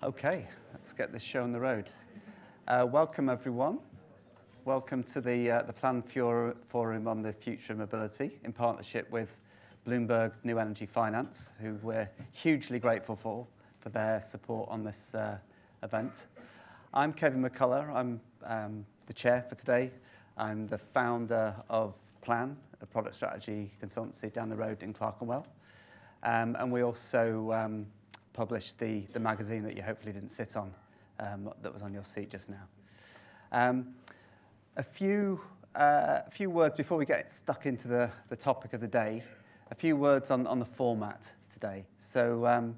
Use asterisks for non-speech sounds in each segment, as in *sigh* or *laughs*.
Okay, let's get this show on the road. Uh, welcome, everyone. Welcome to the, uh, the Plan Forum on the Future of Mobility in partnership with Bloomberg New Energy Finance, who we're hugely grateful for, for their support on this uh, event. I'm Kevin McCullough. I'm um, the chair for today. I'm the founder of Plan, a product strategy consultancy down the road in Clerkenwell. Um, and we also um, published the, the magazine that you hopefully didn't sit on, um, that was on your seat just now. Um, a few, uh, a few words before we get stuck into the, the topic of the day, a few words on, on the format today. So, um,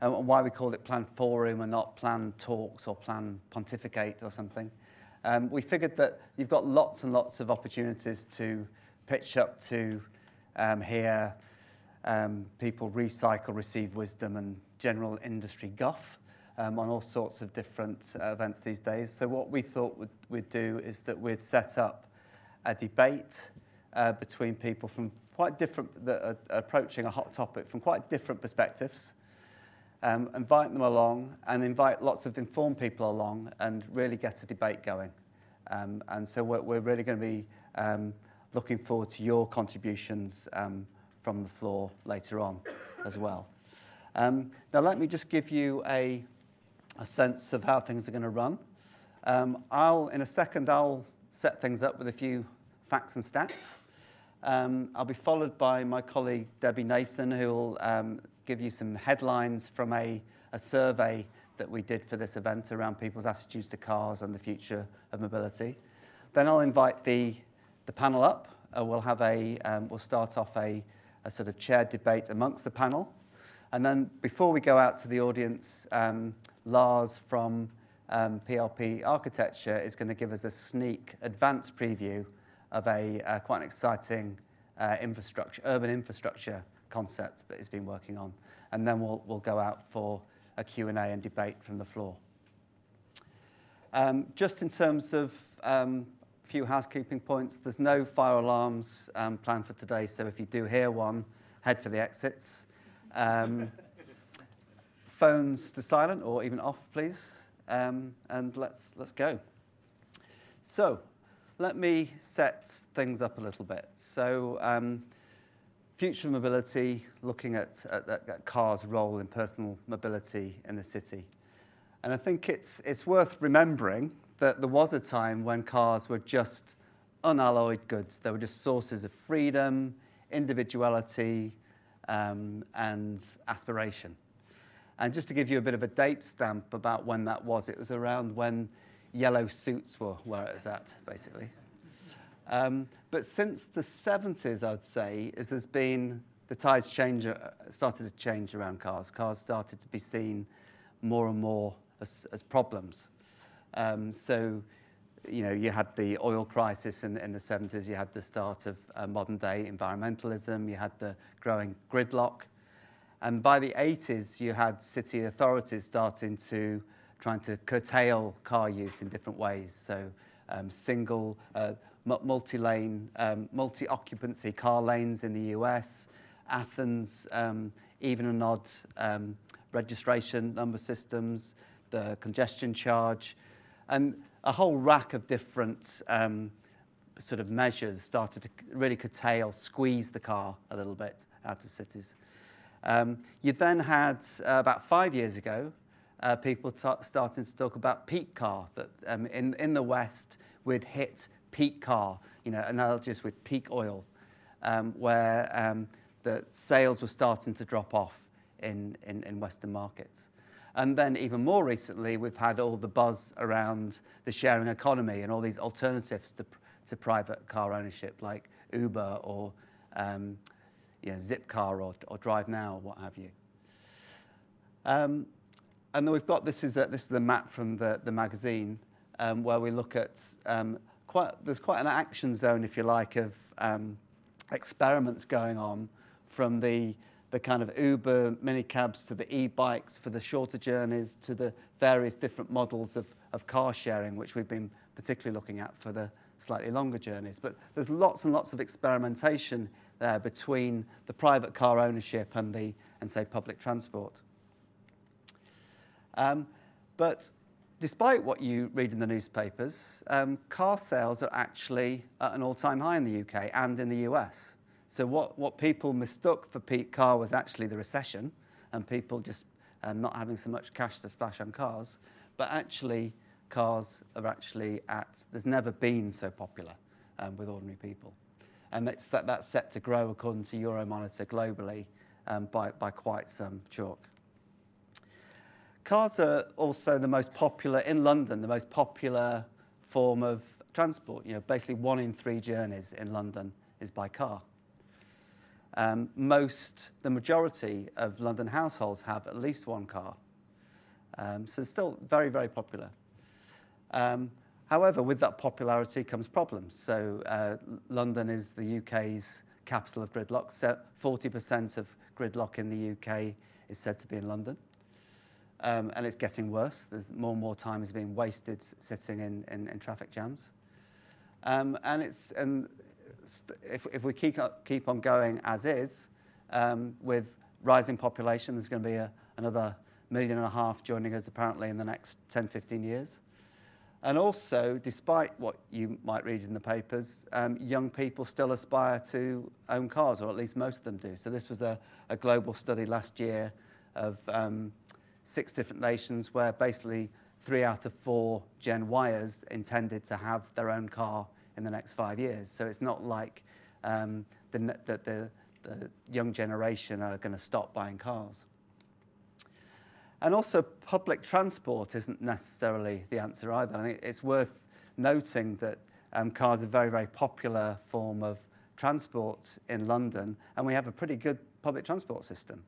and why we called it Plan Forum and not Plan Talks or Plan Pontificate or something. Um, we figured that you've got lots and lots of opportunities to pitch up to um, hear um, people recycle, receive wisdom, and general industry guff um, on all sorts of different uh, events these days. So what we thought would, we'd do is that we'd set up a debate uh, between people from quite different, that are approaching a hot topic from quite different perspectives. Um, invite them along and invite lots of informed people along and really get a debate going. Um, and so we're, we're really going to be um, looking forward to your contributions um, from the floor later on as well. Um, now, let me just give you a, a sense of how things are going to run. Um, I'll, in a second, I'll set things up with a few facts and stats. Um, I'll be followed by my colleague Debbie Nathan, who will um, give you some headlines from a, a survey that we did for this event around people's attitudes to cars and the future of mobility. Then I'll invite the, the panel up. Uh, we'll have a, um, we'll start off a, a sort of chaired debate amongst the panel. And then before we go out to the audience, um, Lars from um, PLP Architecture is going to give us a sneak advanced preview of a uh, quite an exciting uh, infrastructure, urban infrastructure concept that he's been working on. And then we'll, we'll go out for a Q&A and debate from the floor. Um, just in terms of um, few housekeeping points, there's no fire alarms um, planned for today, so if you do hear one, head for the exits. Um, *laughs* phones to silent or even off, please. Um, and let's, let's go. So, let me set things up a little bit. So, um, future mobility, looking at, at, at, cars' role in personal mobility in the city. And I think it's, it's worth remembering that there was a time when cars were just unalloyed goods. They were just sources of freedom, individuality, um, and aspiration. And just to give you a bit of a date stamp about when that was, it was around when yellow suits were where it was at, basically. Um, but since the 70s, I'd say, is there's been the tides change, uh, started to change around cars. Cars started to be seen more and more as, as problems. Um, so you know, you had the oil crisis in, in the 70s, you had the start of uh, modern day environmentalism, you had the growing gridlock. And by the 80s, you had city authorities starting to trying to curtail car use in different ways. So um, single, uh, multi-lane, um, multi-occupancy car lanes in the US, Athens, um, even and odd um, registration number systems, the congestion charge. And a whole rack of different um, sort of measures started to really curtail, squeeze the car a little bit out of cities. Um, you then had, uh, about five years ago, uh, people starting to talk about peak car, that um, in, in the West, we'd hit peak car, you know, analogous with peak oil, um, where um, the sales were starting to drop off in, in, in Western markets. And then even more recently, we've had all the buzz around the sharing economy and all these alternatives to, to private car ownership, like Uber or um, you know, Zipcar or, or DriveNow, or what have you. Um, and then we've got this is a, this is a map from the, the magazine um, where we look at um, quite there's quite an action zone, if you like, of um, experiments going on from the the kind of Uber minicabs to the e-bikes for the shorter journeys to the various different models of, of car sharing, which we've been particularly looking at for the slightly longer journeys. But there's lots and lots of experimentation there between the private car ownership and the and say public transport. Um, but despite what you read in the newspapers, um, car sales are actually at an all-time high in the UK and in the US. So what, what people mistook for peak car was actually the recession and people just um, not having so much cash to splash on cars. But actually, cars are actually at, there's never been so popular um, with ordinary people. And that's, that, that's set to grow according to Euromonitor globally um, by, by quite some chalk. Cars are also the most popular, in London, the most popular form of transport. You know, basically one in three journeys in London is by car. Um, most, the majority of London households have at least one car. Um, so it's still very, very popular. Um, however, with that popularity comes problems. So uh, London is the UK's capital of gridlock. So 40% of gridlock in the UK is said to be in London. Um, and it's getting worse. There's more and more time is being wasted sitting in, in, in traffic jams. Um, and it's, and if, if we keep, up, keep on going as is, um, with rising population, there's going to be a, another million and a half joining us apparently in the next 10, 15 years. And also, despite what you might read in the papers, um, young people still aspire to own cars, or at least most of them do. So this was a, a global study last year of um, six different nations where basically three out of four Gen Yers intended to have their own car in the next five years. So it's not like um, the, the, the, the young generation are going to stop buying cars. And also, public transport isn't necessarily the answer either. I think it's worth noting that um, cars are a very, very popular form of transport in London, and we have a pretty good public transport system.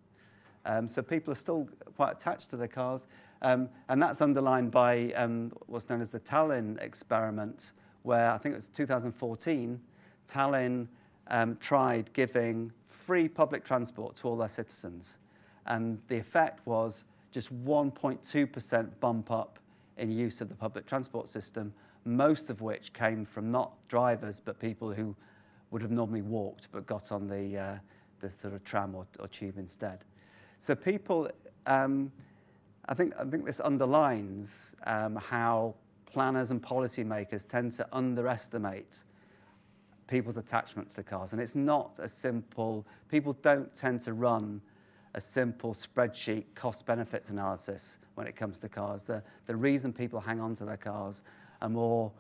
Um, so people are still quite attached to their cars, um, and that's underlined by um, what's known as the Tallinn experiment, where I think it was 2014, Tallinn um, tried giving free public transport to all their citizens. And the effect was just 1.2% bump up in use of the public transport system, most of which came from not drivers, but people who would have normally walked but got on the, uh, the sort of tram or, or tube instead. So people, um, I, think, I think this underlines um, how planners and policymakers tend to underestimate people's attachments to cars. And it's not a simple, people don't tend to run a simple spreadsheet cost benefits analysis when it comes to cars. The, the reason people hang on to their cars are more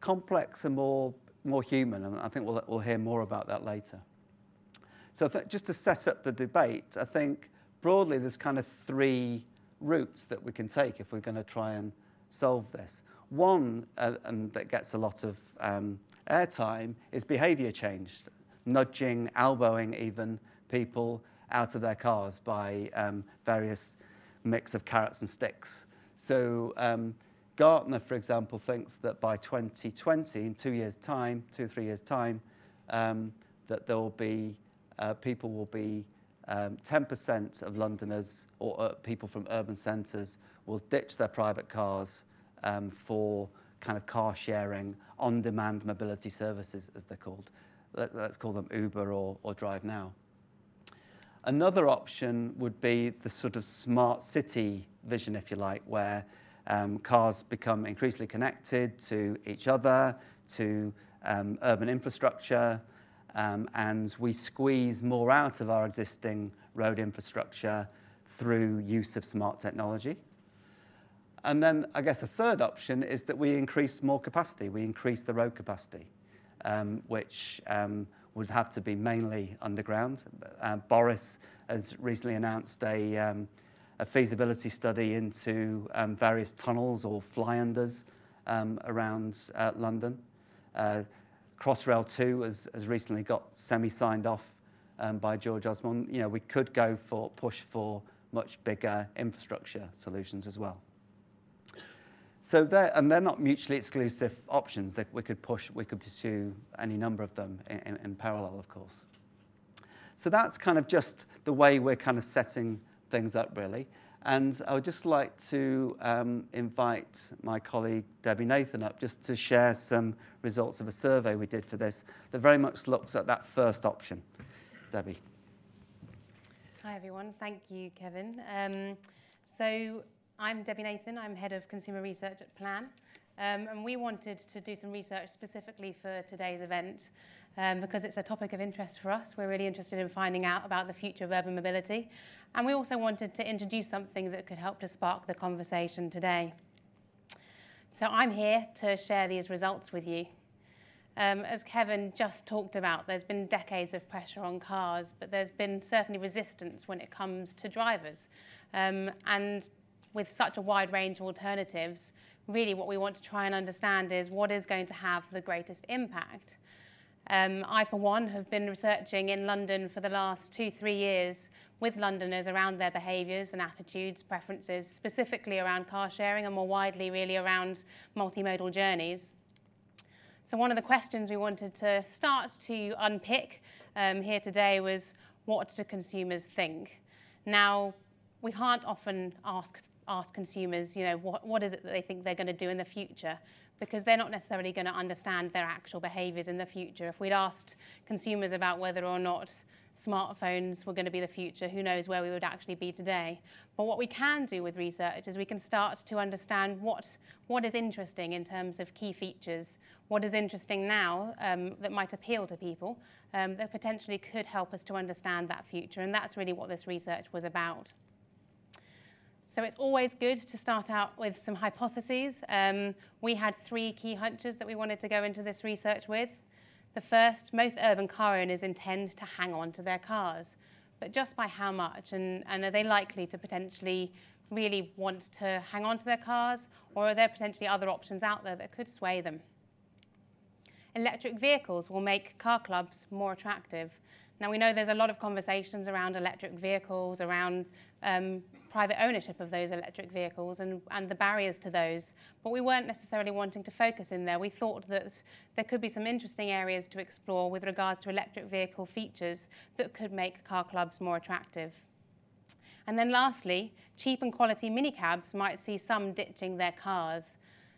complex and more, more human. And I think we'll, we'll hear more about that later. So just to set up the debate, I think broadly there's kind of three routes that we can take if we're going to try and solve this. One, uh, and that gets a lot of um, airtime, is behavior change, nudging, elbowing even people out of their cars by um, various mix of carrots and sticks. So um, Gartner, for example, thinks that by 2020, in two years' time, two, three years' time, um, that there will be, uh, people will be, 10% um, of Londoners or uh, people from urban centres will ditch their private cars um, for kind of car sharing, on-demand mobility services, as they're called. Let, us call them Uber or, DriveNow. Another option would be the sort of smart city vision, if you like, where um, cars become increasingly connected to each other, to um, urban infrastructure, um, and we squeeze more out of our existing road infrastructure through use of smart technology. And then I guess a third option is that we increase more capacity. We increase the road capacity, um, which um, would have to be mainly underground. Uh, Boris has recently announced a, um, a feasibility study into um, various tunnels or fly-unders um, around uh, London. Uh, Crossrail 2 has, has recently got semi-signed off um, by George Osborne. You know, we could go for push for much bigger infrastructure solutions as well. So they're, and they're not mutually exclusive options that we could push, we could pursue any number of them in, in, in parallel, of course. So that's kind of just the way we're kind of setting things up, really. And I would just like to um, invite my colleague Debbie Nathan up just to share some results of a survey we did for this that very much looks at that first option. Debbie. Hi, everyone. Thank you, Kevin. Um, so I'm Debbie Nathan. I'm head of consumer research at Plan. Um, and we wanted to do some research specifically for today's event um, because it's a topic of interest for us. We're really interested in finding out about the future of urban mobility. And we also wanted to introduce something that could help to spark the conversation today. So I'm here to share these results with you. Um, as Kevin just talked about, there's been decades of pressure on cars, but there's been certainly resistance when it comes to drivers. Um, and with such a wide range of alternatives, really what we want to try and understand is what is going to have the greatest impact. Um, I, for one, have been researching in London for the last two, three years with Londoners around their behaviours and attitudes, preferences, specifically around car sharing and more widely, really, around multimodal journeys. So, one of the questions we wanted to start to unpick um, here today was what do consumers think? Now, we can't often ask, ask consumers, you know, what, what is it that they think they're going to do in the future? Because they're not necessarily going to understand their actual behaviours in the future. If we'd asked consumers about whether or not smartphones were going to be the future, who knows where we would actually be today. But what we can do with research is we can start to understand what, what is interesting in terms of key features, what is interesting now um, that might appeal to people, um, that potentially could help us to understand that future. And that's really what this research was about. So it's always good to start out with some hypotheses. Um, we had three key hunches that we wanted to go into this research with. The first, most urban car owners intend to hang on to their cars, but just by how much? And, and are they likely to potentially really want to hang on to their cars, or are there potentially other options out there that could sway them? Electric vehicles will make car clubs more attractive. Now, we know there's a lot of conversations around electric vehicles, around um, private ownership of those electric vehicles and, and the barriers to those. But we weren't necessarily wanting to focus in there. We thought that there could be some interesting areas to explore with regards to electric vehicle features that could make car clubs more attractive. And then lastly, cheap and quality minicabs might see some ditching their cars.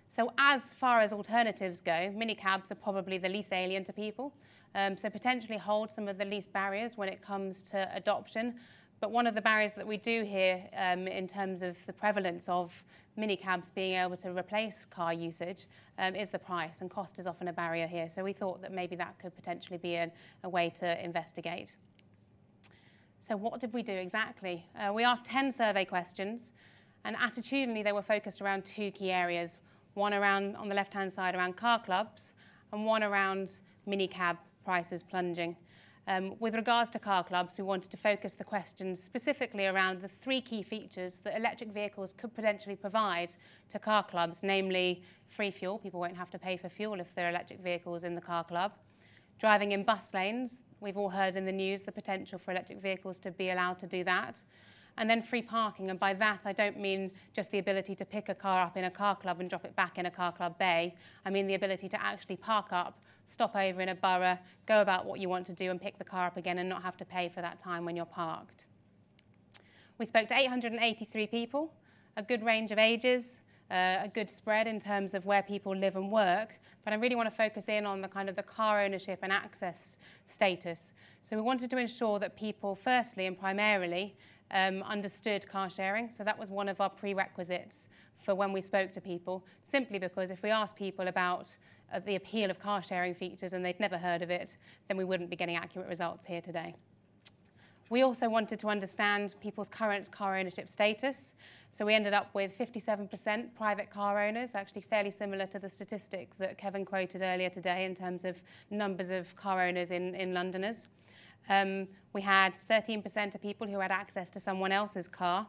So as far as alternatives go, minicabs are probably the least alien to people. Um, so potentially hold some of the least barriers when it comes to adoption. But one of the barriers that we do hear um, in terms of the prevalence of minicabs being able to replace car usage um, is the price, and cost is often a barrier here. So we thought that maybe that could potentially be a, way to investigate. So what did we do exactly? Uh, we asked 10 survey questions, and attitudinally they were focused around two key areas. One around, on the left-hand side, around car clubs, and one around minicab prices plunging. Um, with regards to car clubs, we wanted to focus the questions specifically around the three key features that electric vehicles could potentially provide to car clubs, namely free fuel, people won't have to pay for fuel if they're electric vehicles in the car club, driving in bus lanes, we've all heard in the news the potential for electric vehicles to be allowed to do that, and then free parking. And by that, I don't mean just the ability to pick a car up in a car club and drop it back in a car club bay. I mean the ability to actually park up, stop over in a borough, go about what you want to do, and pick the car up again and not have to pay for that time when you're parked. We spoke to 883 people, a good range of ages, uh, a good spread in terms of where people live and work, but I really want to focus in on the kind of the car ownership and access status. So we wanted to ensure that people, firstly and primarily, um, understood car sharing. So that was one of our prerequisites for when we spoke to people, simply because if we asked people about the appeal of car sharing features and they'd never heard of it, then we wouldn't be getting accurate results here today. We also wanted to understand people's current car ownership status. So we ended up with 57% private car owners, actually fairly similar to the statistic that Kevin quoted earlier today in terms of numbers of car owners in, in Londoners. Um, we had 13% of people who had access to someone else's car.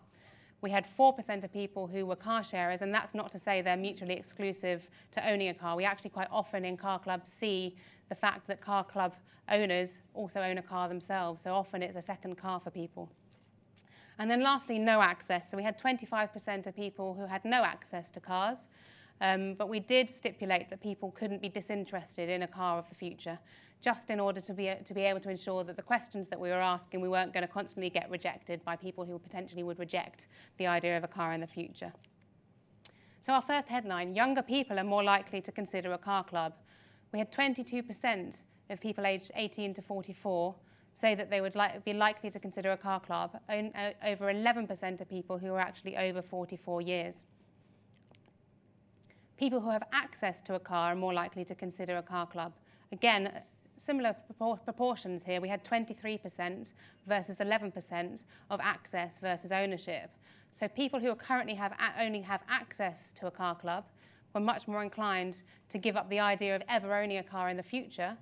We had 4% of people who were car sharers, and that's not to say they're mutually exclusive to owning a car. We actually quite often in car clubs see the fact that car club owners also own a car themselves, so often it's a second car for people. And then lastly, no access. So we had 25% of people who had no access to cars, um, but we did stipulate that people couldn't be disinterested in a car of the future, just in order to be, to be able to ensure that the questions that we were asking, we weren't going to constantly get rejected by people who potentially would reject the idea of a car in the future. So our first headline, younger people are more likely to consider a car club. We had 22% of people aged 18 to 44 say that they would li- be likely to consider a car club, uh, over 11% of people who are actually over 44 years. People who have access to a car are more likely to consider a car club. Again, uh, similar proportions here. We had 23% versus 11% of access versus ownership. So people who currently have only have access to a car club were much more inclined to give up the idea of ever owning a car in the future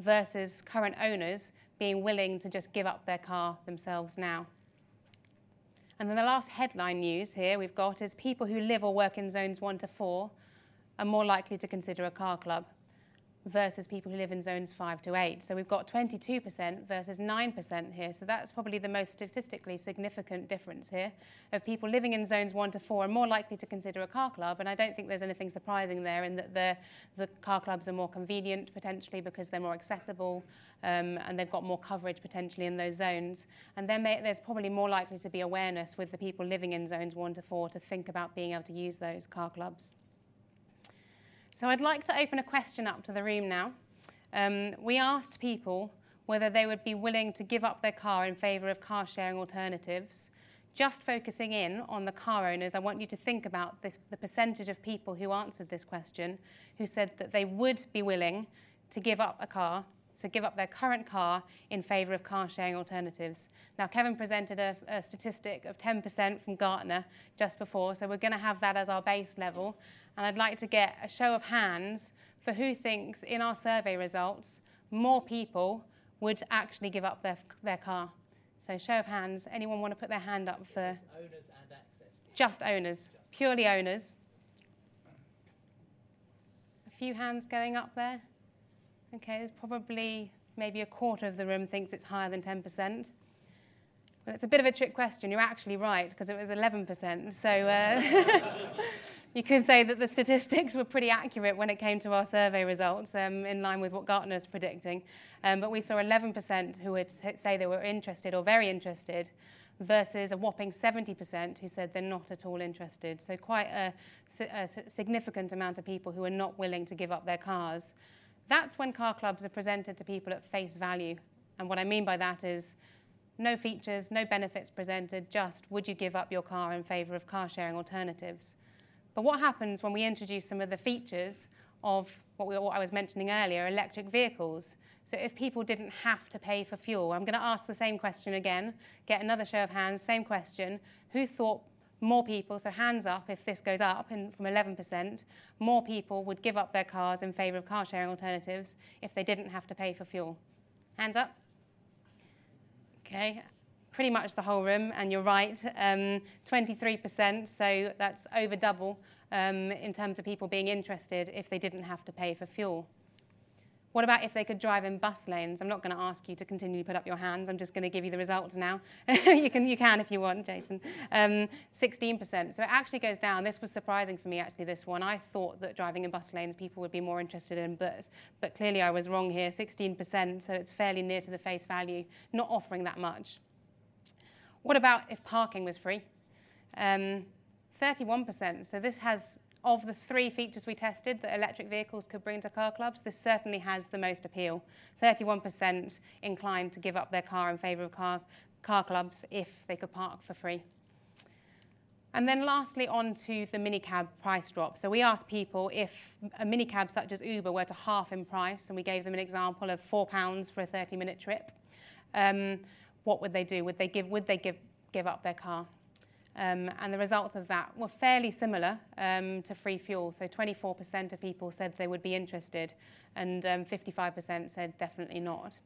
versus current owners being willing to just give up their car themselves now. And then the last headline news here we've got is people who live or work in zones 1 to 4 are more likely to consider a car club versus people who live in zones 5 to 8. So we've got 22% versus 9% here. So that's probably the most statistically significant difference here of people living in zones 1 to 4 are more likely to consider a car club. And I don't think there's anything surprising there in that the, the car clubs are more convenient potentially because they're more accessible um, and they've got more coverage potentially in those zones. And may, there's probably more likely to be awareness with the people living in zones 1 to 4 to think about being able to use those car clubs. So I'd like to open a question up to the room now. Um, we asked people whether they would be willing to give up their car in favour of car sharing alternatives. Just focusing in on the car owners, I want you to think about this, the percentage of people who answered this question who said that they would be willing to give up a car, to give up their current car in favour of car sharing alternatives. Now, Kevin presented a, a statistic of 10% from Gartner just before, so we're going to have that as our base level. And I'd like to get a show of hands for who thinks in our survey results more people would actually give up their, their car. So show of hands. Anyone want to put their hand up for? Just owners and access. Just owners, purely owners. A few hands going up there. Okay, there's probably maybe a quarter of the room thinks it's higher than 10%. But it's a bit of a trick question. You're actually right because it was 11%. So. Uh, *laughs* *laughs* you could say that the statistics were pretty accurate when it came to our survey results, um, in line with what Gartner is predicting. Um, but we saw 11% who would say they were interested or very interested, versus a whopping 70% who said they're not at all interested. So quite a, a significant amount of people who are not willing to give up their cars. That's when car clubs are presented to people at face value. And what I mean by that is no features, no benefits presented, just would you give up your car in favour of car sharing alternatives? But what happens when we introduce some of the features of what, we, what I was mentioning earlier, electric vehicles? So if people didn't have to pay for fuel, I'm going to ask the same question again, get another show of hands, same question. Who thought more people, so hands up if this goes up in, from 11%, more people would give up their cars in favour of car sharing alternatives if they didn't have to pay for fuel? Hands up. Okay, pretty much the whole room, and you're right, um, 23%, so that's over double um, in terms of people being interested if they didn't have to pay for fuel. What about if they could drive in bus lanes? I'm not going to ask you to continue to put up your hands. I'm just going to give you the results now. *laughs* you, can, you can if you want, Jason. Um, 16%. So it actually goes down. This was surprising for me, actually, this one. I thought that driving in bus lanes people would be more interested in, but, but clearly I was wrong here. 16%, so it's fairly near to the face value, not offering that much. What about if parking was free? Um, 31%. So this has, of the three features we tested that electric vehicles could bring to car clubs, this certainly has the most appeal. 31% inclined to give up their car in favour of car, car clubs if they could park for free. And then lastly, on to the minicab price drop. So we asked people if a minicab such as Uber were to half in price, and we gave them an example of £4 for a 30-minute trip. Um, what would they do? Would they give, would they give, give up their car? Um, and the results of that were fairly similar um, to free fuel. So 24% of people said they would be interested, and um, 55% said definitely not.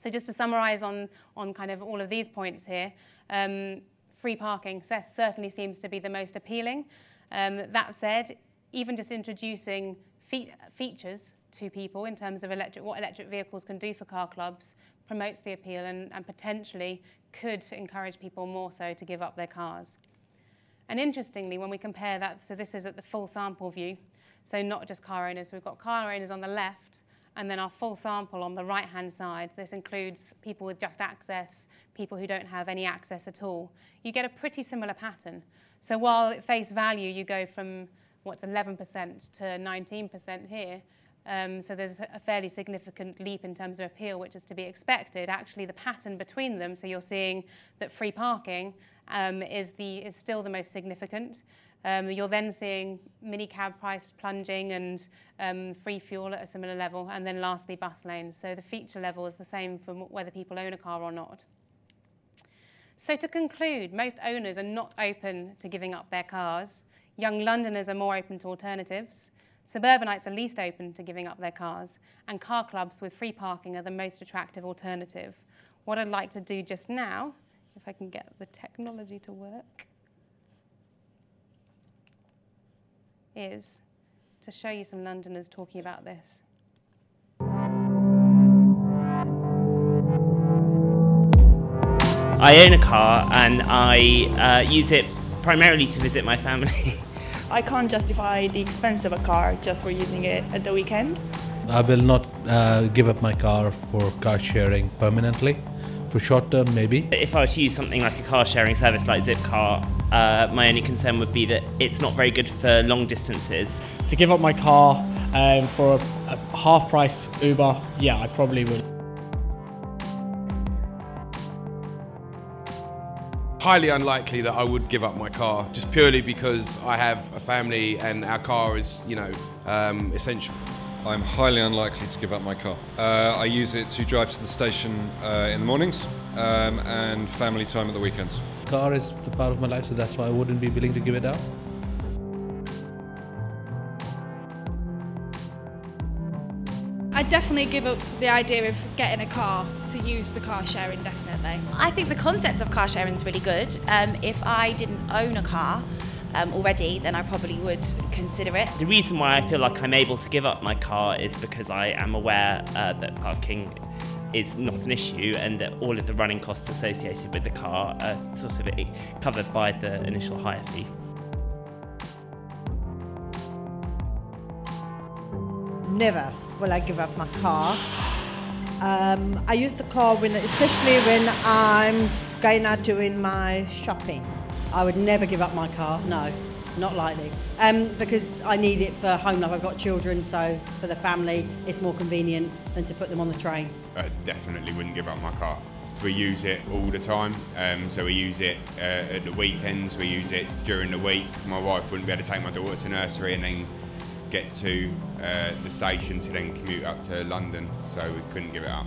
So just to summarize on, on kind of all of these points here, um, free parking certainly seems to be the most appealing. Um, that said, even just introducing fe- features to people in terms of electric, what electric vehicles can do for car clubs promotes the appeal and, and potentially could encourage people more so to give up their cars. And interestingly, when we compare that, so this is at the full sample view, so not just car owners, we've got car owners on the left, and then our full sample on the right hand side. This includes people with just access, people who don't have any access at all. You get a pretty similar pattern. So while at face value you go from what's 11% to 19% here, Um, so there's a fairly significant leap in terms of appeal, which is to be expected. Actually, the pattern between them, so you're seeing that free parking um, is, the, is still the most significant. Um, you're then seeing minicab price plunging and um, free fuel at a similar level, and then lastly, bus lanes. So the feature level is the same for whether people own a car or not. So to conclude, most owners are not open to giving up their cars. Young Londoners are more open to alternatives. Suburbanites are least open to giving up their cars, and car clubs with free parking are the most attractive alternative. What I'd like to do just now, if I can get the technology to work, is to show you some Londoners talking about this. I own a car and I uh, use it primarily to visit my family. *laughs* I can't justify the expense of a car just for using it at the weekend. I will not uh, give up my car for car sharing permanently. For short term, maybe. If I was to use something like a car sharing service like Zipcar, uh, my only concern would be that it's not very good for long distances. To give up my car um, for a, a half price Uber, yeah, I probably would. Highly unlikely that I would give up my car just purely because I have a family and our car is, you know, um, essential. I'm highly unlikely to give up my car. Uh, I use it to drive to the station uh, in the mornings um, and family time at the weekends. Car is the part of my life, so that's why I wouldn't be willing to give it up. I'd definitely give up the idea of getting a car to use the car sharing, definitely. I think the concept of car sharing is really good. Um, if I didn't own a car um, already, then I probably would consider it. The reason why I feel like I'm able to give up my car is because I am aware uh, that parking is not an issue and that all of the running costs associated with the car are sort of covered by the initial hire fee. Never will I give up my car. Um, I use the car when, especially when I'm going out doing my shopping. I would never give up my car. No, not likely. Um, because I need it for home life. I've got children, so for the family, it's more convenient than to put them on the train. I definitely wouldn't give up my car. We use it all the time, um, so we use it uh, at the weekends. We use it during the week. My wife wouldn't be able to take my daughter to nursery and then get to uh, the station to then commute up to London, so we couldn't give it up.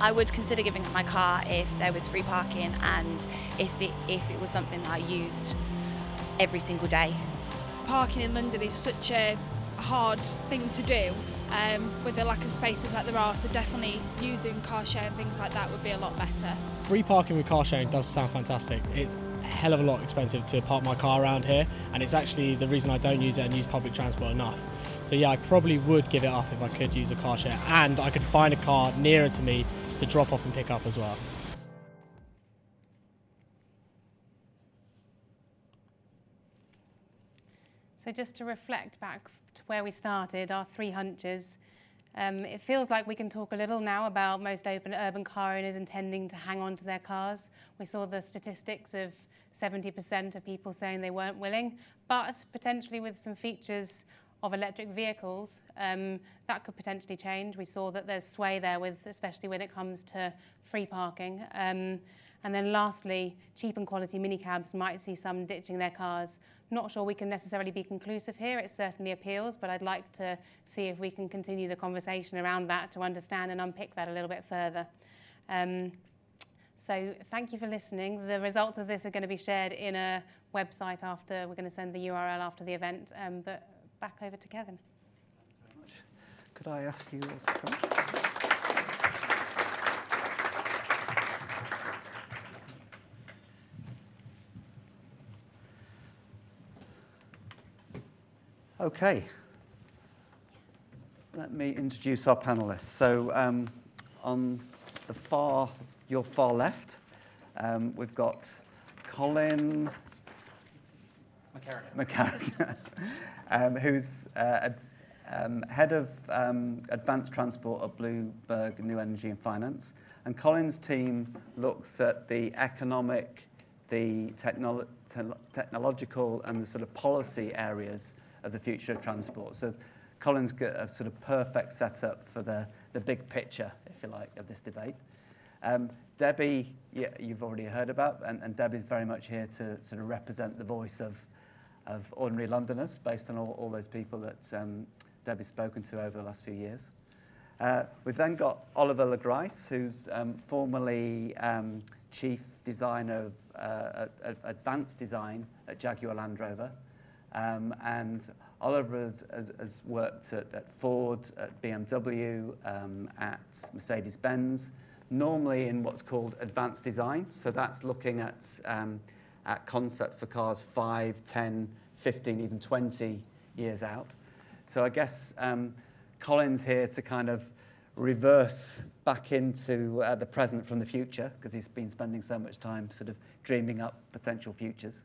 I would consider giving up my car if there was free parking and if it if it was something that I used every single day. Parking in London is such a hard thing to do um, with the lack of spaces that there are, so definitely using car sharing things like that would be a lot better. Free parking with car sharing does sound fantastic. It's a hell of a lot expensive to park my car around here, and it's actually the reason I don't use it and use public transport enough. So yeah, I probably would give it up if I could use a car share, and I could find a car nearer to me to drop off and pick up as well. So just to reflect back to where we started, our three hunches, um, it feels like we can talk a little now about most open urban car owners intending to hang on to their cars. We saw the statistics of 70% of people saying they weren't willing, but potentially with some features of electric vehicles, um, that could potentially change. We saw that there's sway there, with especially when it comes to free parking. Um, and then lastly, cheap and quality minicabs might see some ditching their cars. Not sure we can necessarily be conclusive here. It certainly appeals, but I'd like to see if we can continue the conversation around that to understand and unpick that a little bit further. Um, so thank you for listening. The results of this are going to be shared in a website after, we're going to send the URL after the event, um, but back over to Kevin. Could I ask you all to come? Okay. Let me introduce our panelists. So um, on the far, your far left, um, we've got Colin McKerracher. *laughs* um, who's uh, um, head of um, advanced transport at Bloomberg New Energy and Finance. And Colin's team looks at the economic, the technolo- te- technological and the sort of policy areas of the future of transport. So Colin's got a sort of perfect setup for the, the big picture, if you like, of this debate. Um, Debbie, yeah, you've already heard about, and, and Debbie's very much here to sort of represent the voice of, of ordinary Londoners based on all, all those people that um, Debbie's spoken to over the last few years. Uh, we've then got Oliver Le Grice, who's um, formerly um, chief designer of uh, advanced design at Jaguar Land Rover. Um, and Oliver has, has, has worked at, at, Ford, at BMW, um, at Mercedes Benz, normally in what's called advanced design. So that's looking at, um, at concepts for cars 5, 10, 15, even 20 years out. So I guess um, Colin's here to kind of reverse back into uh, the present from the future because he's been spending so much time sort of dreaming up potential futures.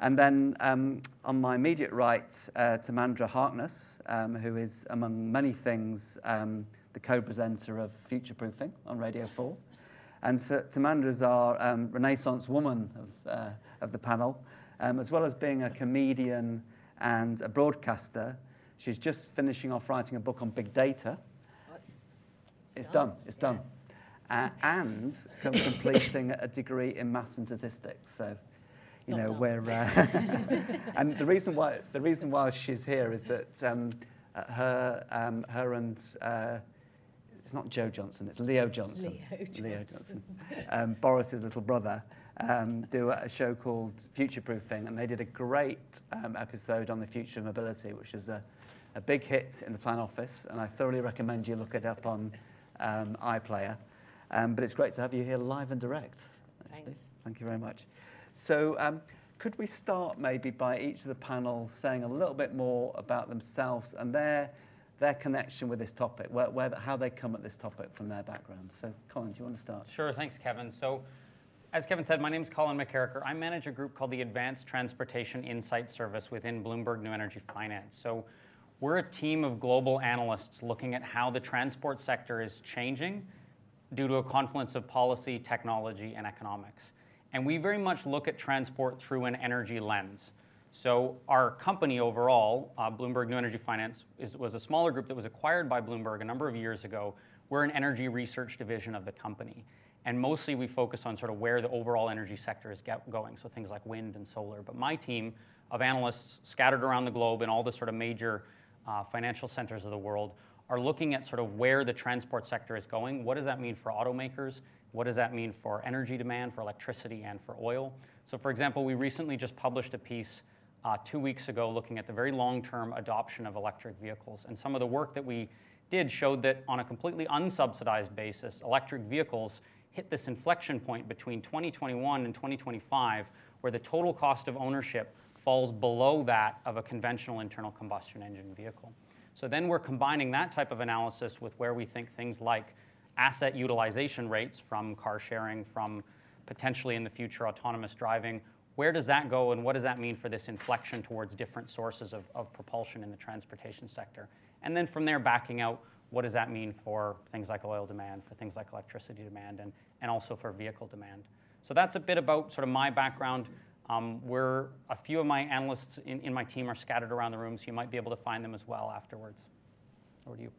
And then um, on my immediate right, uh, Timandra Harkness, um, who is, among many things, um, the co-presenter of Future Proofing on Radio 4. And so Timandra is our um, Renaissance woman of, uh, of the panel, um, as well as being a comedian and a broadcaster. She's just finishing off writing a book on big data. it's, it's done. It's yeah. done. Uh, and completing a degree in maths and statistics. So you know, where. Uh, *laughs* and the reason why the reason why she's here is that um, her um, her and uh, it's not Joe Johnson, it's Leo Johnson. Leo Johnson. Leo Johnson. Um, Boris's little brother. Um, do a show called Future Proofing, and they did a great um, episode on the future of mobility, which was a, a big hit in the Plan office, and I thoroughly recommend you look it up on um, iPlayer. Um, but it's great to have you here live and direct. Actually. Thanks. Thank you very much. So um, could we start maybe by each of the panel saying a little bit more about themselves and their, their connection with this topic, where, where, how they come at this topic from their background. So Colin, do you want to start? Sure, thanks Kevin. So as Kevin said, my name is Colin McKerracher. I manage a group called the Advanced Transportation Insight Service within Bloomberg New Energy Finance. So we're a team of global analysts looking at how the transport sector is changing due to a confluence of policy, technology, and economics. And we very much look at transport through an energy lens. So our company overall, uh, Bloomberg New Energy Finance, is, was a smaller group that was acquired by Bloomberg a number of years ago. We're an energy research division of the company. And mostly we focus on sort of where the overall energy sector is going, so things like wind and solar. But my team of analysts scattered around the globe in all the sort of major uh, financial centers of the world are looking at sort of where the transport sector is going. What does that mean for automakers? What does that mean for energy demand, for electricity, and for oil? So, for example, we recently just published a piece uh, two weeks ago looking at the very long term adoption of electric vehicles. And some of the work that we did showed that on a completely unsubsidized basis, electric vehicles hit this inflection point between 2021 and 2025 where the total cost of ownership falls below that of a conventional internal combustion engine vehicle. So then we're combining that type of analysis with where we think things like asset utilization rates from car sharing, from potentially in the future autonomous driving. Where does that go, and what does that mean for this inflection towards different sources of, of propulsion in the transportation sector? And then from there, backing out what does that mean for things like oil demand, for things like electricity demand, and, and also for vehicle demand. So that's a bit about sort of my background. Um, we're, a few of my analysts in, in my team are scattered around the room, so you might be able to find them as well afterwards. Over to you.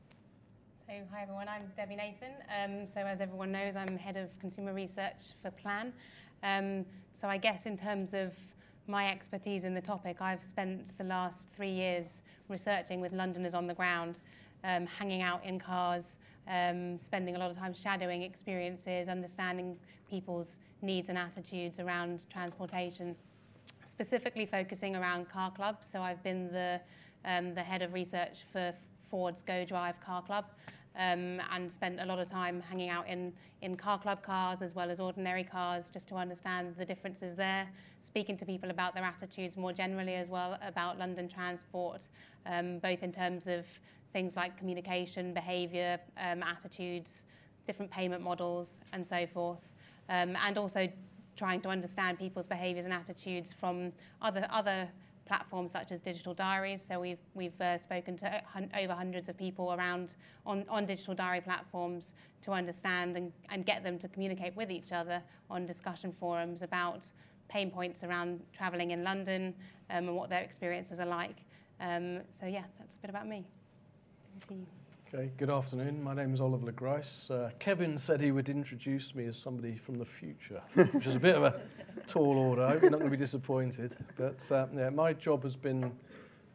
So, hi everyone, I'm Debbie Nathan. Um, so, as everyone knows, I'm head of consumer research for Plan. Um, so, I guess in terms of my expertise in the topic, I've spent the last three years researching with Londoners on the ground, um, hanging out in cars, um, spending a lot of time shadowing experiences, understanding people's needs and attitudes around transportation, specifically focusing around car clubs. So, I've been the, um, the head of research for Ford's GoDrive Car Club um, and spent a lot of time hanging out in, in car club cars as well as ordinary cars just to understand the differences there, speaking to people about their attitudes more generally as well about London transport, um, both in terms of things like communication, behaviour, um, attitudes, different payment models, and so forth. Um, and also trying to understand people's behaviours and attitudes from other other platforms such as digital diaries. So we've, we've uh, spoken to over hundreds of people around on, on digital diary platforms to understand and, and get them to communicate with each other on discussion forums about pain points around travelling in London um, and what their experiences are like. Um, so yeah, that's a bit about me. Okay, good afternoon. My name is Oliver Grice. Uh, Kevin said he would introduce me as somebody from the future, which is a bit of a *laughs* tall order. I hope you're not going to be disappointed. But uh, yeah, my job has been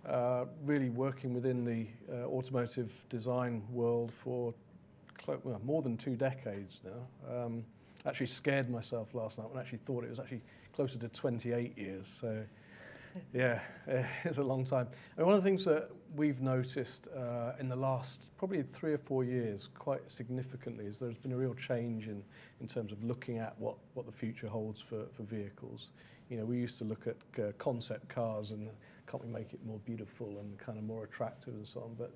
uh, really working within the uh, automotive design world for well, more than two decades now. Um, actually scared myself last night when I actually thought it was actually closer to 28 years. So yeah, *laughs* it's a long time. And one of the things that we've noticed uh, in the last probably three or four years quite significantly is there's been a real change in, in terms of looking at what, what the future holds for, for vehicles. You know, we used to look at uh, concept cars and can't we make it more beautiful and kind of more attractive and so on. But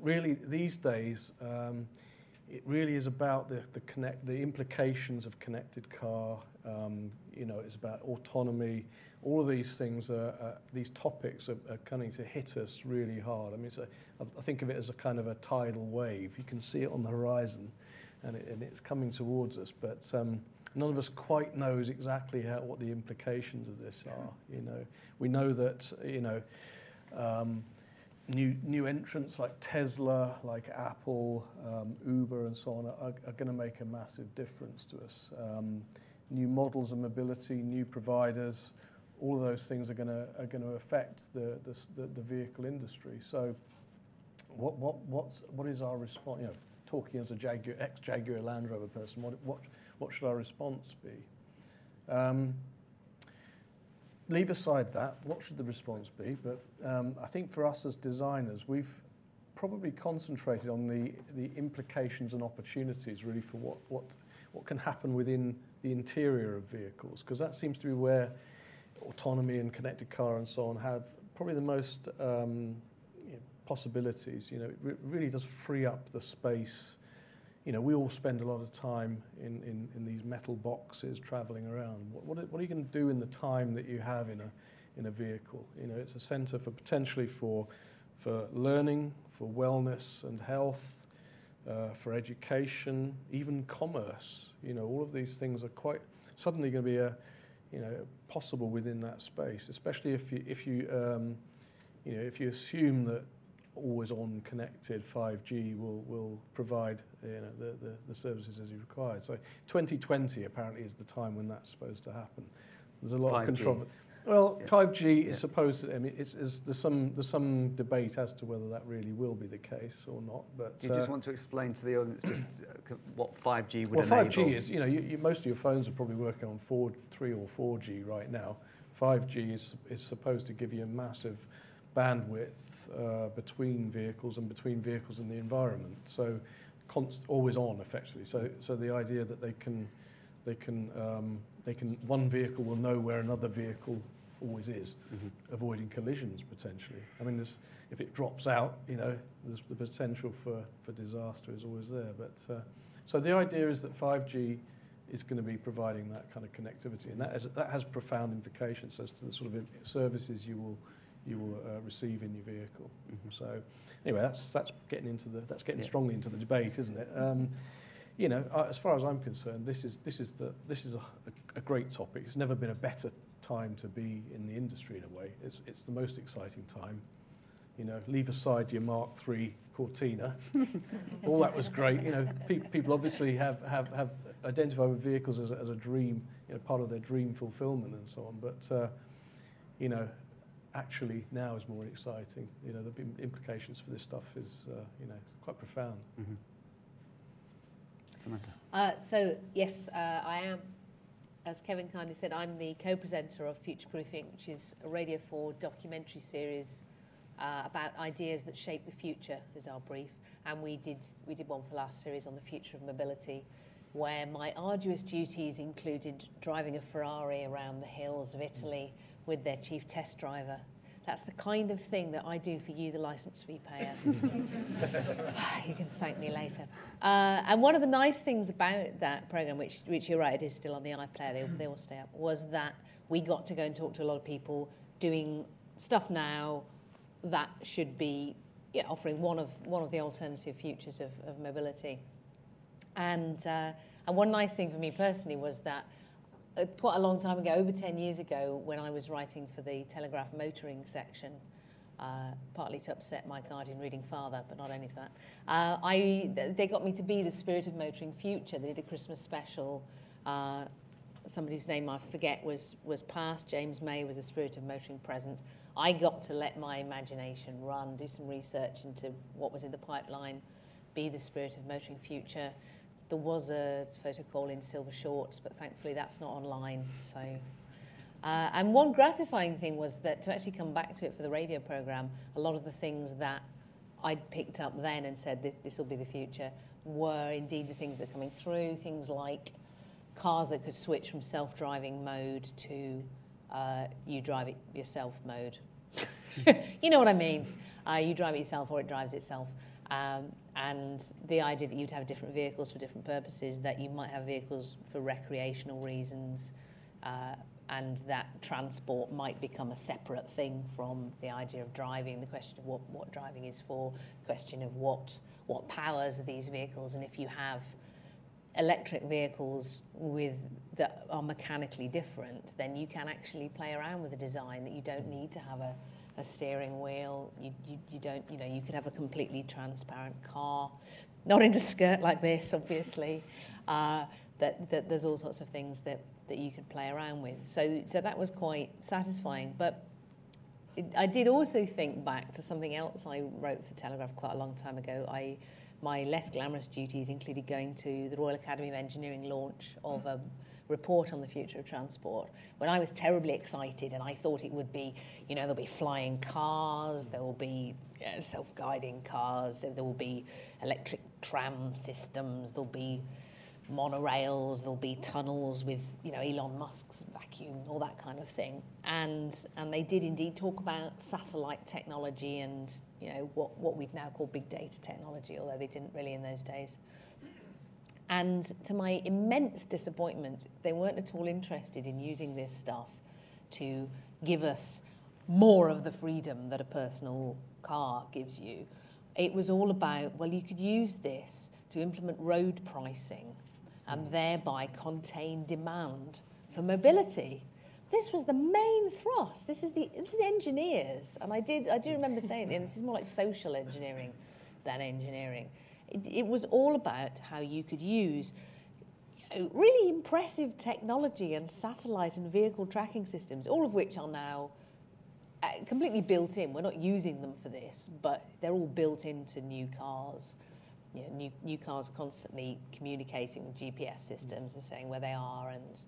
really, these days, um, it really is about the, the, connect, the implications of connected car. Um, you know, it's about autonomy. All of these things, are, uh, these topics are, are coming to hit us really hard. I mean, it's a, I think of it as a kind of a tidal wave. You can see it on the horizon, and, it, and it's coming towards us. But um, none of us quite knows exactly how, what the implications of this are. You know, we know that you know. Um, new new entrants like Tesla, like Apple, um, Uber, and so on are, are going to make a massive difference to us. Um, new models of mobility, new providers, all of those things are going to are going to affect the, the the vehicle industry. So, what what what's, what is our response? You know, talking as a Jaguar ex Jaguar Land Rover person, what what what should our response be? Um, leave aside that, what should the response be? But um, I think for us as designers, we've probably concentrated on the, the implications and opportunities really for what, what, what can happen within the interior of vehicles, because that seems to be where autonomy and connected car and so on have probably the most um, you know, possibilities. You know, it re really does free up the space you know, we all spend a lot of time in, in, in these metal boxes traveling around. What, what, what are you going to do in the time that you have in a, in a vehicle? You know, it's a center for potentially for, for learning, for wellness and health, uh, for education, even commerce. You know, all of these things are quite suddenly going to be a, you know, possible within that space, especially if you, if you, um, you know, if you assume that always on connected 5G will, will provide you know, the, the, the services as you required. So 2020 apparently is the time when that's supposed to happen. There's a lot 5G. of controversy. Well, yeah. 5G is supposed to. I mean, it's, it's, there's some there's some debate as to whether that really will be the case or not. But you uh, just want to explain to the audience just uh, what 5G would well, enable? 5G is you know you, you, most of your phones are probably working on 4, 3 or 4G right now. 5G is is supposed to give you a massive bandwidth uh, between vehicles and between vehicles and the environment. So const- always on effectively. So, so the idea that they can, they can, um, they can, one vehicle will know where another vehicle always is, mm-hmm. avoiding collisions potentially. I mean, if it drops out, you know, there's the potential for, for disaster is always there. But uh, so the idea is that 5G is going to be providing that kind of connectivity, and that has, that has profound implications as to the sort of services you will you will uh, receive in your vehicle. Mm-hmm. So, anyway, that's that's getting into the that's getting yeah. strongly into the debate, isn't it? Um, you know, as far as I'm concerned, this is this is the this is a, a, a, great topic. It's never been a better time to be in the industry in a way. It's it's the most exciting time. You know, leave aside your Mark III Cortina. *laughs* All that was great. You know, pe- people obviously have have have identified with vehicles as a, as a dream, you know, part of their dream fulfillment and so on. But uh, you know, actually now is more exciting. You know, the implications for this stuff is, uh, you know, quite profound. Mm-hmm. Uh, so, yes, uh, I am, as Kevin kindly said, I'm the co-presenter of Future Proofing, which is a Radio 4 documentary series uh, about ideas that shape the future, is our brief. And we did, we did one for the last series on the future of mobility, where my arduous duties included driving a Ferrari around the hills of Italy with their chief test driver. That's the kind of thing that I do for you, the license fee payer. *laughs* *sighs* you can thank me later. Uh, and one of the nice things about that program, which, which you're right, it is still on the iPlayer, they, they all stay up, was that we got to go and talk to a lot of people doing stuff now that should be yeah, offering one of, one of the alternative futures of, of mobility. And, uh, and one nice thing for me personally was that quite a long time ago, over 10 years ago, when I was writing for the Telegraph motoring section, uh, partly to upset my guardian reading father, but not only for that. Uh, I, they got me to be the Spirit of Motoring Future. They did a Christmas special. Uh, somebody's name I forget was, was past. James May was the Spirit of Motoring Present. I got to let my imagination run, do some research into what was in the pipeline, be the Spirit of Motoring Future. There was a photo call in Silver Shorts, but thankfully that's not online. So uh, and one gratifying thing was that to actually come back to it for the radio program, a lot of the things that I'd picked up then and said this, this will be the future were indeed the things that are coming through. Things like cars that could switch from self-driving mode to uh, you drive it yourself mode. *laughs* you know what I mean? Uh, you drive it yourself or it drives itself. Um, and the idea that you'd have different vehicles for different purposes, that you might have vehicles for recreational reasons, uh, and that transport might become a separate thing from the idea of driving, the question of what, what driving is for, the question of what, what powers these vehicles, and if you have electric vehicles with that are mechanically different, then you can actually play around with the design that you don't need to have a, a steering wheel. You, you, you don't, you know, you could have a completely transparent car, not in a skirt like this, obviously. Uh, that, that there's all sorts of things that that you could play around with. So, so that was quite satisfying. But it, I did also think back to something else I wrote for Telegraph quite a long time ago. I, my less glamorous duties included going to the Royal Academy of Engineering launch of a report on the future of transport when I was terribly excited and I thought it would be, you know, there'll be flying cars, there will be uh, self-guiding cars, there will be electric tram systems, there'll be monorails, there'll be tunnels with, you know, Elon Musk's vacuum, all that kind of thing. And, and they did indeed talk about satellite technology and, you know, what, what we've now called big data technology, although they didn't really in those days. And to my immense disappointment, they weren't at all interested in using this stuff to give us more of the freedom that a personal car gives you. It was all about, well, you could use this to implement road pricing and mm. thereby contain demand for mobility. This was the main thrust. This is the this is engineers, and I did I do remember saying, this is more like social engineering than engineering. It, it was all about how you could use really impressive technology and satellite and vehicle tracking systems, all of which are now uh, completely built in. We're not using them for this, but they're all built into new cars you know, new, new cars constantly communicating with GPS systems and saying where they are and,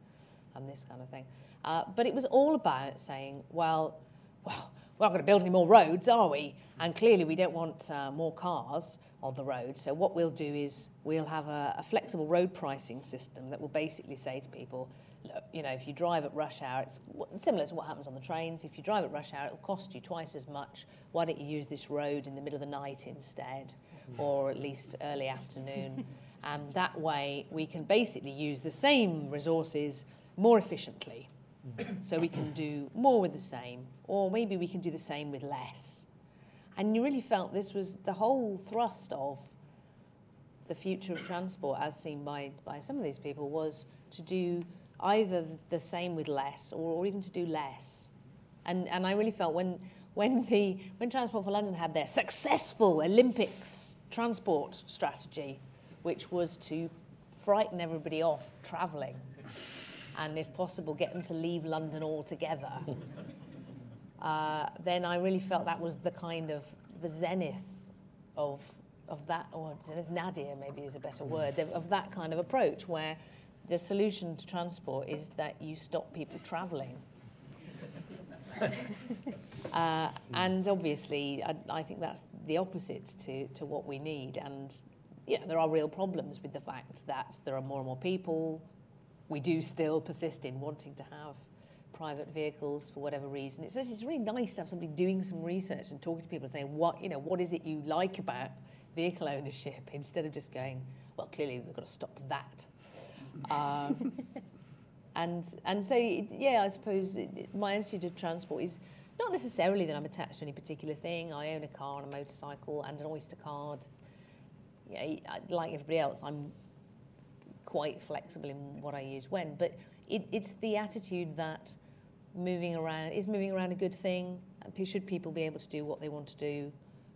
and this kind of thing. Uh, but it was all about saying, well, well, we're not going to build any more roads, are we? And clearly we don't want uh, more cars on the road. So what we'll do is we'll have a, a flexible road pricing system that will basically say to people, look, you know, if you drive at rush hour, it's similar to what happens on the trains. If you drive at rush hour, it'll cost you twice as much. Why don't you use this road in the middle of the night instead? or at least early afternoon. *laughs* and that way we can basically use the same resources more efficiently. so we can do more with the same, or maybe we can do the same with less. And you really felt this was the whole thrust of the future of transport, as seen by, by some of these people, was to do either the same with less or, or even to do less. And, and I really felt when, when, the, when Transport for London had their successful Olympics transport strategy, which was to frighten everybody off travelling and, if possible, get them to leave London altogether. Uh, then I really felt that was the kind of the zenith of of that, or zenith nadir maybe is a better word, of that kind of approach where the solution to transport is that you stop people travelling. *laughs* Uh, and obviously, I, I, think that's the opposite to, to what we need. And know, there are real problems with the fact that there are more and more people. We do still persist in wanting to have private vehicles for whatever reason. It's, it's really nice to have somebody doing some research and talking to people and saying, what, you know, what is it you like about vehicle ownership instead of just going, well, clearly we've got to stop that. *laughs* Um, and, and so, yeah, I suppose my attitude to transport is not necessarily that I'm attached to any particular thing. I own a car and a motorcycle and an Oyster card. Yeah, like everybody else, I'm quite flexible in what I use when. But it, it's the attitude that moving around is moving around a good thing. Should people be able to do what they want to do,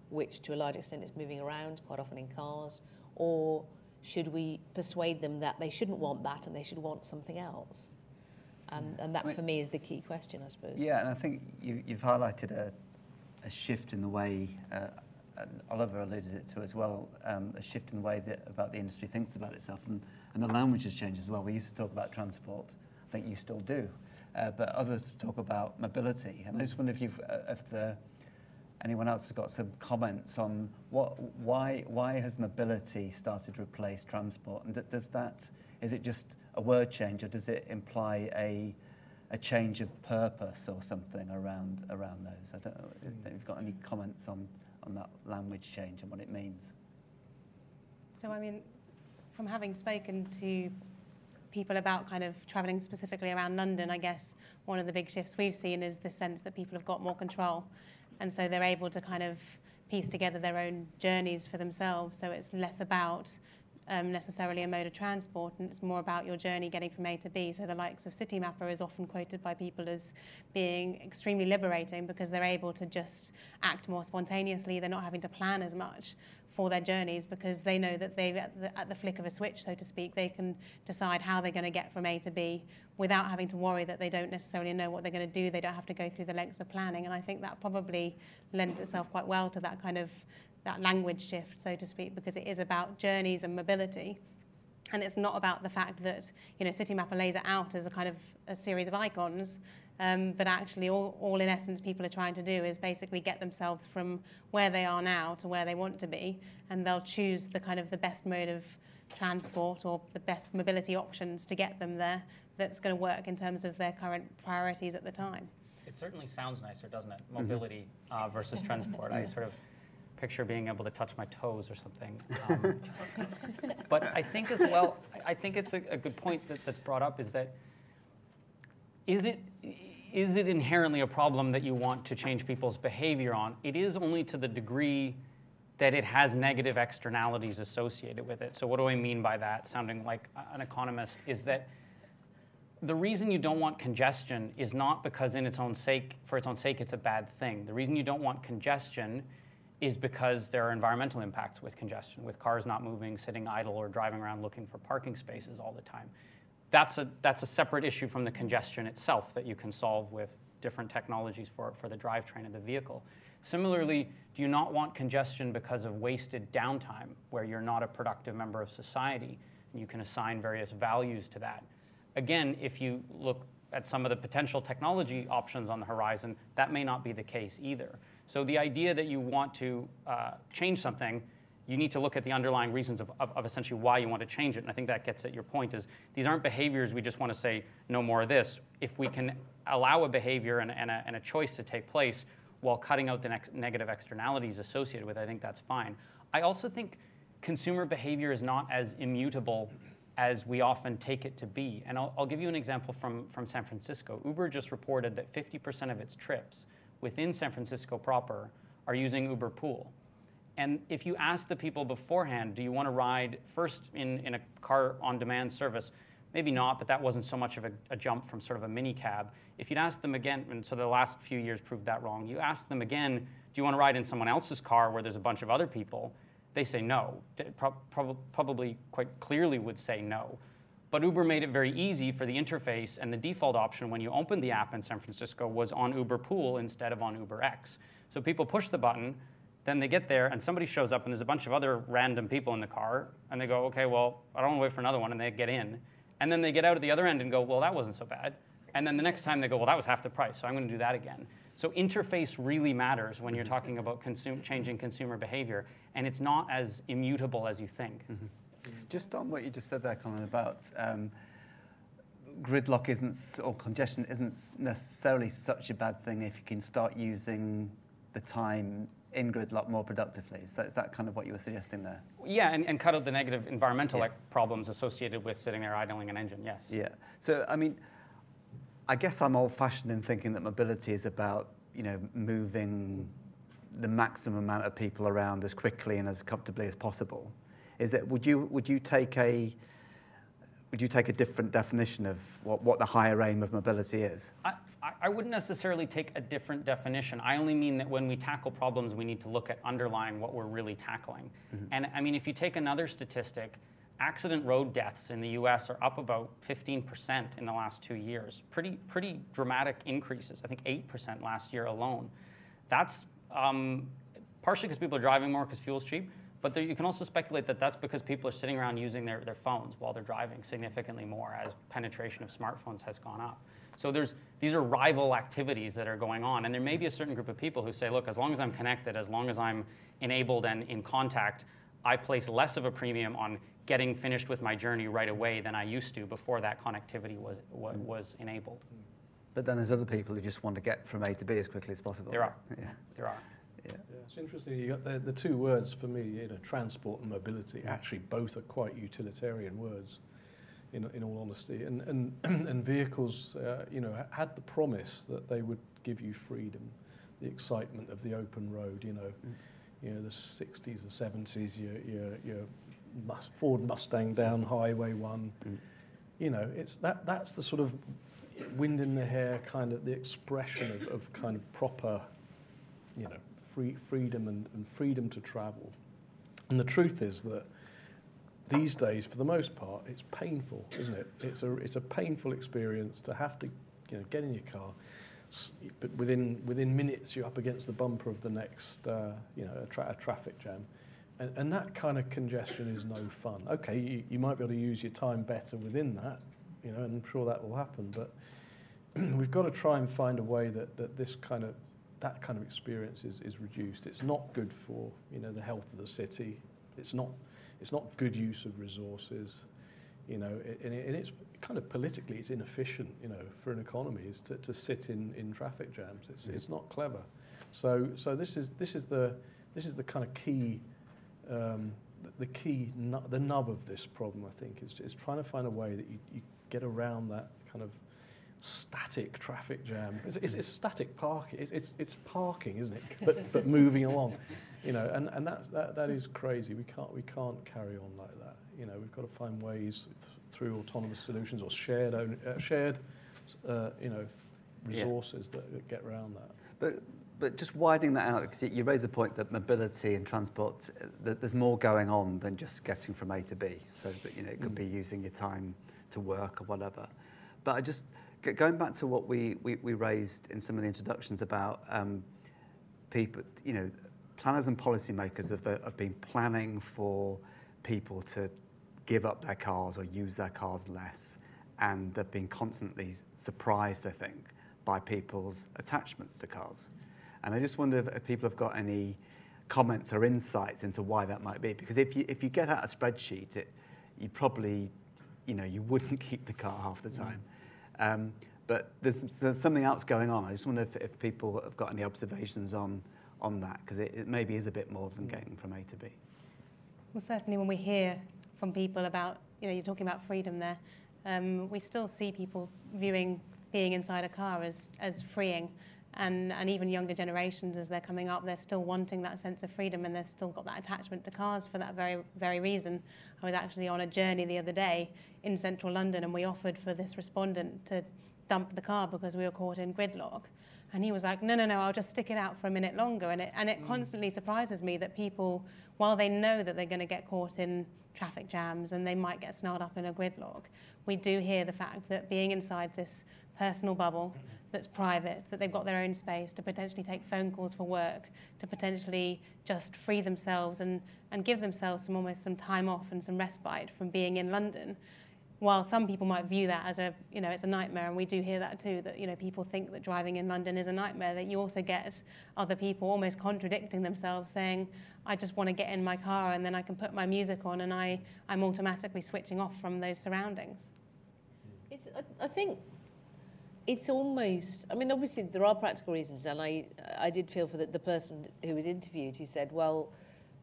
which to a large extent is moving around, quite often in cars, or should we persuade them that they shouldn't want that and they should want something else? And, and that, for me, is the key question, I suppose. Yeah, and I think you, you've highlighted a, a shift in the way, uh, and Oliver alluded it to as well, um, a shift in the way that about the industry thinks about itself, and, and the language has changed as well. We used to talk about transport, I think you still do, uh, but others talk about mobility. And I just wonder if you've, uh, if the, anyone else has got some comments on what, why, why has mobility started to replace transport, and does that, is it just a word change, or does it imply a a change of purpose or something around around those? I don't know if you've got any comments on on that language change and what it means. So I mean, from having spoken to people about kind of travelling specifically around London, I guess one of the big shifts we've seen is the sense that people have got more control, and so they're able to kind of piece together their own journeys for themselves. So it's less about um, necessarily a mode of transport, and it's more about your journey getting from A to B. So the likes of Citymapper is often quoted by people as being extremely liberating because they're able to just act more spontaneously. They're not having to plan as much for their journeys because they know that they at the, at the flick of a switch, so to speak, they can decide how they're going to get from A to B without having to worry that they don't necessarily know what they're going to do. They don't have to go through the lengths of planning, and I think that probably lends itself quite well to that kind of that language shift, so to speak, because it is about journeys and mobility. And it's not about the fact that, you know, Citymapper lays it out as a kind of a series of icons, um, but actually all, all in essence people are trying to do is basically get themselves from where they are now to where they want to be, and they'll choose the kind of the best mode of transport or the best mobility options to get them there that's going to work in terms of their current priorities at the time. It certainly sounds nicer, doesn't it? Mobility uh, versus transport. I sort of picture being able to touch my toes or something. Um, but I think as well, I think it's a, a good point that, that's brought up is that is it is it inherently a problem that you want to change people's behavior on? It is only to the degree that it has negative externalities associated with it. So what do I mean by that? Sounding like an economist is that the reason you don't want congestion is not because in its own sake for its own sake it's a bad thing. The reason you don't want congestion is because there are environmental impacts with congestion, with cars not moving, sitting idle, or driving around looking for parking spaces all the time. That's a, that's a separate issue from the congestion itself that you can solve with different technologies for, for the drivetrain of the vehicle. Similarly, do you not want congestion because of wasted downtime where you're not a productive member of society? And you can assign various values to that. Again, if you look at some of the potential technology options on the horizon, that may not be the case either. So the idea that you want to uh, change something, you need to look at the underlying reasons of, of, of, essentially why you want to change it. And I think that gets at your point is these aren't behaviors we just want to say no more of this. If we can allow a behavior and, and, a, and a choice to take place while cutting out the negative externalities associated with it, I think that's fine. I also think consumer behavior is not as immutable as we often take it to be. And I'll, I'll give you an example from, from San Francisco. Uber just reported that 50% of its trips within San Francisco proper are using Uber Pool. And if you ask the people beforehand, do you want to ride first in, in a car on demand service? Maybe not, but that wasn't so much of a, a, jump from sort of a mini cab. If you'd ask them again, and so the last few years proved that wrong, you ask them again, do you want to ride in someone else's car where there's a bunch of other people? They say no. Pro- probably quite clearly would say no. But Uber made it very easy for the interface, and the default option when you opened the app in San Francisco was on Uber Pool instead of on Uber X. So people push the button, then they get there, and somebody shows up, and there's a bunch of other random people in the car, and they go, okay, well, I don't want to wait for another one, and they get in. And then they get out at the other end and go, well, that wasn't so bad. And then the next time they go, well, that was half the price, so I'm going to do that again. So interface really matters when you're talking about consum- changing consumer behavior, and it's not as immutable as you think. Mm-hmm. Just on what you just said there, Colin, about um, gridlock isn't, or congestion isn't necessarily such a bad thing if you can start using the time in grid a lot more productively. Is that, is that kind of what you were suggesting there? Yeah, and, and cut out the negative environmental yeah. like, problems associated with sitting there idling an engine, yes. Yeah. So, I mean, I guess I'm old fashioned in thinking that mobility is about, you know, moving the maximum amount of people around as quickly and as comfortably as possible is that would you would you take a would you take a different definition of what, what the higher aim of mobility is? I, I wouldn't necessarily take a different definition. I only mean that when we tackle problems, we need to look at underlying what we're really tackling. Mm-hmm. And I mean, if you take another statistic, accident road deaths in the US are up about 15% in the last two years. Pretty, pretty dramatic increases, I think 8% last year alone. That's um, partially because people are driving more because fuel's cheap, but there, you can also speculate that that's because people are sitting around using their, their phones while they're driving significantly more as penetration of smartphones has gone up. So there's, these are rival activities that are going on. And there may be a certain group of people who say, look, as long as I'm connected, as long as I'm enabled and in contact, I place less of a premium on getting finished with my journey right away than I used to before that connectivity was, was, mm. was enabled. But then there's other people who just want to get from A to B as quickly as possible. There are. Yeah. There are. Yeah. Yeah, it's interesting. You got the, the two words for me, you know, transport and mobility. Actually, both are quite utilitarian words, in, in all honesty. And and *clears throat* and vehicles, uh, you know, had the promise that they would give you freedom, the excitement of the open road. You know, mm. you know, the 60s, the 70s, your your your Ford Mustang down Highway One. Mm. You know, it's that that's the sort of wind in the hair kind of the expression of, of kind of proper, you know, free, freedom and, and freedom to travel. And the truth is that these days, for the most part, it's painful, isn't it? It's a, it's a painful experience to have to you know, get in your car, but within, within minutes you're up against the bumper of the next uh, you know, a, tra- a traffic jam. And, and that kind of congestion is no fun. Okay, you, you might be able to use your time better within that, you know, and I'm sure that will happen. But *clears throat* we've got to try and find a way that, that this kind of that kind of experience is, is reduced. It's not good for you know the health of the city. It's not it's not good use of resources. You know, and, it, and it's kind of politically it's inefficient. You know, for an economy is to, to sit in, in traffic jams. It's mm. it's not clever. So so this is this is the this is the kind of key. Um, the key, the nub of this problem, I think, is, is trying to find a way that you, you get around that kind of static traffic jam. It's, it's, it's static parking. It's, it's, it's parking, isn't it? *laughs* But, but moving along, you know, and, and that's, that, that is crazy. We can't, we can't carry on like that. You know, we've got to find ways th- through autonomous solutions or shared, own, uh, shared uh, you know, resources yeah. that, that get around that. But, but just widening that out, because you raise the point that mobility and transport, uh, that there's more going on than just getting from A to B. So that, you know, it could mm. be using your time to work or whatever. But I just, going back to what we, we, we, raised in some of the introductions about um, people, you know, planners and policymakers have, have been planning for people to give up their cars or use their cars less. And they've been constantly surprised, I think, by people's attachments to cars. And I just wonder if, if people have got any comments or insights into why that might be. Because if you, if you get out a spreadsheet, it, you probably, you know, you wouldn't *laughs* keep the car half the time. Um, but there's, there's something else going on. I just wonder if, if people have got any observations on, on that, because it, it maybe is a bit more than getting from A to B. Well, certainly when we hear from people about, you know, you're talking about freedom there, um, we still see people viewing being inside a car as, as freeing. And, and even younger generations, as they're coming up, they're still wanting that sense of freedom and they've still got that attachment to cars for that very, very reason. I was actually on a journey the other day in central London and we offered for this respondent to dump the car because we were caught in gridlock. And he was like, no, no, no, I'll just stick it out for a minute longer. And it, and it mm. constantly surprises me that people, while they know that they're going to get caught in traffic jams and they might get snarled up in a gridlock, we do hear the fact that being inside this personal bubble that's private, that they've got their own space to potentially take phone calls for work, to potentially just free themselves and, and give themselves some almost some time off and some respite from being in London while some people might view that as a, you know, it's a nightmare, and we do hear that too, that, you know, people think that driving in London is a nightmare, that you also get other people almost contradicting themselves saying, I just want to get in my car and then I can put my music on and I, I'm automatically switching off from those surroundings. It's, I, I think it's almost, I mean, obviously there are practical reasons, and I, I did feel for the, the person who was interviewed who said, well,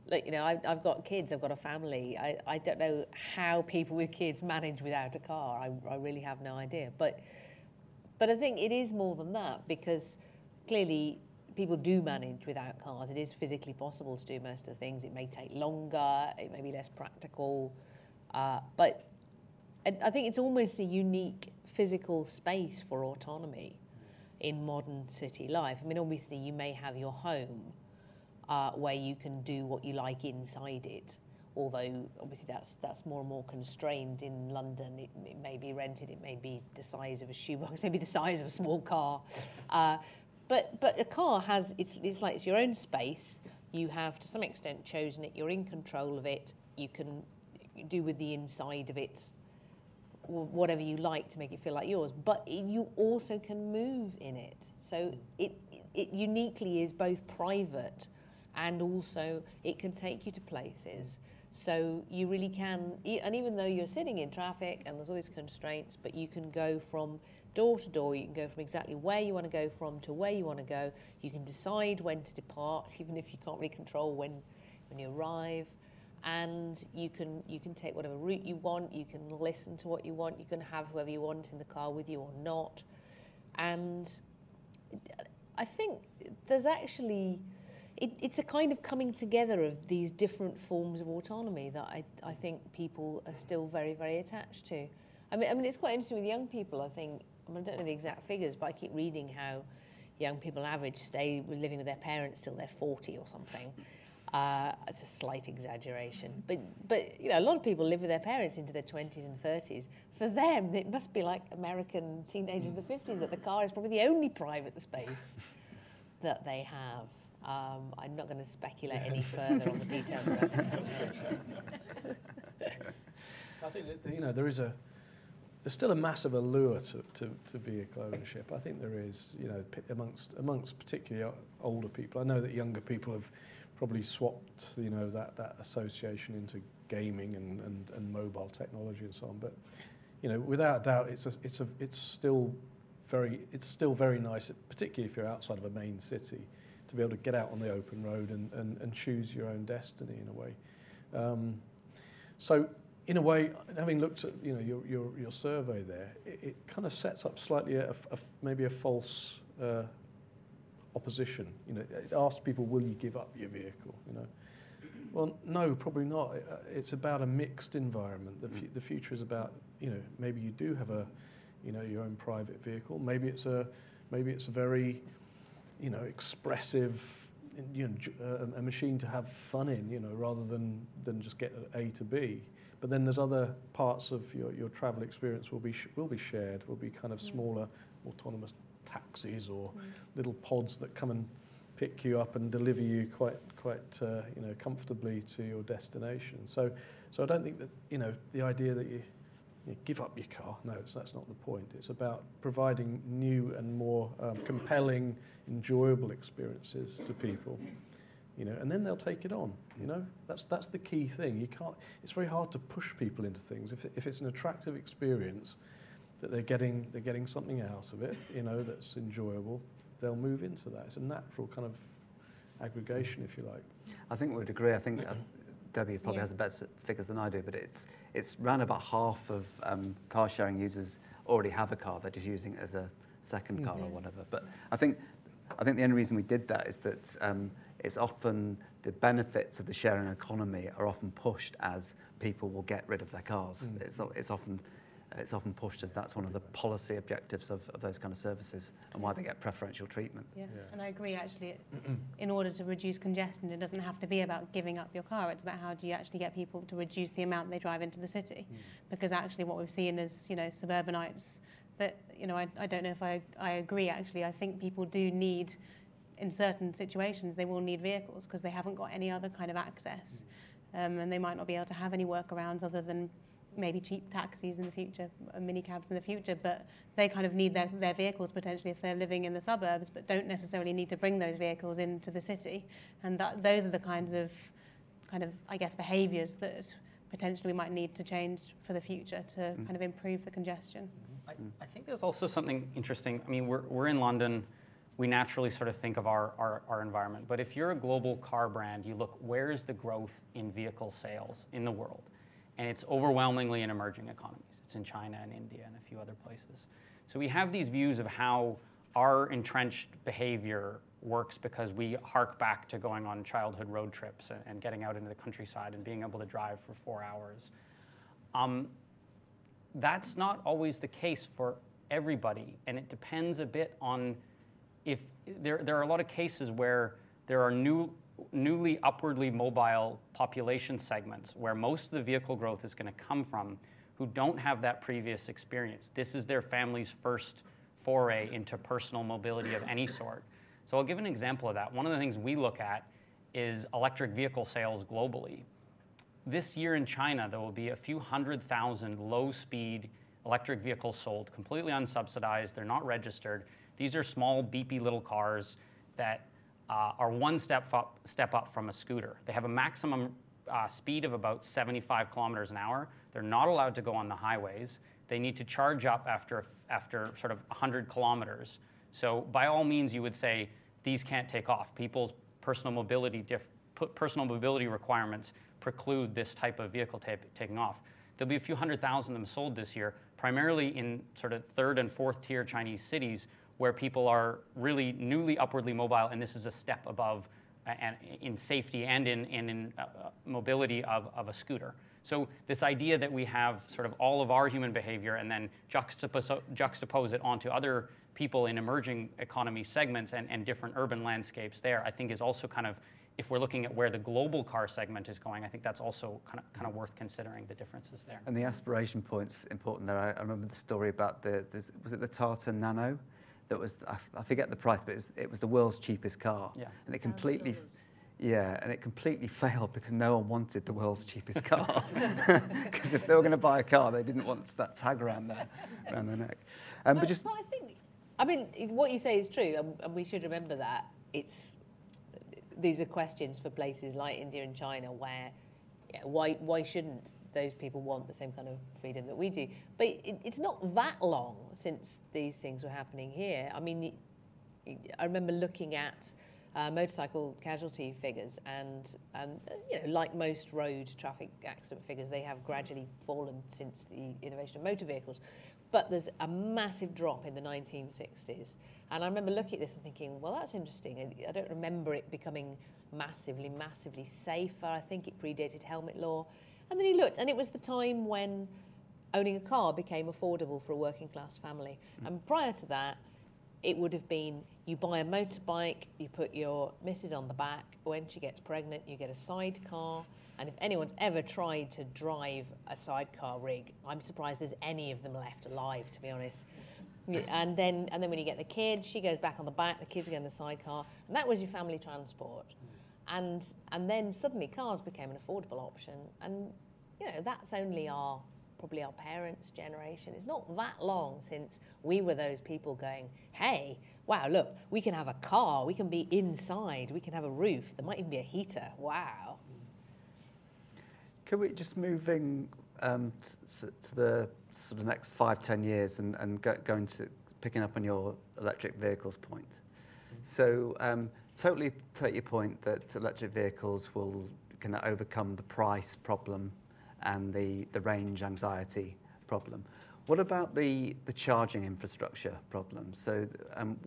like, you know, I, I've got kids, I've got a family. I, I don't know how people with kids manage without a car. I, I really have no idea. But, but I think it is more than that because clearly people do manage without cars. It is physically possible to do most of the things. It may take longer, it may be less practical. Uh, but I think it's almost a unique physical space for autonomy in modern city life. I mean, obviously, you may have your home uh, where you can do what you like inside it. Although obviously that's that's more and more constrained in London. It, it may be rented. It may be the size of a shoebox. *laughs* Maybe the size of a small car. Uh, but but a car has it's it's like it's your own space. You have to some extent chosen it. You're in control of it. You can do with the inside of it whatever you like to make it feel like yours, but you also can move in it. So it, it uniquely is both private and also it can take you to places. So you really can, and even though you're sitting in traffic and there's always constraints, but you can go from door to door, you can go from exactly where you want to go from to where you want to go. You can decide when to depart, even if you can't really control when, when you arrive and you can you can take whatever route you want you can listen to what you want you can have whoever you want in the car with you or not and i think there's actually it, it's a kind of coming together of these different forms of autonomy that I, I think people are still very very attached to I mean, I mean it's quite interesting with young people I think I, mean, I don't know the exact figures but I keep reading how young people average stay living with their parents till they're 40 or something uh, it's a slight exaggeration, but but you know a lot of people live with their parents into their 20s and 30s. For them, it must be like American teenagers in the 50s that the car is probably the only private space that they have. Um, I'm not going to speculate any further on the details of it. *laughs* I think that, you know there is a there's still a massive allure to, to, to vehicle ownership. I think there is, you know, amongst amongst particularly older people. I know that younger people have probably swapped you know that that association into gaming and, and, and mobile technology and so on. But you know, without doubt, it's a, it's a, it's still very it's still very nice, particularly if you're outside of a main city, to be able to get out on the open road and, and, and choose your own destiny in a way. Um, so in a way, having looked at you know your your, your survey there, it, it kind of sets up slightly a, a, maybe a false uh, opposition. You know, it asks people, will you give up your vehicle? You know, well, no, probably not. Uh, it's about a mixed environment. The, the future is about, you know, maybe you do have a, you know, your own private vehicle. Maybe it's a, maybe it's a very, you know, expressive, you know, uh, a machine to have fun in, you know, rather than than just get A to B. But then there's other parts of your, your travel experience will be sh- will be shared, will be kind of smaller, autonomous taxis or mm. little pods that come and pick you up and deliver you quite quite uh, you know comfortably to your destination. So so I don't think that you know the idea that you, you give up your car. No, that's not the point. It's about providing new and more um, compelling, enjoyable experiences to people. You know, and then they'll take it on. You know, that's that's the key thing. You can't. It's very hard to push people into things. If if it's an attractive experience, that they're getting they're getting something out of it, you know, that's enjoyable, they'll move into that. It's a natural kind of aggregation, if you like. I think we would agree. I think uh, Debbie probably yeah. has better figures than I do, but it's it's around about half of um, car sharing users already have a car; they're just using it as a second car mm-hmm. or whatever. But I think I think the only reason we did that is that um, it's often the benefits of the sharing economy are often pushed as people will get rid of their cars. Mm. It's, it's often it's often pushed as that's one of the policy objectives of, of those kind of services and why they get preferential treatment. Yeah, yeah. and I agree actually, it, in order to reduce congestion, it doesn't have to be about giving up your car, it's about how do you actually get people to reduce the amount they drive into the city. Mm. Because actually what we've seen is, you know, suburbanites that, you know, I, I don't know if I, I agree actually, I think people do need, in certain situations, they will need vehicles because they haven't got any other kind of access. Mm. Um, and they might not be able to have any workarounds other than maybe cheap taxis in the future, minicabs in the future, but they kind of need their, their vehicles potentially if they're living in the suburbs, but don't necessarily need to bring those vehicles into the city. And that, those are the kinds of, kind of, I guess, behaviours that potentially we might need to change for the future to mm. kind of improve the congestion. I, I think there's also something interesting. I mean, we're, we're in London. We naturally sort of think of our, our, our environment. But if you're a global car brand, you look, where's the growth in vehicle sales in the world? And it's overwhelmingly in emerging economies. It's in China and India and a few other places. So we have these views of how our entrenched behavior works because we hark back to going on childhood road trips and, getting out into the countryside and being able to drive for four hours. Um, that's not always the case for everybody, and it depends a bit on if there, there are a lot of cases where there are new, newly upwardly mobile population segments where most of the vehicle growth is going to come from who don't have that previous experience. This is their family's first foray into personal mobility of any sort. So I'll give an example of that. One of the things we look at is electric vehicle sales globally. This year in China, there will be a few hundred thousand low speed electric vehicles sold, completely unsubsidized. They're not registered. These are small, beepy little cars that uh, are one step up, step up from a scooter. They have a maximum uh, speed of about 75 kilometers an hour. They're not allowed to go on the highways. They need to charge up after, after sort of 100 kilometers. So by all means, you would say these can't take off. People's personal mobility, personal mobility requirements preclude this type of vehicle ta- taking off. There'll be a few hundred thousand of them sold this year, primarily in sort of third and fourth tier Chinese cities where people are really newly upwardly mobile, and this is a step above uh, in safety and in, and in uh, uh, mobility of, of a scooter. So this idea that we have sort of all of our human behavior and then juxtapose, juxtapose it onto other people in emerging economy segments and, and different urban landscapes there, I think is also kind of, if we're looking at where the global car segment is going, I think that's also kind of, kind of worth considering the differences there. And the aspiration point's important there. I, I remember the story about the, was it the Tata Nano? That was I, forget the price, but it was, it was the world's cheapest car, yeah. and it completely. Yeah, and it completely *laughs* failed because no one wanted the world's cheapest *laughs* car. *laughs* Because if they were going to buy a car, they didn't want that tag around their, around their neck. Um, well, but just, well, I think, I mean, what you say is true, and, and we should remember that it's these are questions for places like India and China where yeah, why why shouldn't those people want the same kind of freedom that we do. But it, it's not that long since these things were happening here. I mean, I remember looking at uh, motorcycle casualty figures, and um, you know, like most road traffic accident figures, they have gradually fallen since the innovation of motor vehicles. But there's a massive drop in the 1960s. And I remember looking at this and thinking, well, that's interesting. I don't remember it becoming massively, massively safer. I think it predated helmet law. And then he looked, and it was the time when owning a car became affordable for a working class family. Mm. And prior to that, it would have been you buy a motorbike, you put your missus on the back. When she gets pregnant, you get a sidecar. And if anyone's ever tried to drive a sidecar rig, I'm surprised there's any of them left alive, to be honest. And then, and then when you get the kids, she goes back on the back, the kids go in the sidecar, and that was your family transport. And, and then suddenly cars became an affordable option. And, you know, that's only our, probably our parents' generation. It's not that long since we were those people going, hey, wow, look, we can have a car, we can be inside, we can have a roof, there might even be a heater. Wow. Can we just moving um, to, to, the sort of next five, ten years and, and go, going to picking up on your electric vehicles point? So, um, totally take your point that electric vehicles will kind of overcome the price problem and the, the range anxiety problem. What about the, the charging infrastructure problem? So um,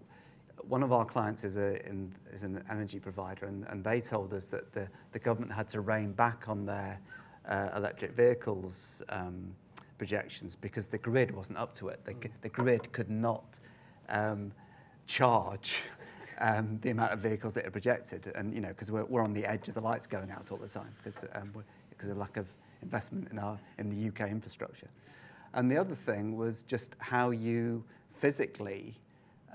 one of our clients is, a, in, is an energy provider, and, and they told us that the, the government had to rein back on their uh, electric vehicles um, projections because the grid wasn't up to it. The, the grid could not um, charge um, the amount of vehicles that are projected, and you know, because we're, we're on the edge of the lights going out all the time because um, of lack of investment in our in the UK infrastructure. And the other thing was just how you physically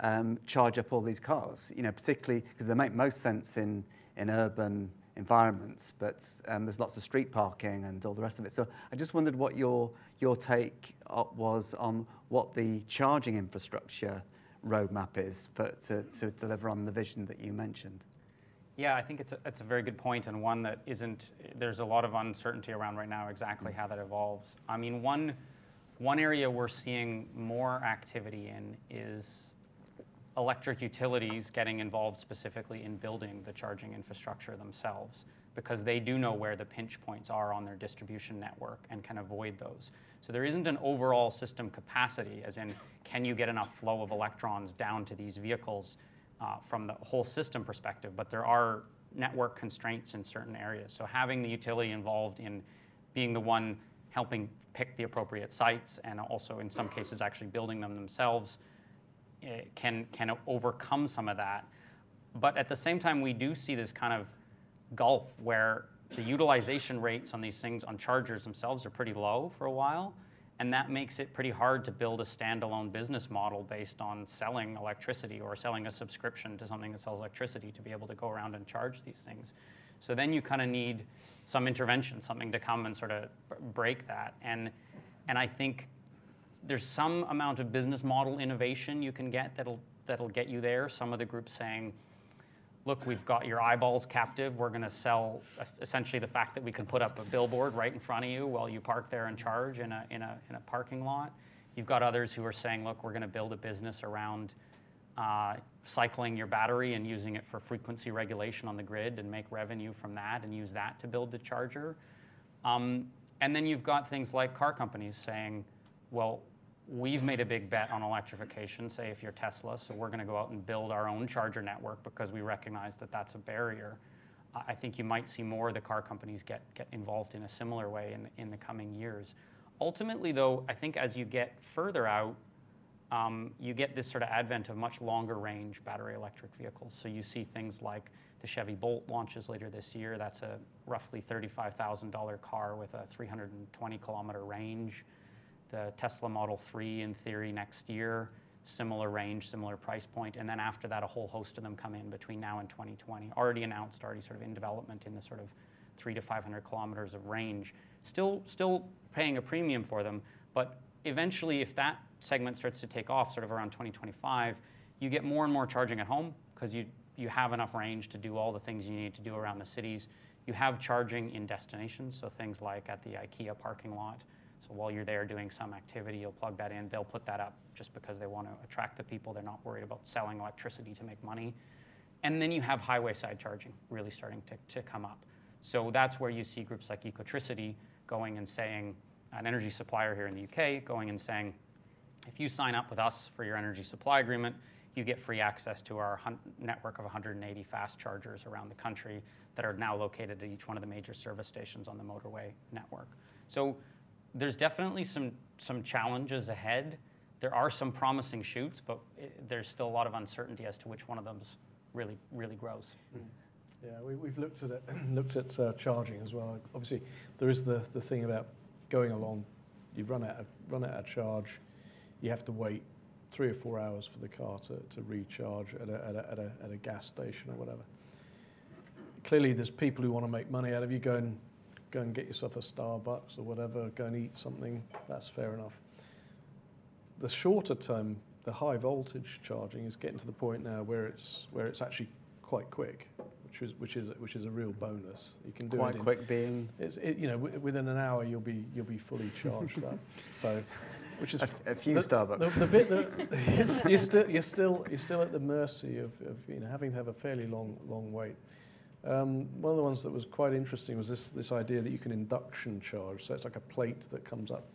um, charge up all these cars. You know, particularly because they make most sense in in urban environments, but um, there's lots of street parking and all the rest of it. So I just wondered what your your take was on what the charging infrastructure roadmap is for, to, to deliver on the vision that you mentioned? Yeah, I think it's a, it's a very good point and one that isn't, there's a lot of uncertainty around right now exactly how that evolves. I mean, one, one area we're seeing more activity in is electric utilities getting involved specifically in building the charging infrastructure themselves because they do know where the pinch points are on their distribution network and can avoid those. So there isn't an overall system capacity, as in, can you get enough flow of electrons down to these vehicles uh, from the whole system perspective, but there are network constraints in certain areas. So having the utility involved in being the one helping pick the appropriate sites and also in some cases actually building them themselves eh, can, can overcome some of that. But at the same time, we do see this kind of gulf where the utilization rates on these things on chargers themselves are pretty low for a while. And that makes it pretty hard to build a standalone business model based on selling electricity or selling a subscription to something that sells electricity to be able to go around and charge these things. So then you kind of need some intervention, something to come and sort of break that. And, and I think there's some amount of business model innovation you can get that'll, that'll get you there. Some of the groups saying, look, we've got your eyeballs captive. We're going to sell essentially the fact that we can put up a billboard right in front of you while you park there and charge in a, in a, in a parking lot. You've got others who are saying, look, we're going to build a business around uh, cycling your battery and using it for frequency regulation on the grid and make revenue from that and use that to build the charger. Um, and then you've got things like car companies saying, well, we've made a big bet on electrification, say if you're Tesla, so we're going to go out and build our own charger network because we recognize that that's a barrier. I think you might see more of the car companies get, get involved in a similar way in, in the coming years. Ultimately, though, I think as you get further out, um, you get this sort of advent of much longer range battery electric vehicles. So you see things like the Chevy Bolt launches later this year. That's a roughly $35,000 car with a 320 kilometer range the Tesla Model 3 in theory next year, similar range, similar price point, and then after that, a whole host of them come in between now and 2020. Already announced, already sort of in development in the sort of three to 500 kilometers of range. Still, still paying a premium for them, but eventually, if that segment starts to take off, sort of around 2025, you get more and more charging at home because you you have enough range to do all the things you need to do around the cities. You have charging in destinations, so things like at the IKEA parking lot so while you're there doing some activity, you'll plug that in. They'll put that up just because they want to attract the people. They're not worried about selling electricity to make money. And then you have highway side charging really starting to, to come up. So that's where you see groups like Ecotricity going and saying, an energy supplier here in the UK going and saying, if you sign up with us for your energy supply agreement, you get free access to our network of 180 fast chargers around the country that are now located at each one of the major service stations on the motorway network. So there's definitely some, some challenges ahead. There are some promising shoots, but it, there's still a lot of uncertainty as to which one of them really, really grows. Mm. Yeah, we, have looked at it, *clears throat* looked at uh, charging as well. Obviously, there is the, the thing about going along. You've run out of, run out of charge. You have to wait three or four hours for the car to, to recharge at a, at, a, at, a, at a gas station or whatever. Clearly, there's people who want to make money out of you going go and get yourself a Starbucks or whatever, go and eat something, that's fair enough. The shorter term, the high voltage charging is getting to the point now where it's where it's actually quite quick, which is which is which is a real bonus. You can do quite it in, quick being it's it, you know within an hour you'll be you'll be fully charged up. *laughs* So which is a, a few the, Starbucks. The, the bit that *laughs* you're, you're, still you're still you're still at the mercy of, of you know having to have a fairly long long wait. Um, one of the ones that was quite interesting was this, this idea that you can induction charge. So it's like a plate that comes up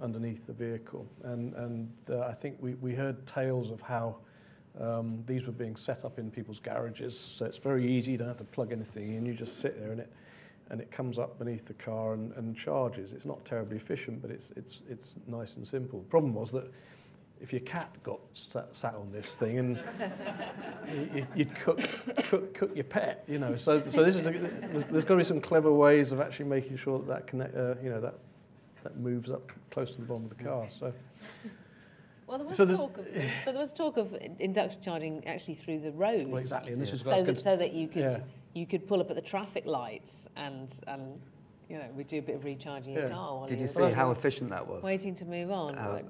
underneath the vehicle. And, and uh, I think we, we heard tales of how um, these were being set up in people's garages. So it's very easy, you don't have to plug anything in, you just sit there and it, and it comes up beneath the car and, and charges. It's not terribly efficient, but it's, it's, it's nice and simple. The problem was that if your cat got sat, sat on this thing and *laughs* you, would cook, cook, cook your pet, you know. So, so this is a, there's, there's got to be some clever ways of actually making sure that that connect, uh, you know, that that moves up close to the bottom of the car. So. Well, there was so talk of, but there was talk of induction charging actually through the roads. Well, exactly, and this yeah. is so that, so that you could yeah. you could pull up at the traffic lights and and you know, we do a bit of recharging yeah. your car. Did you see how efficient that was? Waiting to move on. Uh,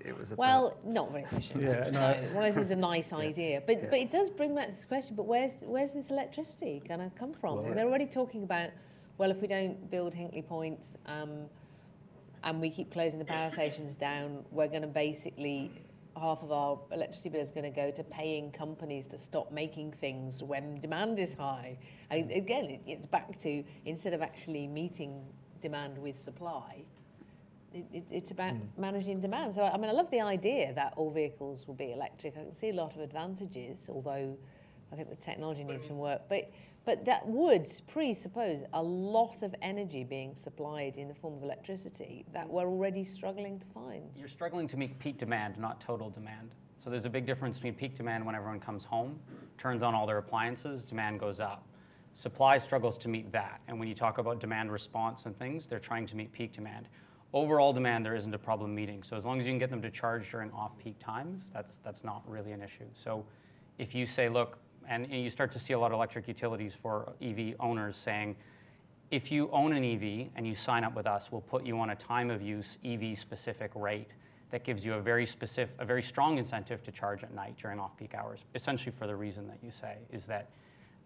it was well, not very efficient. yeah, no. One of those is a nice yeah. idea, but yeah. but it does bring back this question. But where's where's this electricity going to come from? Well, They're already talking about, well, if we don't build Hinkley points, um, and we keep closing the power stations down, we're going to basically half of our electricity bill is going to go to paying companies to stop making things when demand is high. And again, it's back to instead of actually meeting demand with supply, it, it, it's about mm. managing demand. So, I mean, I love the idea that all vehicles will be electric. I can see a lot of advantages, although I think the technology needs some work. But, but that would presuppose a lot of energy being supplied in the form of electricity that we're already struggling to find. You're struggling to meet peak demand, not total demand. So there's a big difference between peak demand when everyone comes home, turns on all their appliances, demand goes up. Supply struggles to meet that. And when you talk about demand response and things, they're trying to meet peak demand. Overall demand, there isn't a problem meeting. So as long as you can get them to charge during off-peak times, that's, that's not really an issue. So if you say, look, and, and you start to see a lot of electric utilities for EV owners saying, if you own an EV and you sign up with us, we'll put you on a time of use EV specific rate that gives you a very specific, a very strong incentive to charge at night during off-peak hours. Essentially, for the reason that you say is that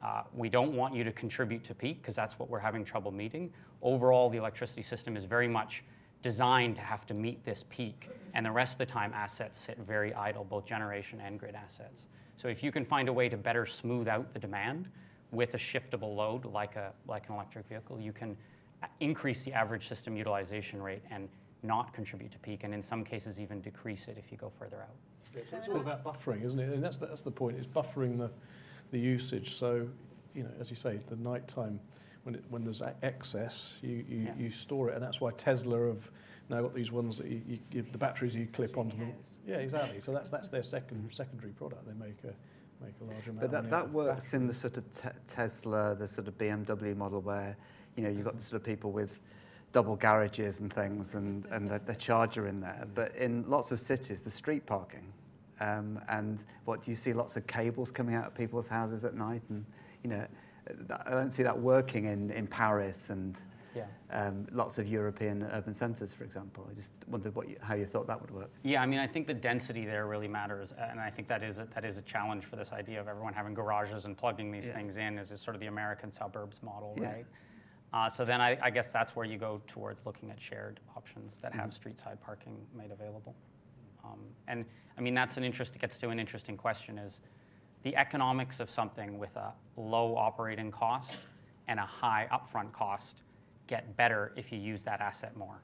uh, we don't want you to contribute to peak because that's what we're having trouble meeting. Overall, the electricity system is very much designed to have to meet this peak, and the rest of the time, assets sit very idle, both generation and grid assets. So if you can find a way to better smooth out the demand with a shiftable load like a like an electric vehicle, you can uh, increase the average system utilization rate and not contribute to peak, and in some cases even decrease it if you go further out. It's all about buffering, isn't it? And that's the, that's the point. It's buffering the, the usage. So, you know, as you say, the nighttime, when it, when there's excess, you, you, yeah. you store it, and that's why Tesla have now got these ones that you, you, you the batteries you clip onto them. Yeah, exactly. So that's that's their second secondary product. They make a make a large amount. But that, that works battery. in the sort of te Tesla, the sort of BMW model where you know you've got the sort of people with double garages and things and, and the, the charger in there. But in lots of cities, the street parking. Um, and what do you see lots of cables coming out of people's houses at night? And, you know, I don't see that working in, in Paris and yeah. um, lots of European urban centres, for example. I just wondered what you, how you thought that would work. Yeah, I mean, I think the density there really matters, and I think that is a, that is a challenge for this idea of everyone having garages and plugging these yeah. things in. Is, is sort of the American suburbs model, yeah. right? Uh, so then I, I, guess that's where you go towards looking at shared options that have mm-hmm. street side parking made available. Um, and I mean, that's an interest, gets to an interesting question is the economics of something with a low operating cost and a high upfront cost get better if you use that asset more.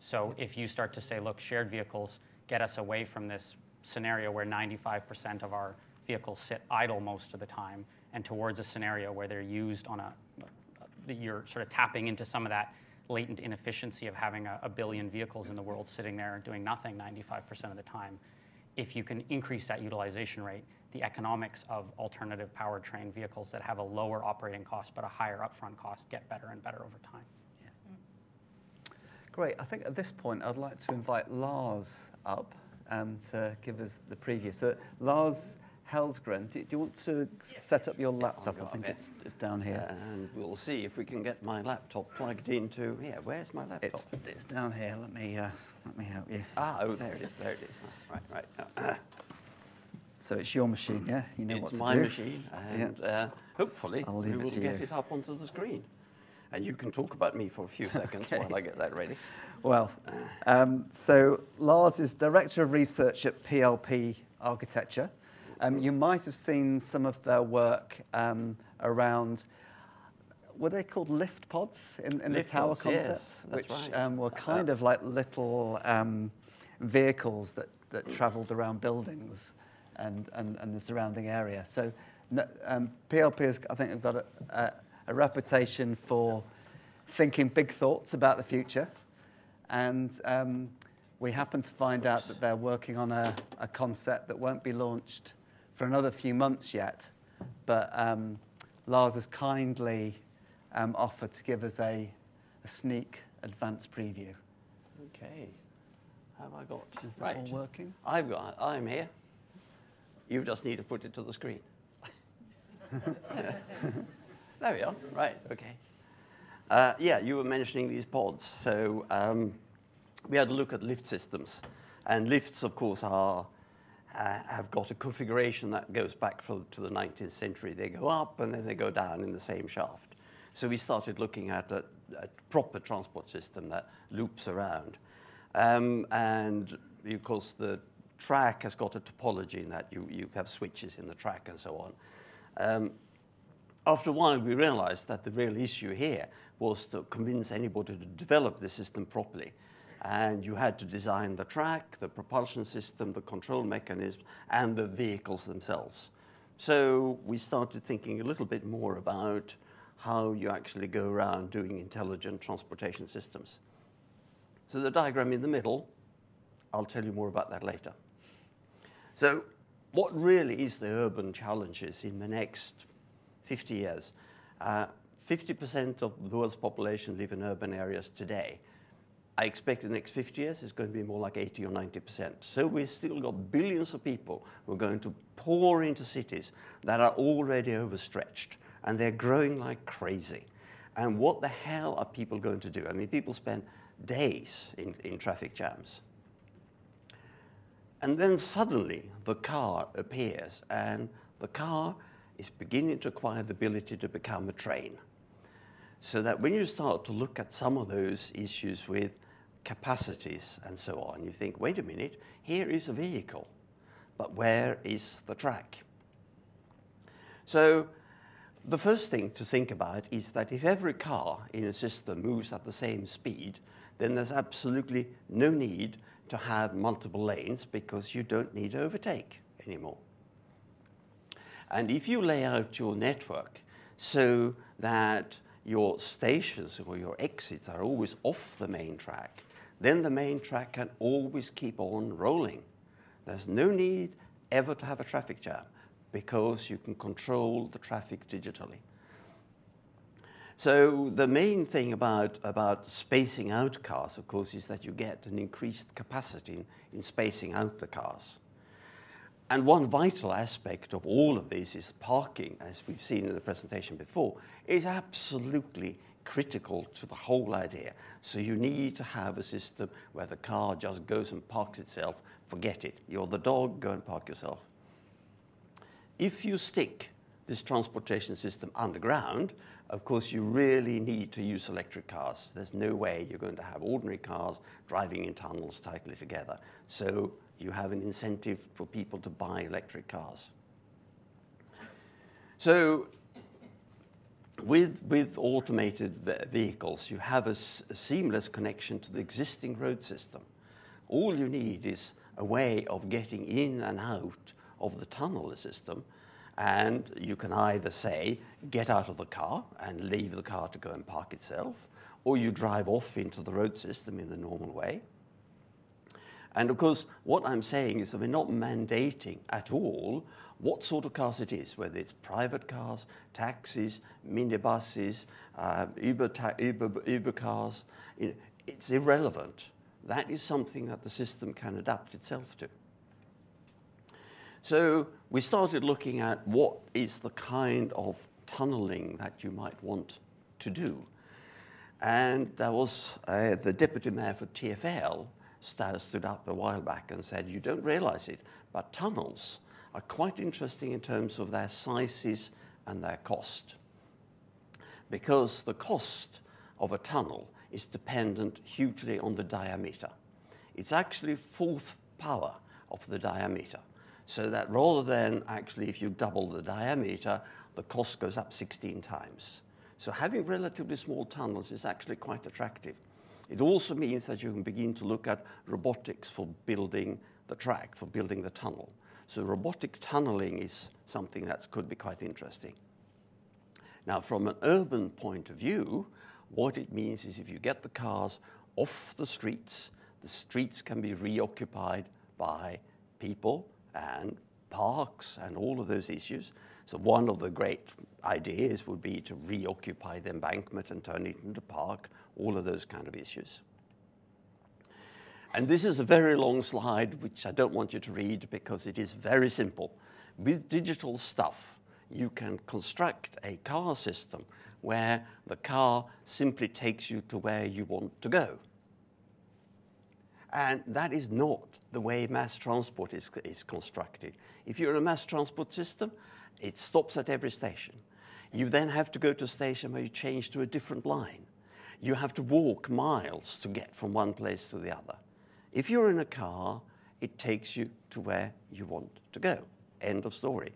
So if you start to say, look, shared vehicles get us away from this scenario where 95% of our vehicles sit idle most of the time and towards a scenario where they're used on a you're sort of tapping into some of that latent inefficiency of having a, a billion vehicles in the world sitting there doing nothing 95% of the time. If you can increase that utilization rate, the economics of alternative powertrain vehicles that have a lower operating cost but a higher upfront cost get better and better over time. Yeah. Great. I think at this point I'd like to invite Lars up um, to give us the preview. So Lars Hesselgren, do, do you want to set up your laptop? I think it's, it's down here. And we'll see if we can get my laptop plugged into here. Where's my laptop? It's, it's down here. Let me, uh, let me help you. Ah, oh, there it is. There it is. Right, right. Uh, so it's your machine, yeah? You know it's what to do. It's my machine, and yeah. uh, hopefully we will get it up onto the screen. And you can talk about me for a few *laughs* seconds okay. while I get that ready. Well, um, so Lars is Director of Research at PLP Architecture. Um, you might have seen some of their work um, around, were they called lift pods in, in lift the tower pods, concept? Yes, which right. um, were kind uh, of like little um, vehicles that, that travelled around buildings and, and, and the surrounding area. So um, PLP has, I think, have got a, a, a reputation for thinking big thoughts about the future. And um, we happen to find out that they're working on a, a concept that won't be launched for another few months yet, but um, Lars has kindly um, offered to give us a, a sneak advance preview. Okay. Have I got? Is that right. all working? I've got. I'm here. You just need to put it to the screen. *laughs* there we are. Right. Okay. Uh, yeah, you were mentioning these pods. So um, we had a look at lift systems, and lifts, of course, are uh, have got a configuration that goes back to the 19th century. They go up and then they go down in the same shaft. So we started looking at a, a proper transport system that loops around. Um, and of course, the track has got a topology in that you, you have switches in the track and so on. Um, after a while, we realized that the real issue here was to convince anybody to develop the system properly and you had to design the track, the propulsion system, the control mechanism, and the vehicles themselves. So we started thinking a little bit more about how you actually go around doing intelligent transportation systems. So the diagram in the middle, I'll tell you more about that later. So what really is the urban challenges in the next 50 years? Uh, 50% of the world's population live in urban areas today. I expect the next 50 years is going to be more like 80 or 90%. So we've still got billions of people who are going to pour into cities that are already overstretched and they're growing like crazy. And what the hell are people going to do? I mean, people spend days in, in traffic jams. And then suddenly the car appears, and the car is beginning to acquire the ability to become a train. So that when you start to look at some of those issues with capacities and so on, you think, wait a minute, here is a vehicle, but where is the track? So the first thing to think about is that if every car in a system moves at the same speed, then there's absolutely no need to have multiple lanes because you don't need to overtake anymore. And if you lay out your network so that your stations or your exits are always off the main track, then the main track can always keep on rolling. There's no need ever to have a traffic jam because you can control the traffic digitally. So the main thing about, about spacing out cars, of course, is that you get an increased capacity in, in spacing out the cars. And one vital aspect of all of this is parking, as we've seen in the presentation before, is absolutely critical to the whole idea. So you need to have a system where the car just goes and parks itself. Forget it. You're the dog, go and park yourself. If you stick this transportation system underground, of course, you really need to use electric cars. There's no way you're going to have ordinary cars driving in tunnels tightly together. So you have an incentive for people to buy electric cars. So with, with automated vehicles, you have a, a seamless connection to the existing road system. All you need is a way of getting in and out of the tunnel system and you can either say, get out of the car and leave the car to go and park itself, or you drive off into the road system in the normal way. And of course, what I'm saying is that we're not mandating at all what sort of cars it is, whether it's private cars, taxis, minibuses, uh, Uber, Uber, Uber cars. It's irrelevant. That is something that the system can adapt itself to. So we started looking at what is the kind of tunneling that you might want to do. And there was uh, the deputy mayor for TFL stood up a while back and said, you don't realize it, but tunnels are quite interesting in terms of their sizes and their cost. Because the cost of a tunnel is dependent hugely on the diameter. It's actually fourth power of the diameter. So that rather than actually, if you double the diameter, the cost goes up 16 times. So having relatively small tunnels is actually quite attractive. It also means that you can begin to look at robotics for building the track, for building the tunnel. So robotic tunneling is something that could be quite interesting. Now, from an urban point of view, what it means is if you get the cars off the streets, the streets can be reoccupied by people and parks and all of those issues. So one of the great ideas would be to reoccupy the embankment and turn it into park, all of those kind of issues. And this is a very long slide, which I don't want you to read because it is very simple. With digital stuff, you can construct a car system where the car simply takes you to where you want to go. And that is not the way mass transport is, is constructed. If you're in a mass transport system, it stops at every station. You then have to go to a station where you change to a different line. You have to walk miles to get from one place to the other. If you're in a car, it takes you to where you want to go. End of story.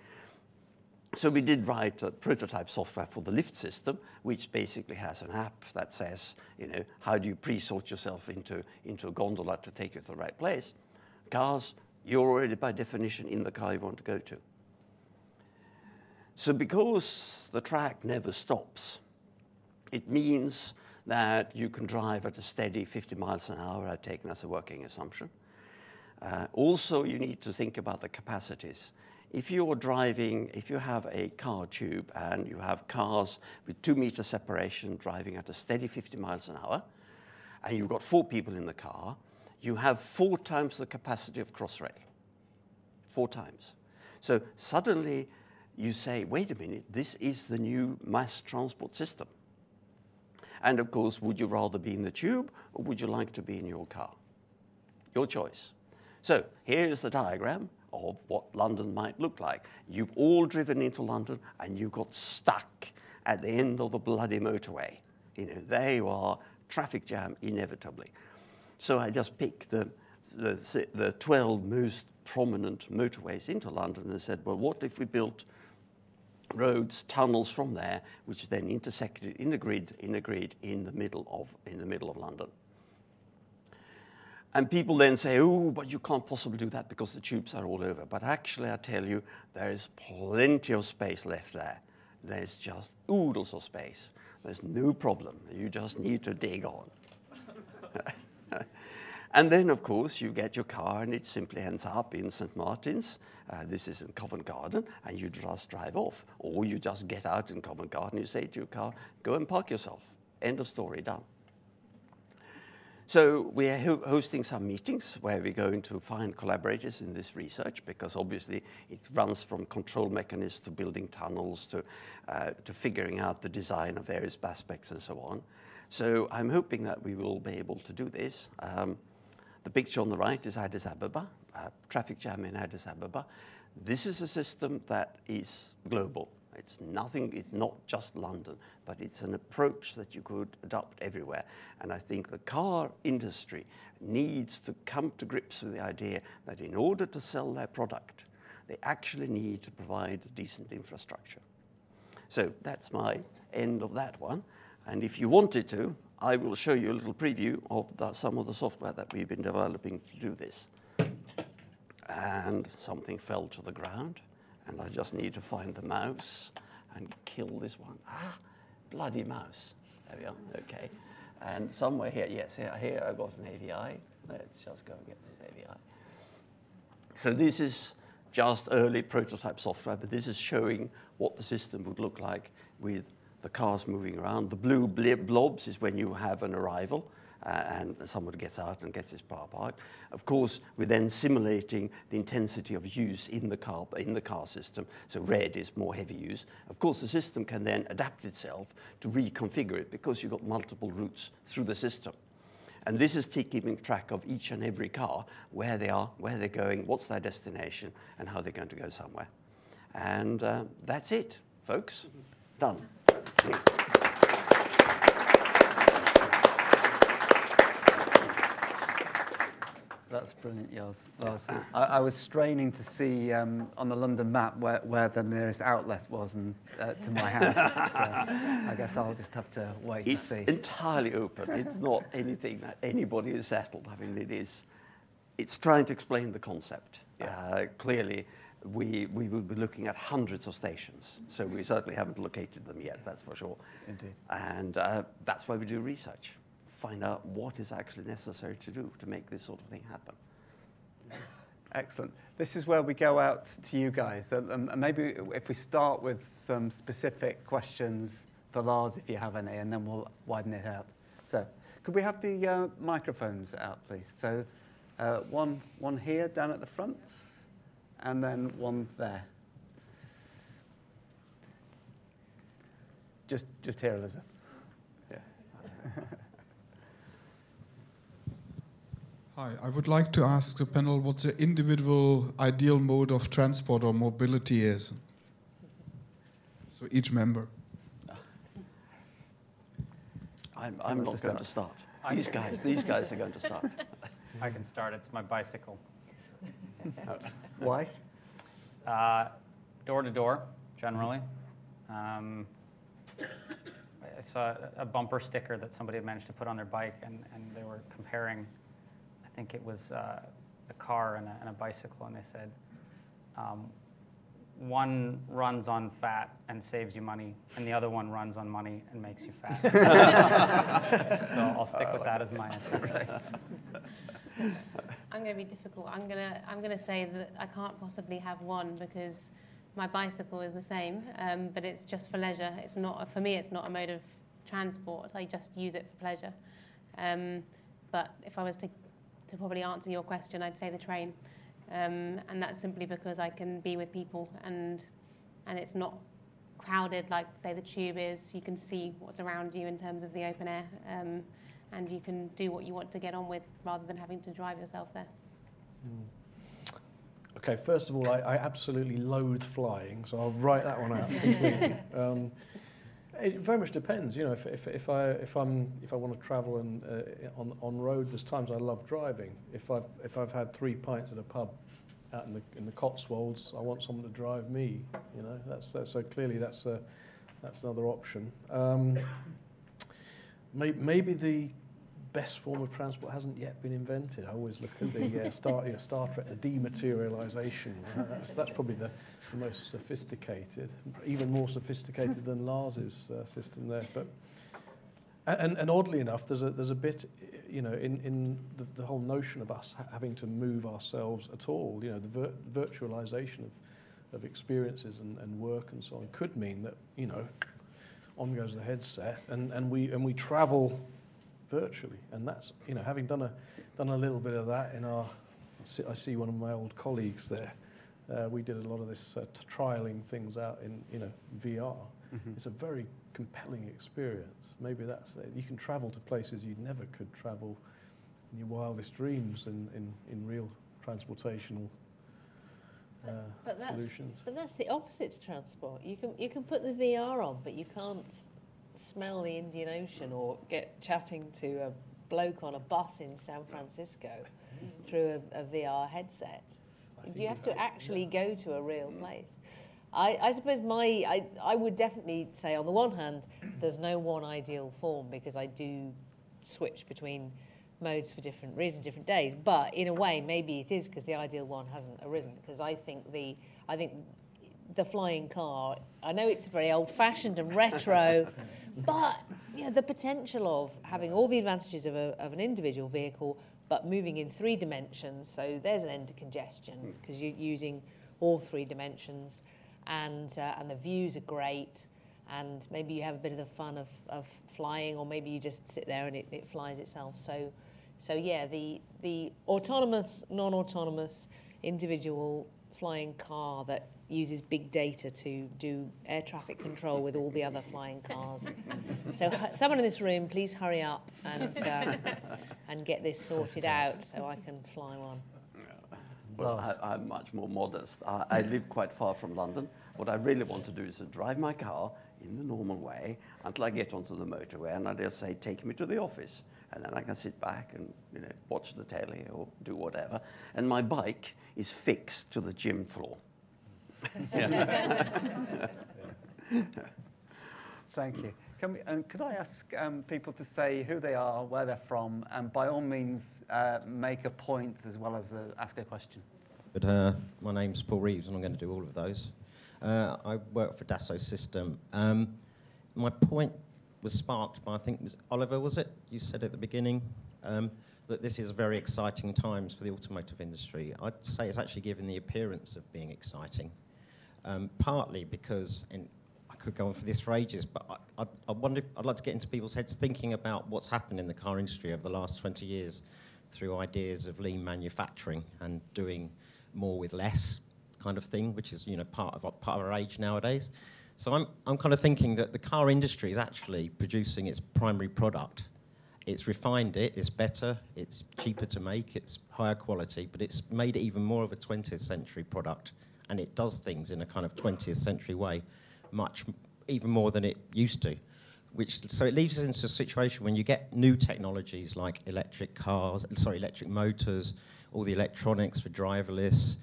So we did write a prototype software for the lift system, which basically has an app that says, you know, how do you pre-sort yourself into, into a gondola to take you to the right place? Cars, you're already by definition in the car you want to go to. So because the track never stops, it means that you can drive at a steady 50 miles an hour, I've taken as a working assumption. Uh, also, you need to think about the capacities. If you're driving, if you have a car tube and you have cars with two meter separation driving at a steady 50 miles an hour, and you've got four people in the car, you have four times the capacity of Crossrail. Four times. So suddenly you say, wait a minute, this is the new mass transport system. And of course, would you rather be in the tube or would you like to be in your car? Your choice. So here is the diagram of what London might look like. You've all driven into London and you got stuck at the end of the bloody motorway. You know, there you are, traffic jam inevitably. So I just picked the, the, the 12 most prominent motorways into London and said, well, what if we built roads, tunnels from there, which then intersected in a grid, in a grid in the middle of, in the middle of London. And people then say, oh, but you can't possibly do that because the tubes are all over. But actually, I tell you, there is plenty of space left there. There's just oodles of space. There's no problem. You just need to dig on. *laughs* and then, of course, you get your car and it simply ends up in St. Martin's. Uh, this is in Covent Garden, and you just drive off. Or you just get out in Covent Garden, you say to your car, go and park yourself. End of story, done. So we are ho hosting some meetings where we're going to find collaborators in this research because obviously it runs from control mechanisms to building tunnels to, uh, to figuring out the design of various aspects and so on. So I'm hoping that we will be able to do this. Um, the picture on the right is Addis Ababa, traffic jam in Addis Ababa. This is a system that is global. It's nothing, it's not just London, but it's an approach that you could adopt everywhere. And I think the car industry needs to come to grips with the idea that in order to sell their product, they actually need to provide decent infrastructure. So that's my end of that one. And if you wanted to, I will show you a little preview of the, some of the software that we've been developing to do this. And something fell to the ground and I just need to find the mouse and kill this one. Ah, bloody mouse. There we are, okay. And somewhere here, yes, here, here I got an AVI. Let's just go and get this AVI. So this is just early prototype software, but this is showing what the system would look like with the cars moving around. The blue blobs is when you have an arrival and someone gets out and gets his car parked. Of course, we're then simulating the intensity of use in the car, in the car system. So red is more heavy use. Of course, the system can then adapt itself to reconfigure it because you've got multiple routes through the system. And this is keeping track of each and every car, where they are, where they're going, what's their destination, and how they're going to go somewhere. And uh, that's it, folks. Done. That's brilliant. Lars. I, I, was straining to see um, on the London map where, where the nearest outlet was and, uh, to my house. so I guess I'll just have to wait it's to see. entirely open. It's not anything that anybody has settled. I mean, it is. It's trying to explain the concept. Uh, clearly, we, we will be looking at hundreds of stations. So we certainly haven't located them yet, that's for sure. Indeed. And uh, that's why we do research find out what is actually necessary to do to make this sort of thing happen. Excellent. This is where we go out to you guys. Um, and maybe if we start with some specific questions for Lars, if you have any, and then we'll widen it out. So, could we have the uh, microphones out, please? So, uh, one, one here down at the front, and then one there. Just, just here, Elizabeth. Yeah. *laughs* Hi, I would like to ask the panel what the individual ideal mode of transport or mobility is. So each member. I'm, I'm not going to start. These guys, these guys are going to start. I can start. It's my bicycle. *laughs* Why? Uh, door to door, generally. Um, I saw a bumper sticker that somebody had managed to put on their bike, and, and they were comparing I think it was uh, a car and a, and a, bicycle, and they said, um, one runs on fat and saves you money, and the other one runs on money and makes you fat. *laughs* so I'll stick with that as my answer. I'm going to be difficult. I'm going to I'm going to say that I can't possibly have one because my bicycle is the same, um, but it's just for leisure. It's not for me. It's not a mode of transport. I just use it for pleasure. Um, but if I was to to probably answer your question, I'd say the train, um, and that's simply because I can be with people and and it's not crowded like say the tube is. You can see what's around you in terms of the open air. Um, and you can do what you want to get on with rather than having to drive yourself there. Mm. Okay, first of all, I, I absolutely loathe flying, so I'll write that one out *laughs* um, it very much depends, you know. If, if, if I if I'm if I want to travel and uh, on on road, there's times I love driving. If I've if I've had three pints at a pub out in the in the Cotswolds, I want someone to drive me. You know, that's that's so clearly that's a that's another option. Um, maybe, maybe the best form of transport hasn't yet been invented. I always look at the uh, *laughs* Star, you know, Star Trek, the dematerialization. That's, that's probably the, the most sophisticated, even more sophisticated than Lars's uh, system there. But and, and oddly enough, there's a there's a bit, you know, in in the, the whole notion of us having to move ourselves at all. You know, the vir- virtualization of of experiences and, and work and so on could mean that you know on goes the headset and, and we and we travel virtually. And that's, you know, having done a, done a little bit of that in our, I see one of my old colleagues there. Uh, we did a lot of this uh, trialing things out in, you know, VR. Mm-hmm. It's a very compelling experience. Maybe that's it. You can travel to places you never could travel in your wildest dreams in, in, in real transportational uh, but that's, solutions. But that's the opposite to transport. You can you can put the VR on, but you can't smell the Indian Ocean or get chatting to a bloke on a bus in San Francisco through a, a VR headset. You have to actually go to a real place. I, I suppose my I, I would definitely say on the one hand there's no one ideal form because I do switch between modes for different reasons, different days. But in a way, maybe it is because the ideal one hasn't arisen. Because I think the I think the flying car. I know it's very old-fashioned and retro, *laughs* but you know, the potential of having all the advantages of, a, of an individual vehicle, but moving in three dimensions. So there's an end to congestion because you're using all three dimensions, and uh, and the views are great. And maybe you have a bit of the fun of, of flying, or maybe you just sit there and it, it flies itself. So, so yeah, the the autonomous, non-autonomous, individual flying car that uses big data to do air traffic control with all the other flying cars. so someone in this room, please hurry up and um, and get this sorted out so I can fly one. Well, I, am much more modest. I, I live quite far from London. What I really want to do is to drive my car in the normal way until I get onto the motorway, and I just say, take me to the office. And then I can sit back and you know, watch the telly or do whatever. And my bike is fixed to the gym floor. *laughs* Thank you. Can we, um, could I ask um, people to say who they are, where they're from, and by all means uh, make a point as well as uh, ask a question? But uh, my name's Paul Reeves, and I'm going to do all of those. Uh, I work for Dassault System. Um, my point was sparked by, I think, was Oliver, was it? You said at the beginning um, that this is very exciting times for the automotive industry. I'd say it's actually given the appearance of being exciting um, partly because, and I could go on for this for ages, but I, I, I wonder if I'd like to get into people's heads thinking about what's happened in the car industry over the last 20 years through ideas of lean manufacturing and doing more with less kind of thing, which is you know part of part of our age nowadays. So I'm I'm kind of thinking that the car industry is actually producing its primary product. It's refined it, it's better, it's cheaper to make, it's higher quality, but it's made it even more of a 20th century product and it does things in a kind of 20th century way, much even more than it used to. Which, so it leaves us into a situation when you get new technologies like electric cars, sorry, electric motors, all the electronics for driverless,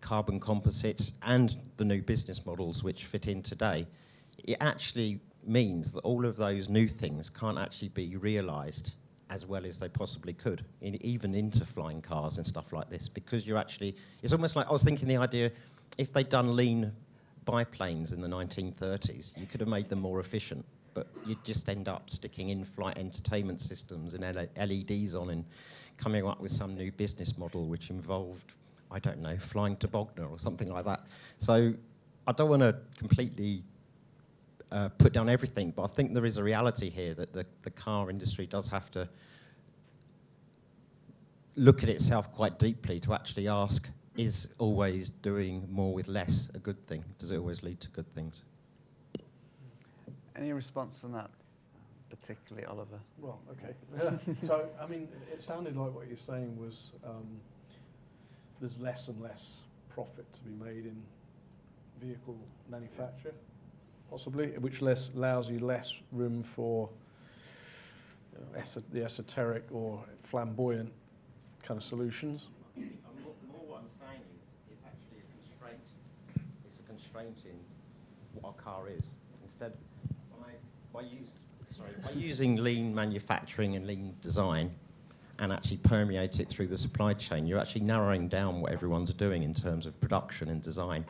carbon composites, and the new business models which fit in today. It actually means that all of those new things can't actually be realized as well as they possibly could, in, even into flying cars and stuff like this, because you're actually, it's almost like I was thinking the idea if they'd done lean biplanes in the 1930s. You could have made them more efficient, but you'd just end up sticking in-flight entertainment systems and LEDs on and coming up with some new business model which involved, I don't know, flying to Bognor or something like that. So I don't want to completely uh, put down everything, but I think there is a reality here that the, the car industry does have to look at itself quite deeply to actually ask, is always doing more with less a good thing? Does it always lead to good things? Any response from that, particularly Oliver? Well, okay. *laughs* so, I mean, it sounded like what you're saying was um, there's less and less profit to be made in vehicle manufacture, possibly, which less allows you less room for you know, es the esoteric or flamboyant kind of solutions. more what I'm saying is, it's actually a constraint. It's a constraint in what a car is. Instead, by, by, use, sorry, by using lean manufacturing and lean design, and actually permeate it through the supply chain, you're actually narrowing down what everyone's doing in terms of production and design.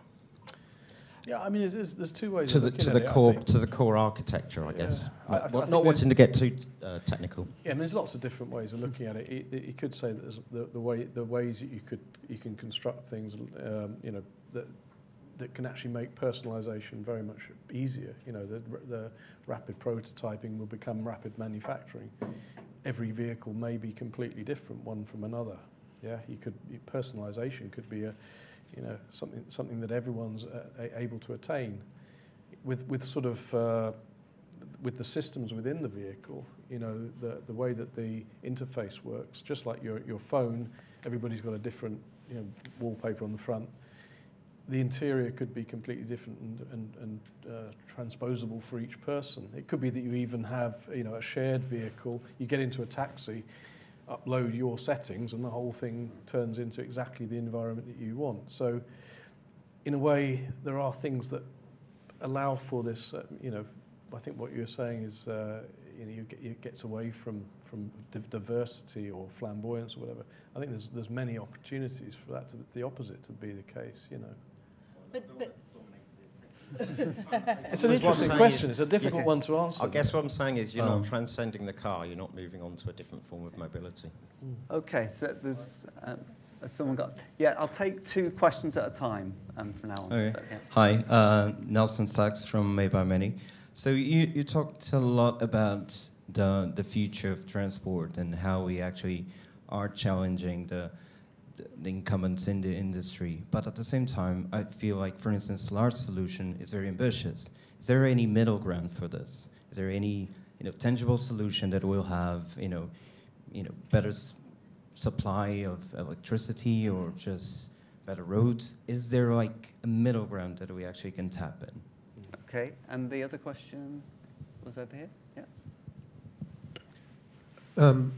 Yeah, I mean, there's two ways to the to the it, core to the core architecture, I guess. I, I, not, I not wanting to get too uh, technical. Yeah, I mean, there's lots of different ways of looking at it. You, you could say that there's the, the way the ways that you could you can construct things, um, you know, that that can actually make personalization very much easier. You know, the, the rapid prototyping will become rapid manufacturing. Every vehicle may be completely different one from another. Yeah, you could personalization could be a you know, something, something that everyone's uh, able to attain. With, with sort of, uh, with the systems within the vehicle, you know, the, the way that the interface works, just like your, your phone, everybody's got a different, you know, wallpaper on the front. The interior could be completely different and, and, and uh, transposable for each person. It could be that you even have, you know, a shared vehicle. You get into a taxi, upload your settings and the whole thing turns into exactly the environment that you want. So in a way, there are things that allow for this, uh, you know, I think what you're saying is, uh, you know, you get, you gets away from, from diversity or flamboyance or whatever. I think there's, there's many opportunities for that to the opposite to be the case, you know. But, but *laughs* it's an interesting question. Is, it's a difficult one to answer. I guess what I'm saying is you're um, not transcending the car. You're not moving on to a different form of mobility. Okay, so there's um, someone got. Yeah, I'll take two questions at a time um, from now on. Okay. So, yeah. Hi, uh, Nelson Sachs from Made by Many. So you, you talked a lot about the the future of transport and how we actually are challenging the the incumbents in the industry. But at the same time, I feel like, for instance, Lars's solution is very ambitious. Is there any middle ground for this? Is there any you know, tangible solution that will have you know, you know, better supply of electricity or just better roads? Is there like a middle ground that we actually can tap in? Okay, and the other question was over here? Yeah. Um,